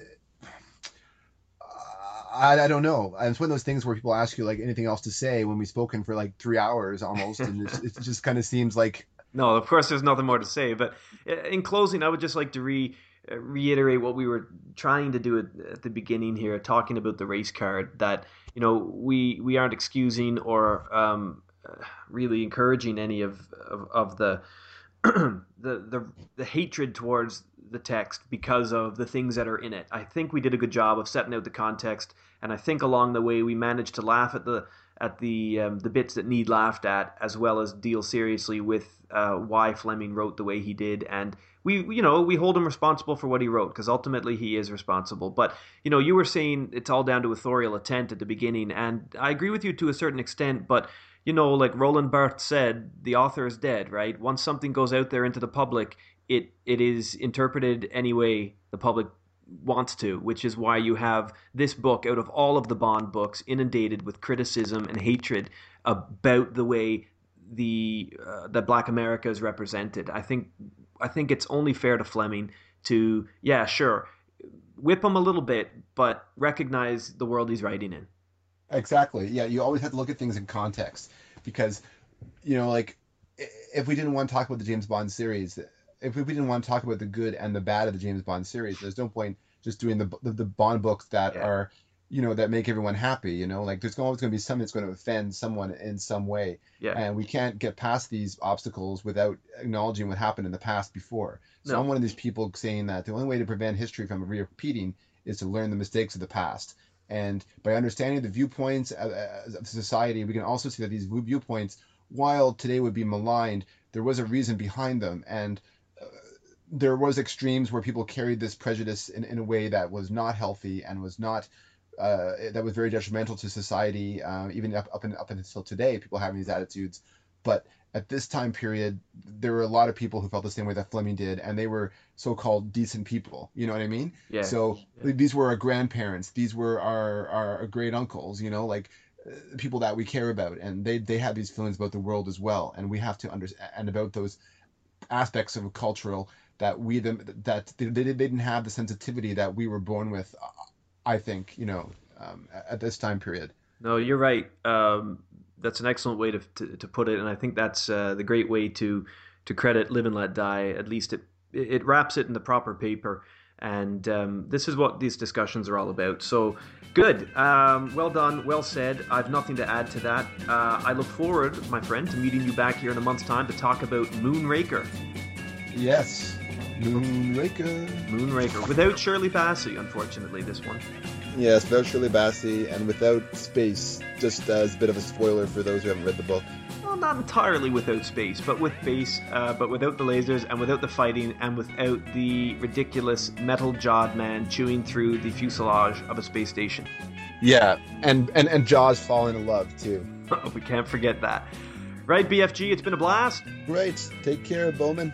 I, I don't know. It's one of those things where people ask you like anything else to say when we've spoken for like three hours almost, and it just kind of seems like no, of course, there's nothing more to say. But uh, in closing, I would just like to re uh, reiterate what we were trying to do at, the beginning here, talking about the race card. That you know we we aren't excusing or um, uh, really encouraging any of of, of the, the the the hatred towards the text because of the things that are in it. I think we did a good job of setting out the context, and I think along the way we managed to laugh at the at the um, the bits that need laughed at, as well as deal seriously with uh, why Fleming wrote the way he did, and we you know we hold him responsible for what he wrote because ultimately he is responsible. But you know you were saying it's all down to authorial intent at the beginning, and I agree with you to a certain extent, but. You know, like Roland Barthes said, the author is dead, right? Once something goes out there into the public, it it is interpreted any way the public wants to, which is why you have this book out of all of the Bond books inundated with criticism and hatred about the way the uh, that Black America is represented. I think I think it's only fair to Fleming to yeah sure whip him a little bit, but recognize the world he's writing in. Exactly. Yeah, you always have to look at things in context because you know like if we didn't want to talk about the James Bond series if we didn't want to talk about the good and the bad of the James Bond series, there's no point just doing the the, the Bond books that yeah. are you know that make everyone happy you know? Like there's always going to be something that's going to offend someone in some way. Yeah. And we can't get past these obstacles without acknowledging what happened in the past before. So no. i'm one of these people saying that the only way to prevent history from repeating is to learn the mistakes of the past. And by understanding the viewpoints of society we can also see that these viewpoints while today would be maligned there was a reason behind them. And there was extremes where people carried this prejudice in, in a way that was not healthy and was not uh, that was very detrimental to society uh, even up up, in, up until today people having these attitudes. But at this time period there were a lot of people who felt the same way that Fleming did and they were so-called decent people. You know what I mean? Yeah so yeah. these were our grandparents. These were our our great uncles you know like uh, people that we care about. And they they have these feelings about the world as well. And we have to understand and about those aspects of cultural that we them that they, they didn't have the sensitivity that we were born with. I think you know um, at this time period. No, you're right. Um, that's an excellent way to, to, to put it, and I think that's uh, the great way to to credit Live and Let Die. At least it it wraps it in the proper paper, and um, this is what these discussions are all about. So good, um, well done, well said. I've nothing to add to that. Uh, I look forward, my friend, to meeting you back here in a month's time to talk about Moonraker. Yes. Moonraker. Moonraker. Without Shirley Bassey, unfortunately, this one. Yes, without Shirley Bassey and without space, just as a bit of a spoiler for those who haven't read the book. Well, not entirely without space, but with space, uh, but without the lasers and without the fighting and without the ridiculous metal jawed man chewing through the fuselage of a space station. Yeah, and and and Jaws falling in love too. we can't forget that. Right, BFG, it's been a blast. Great. Take care, Bowman.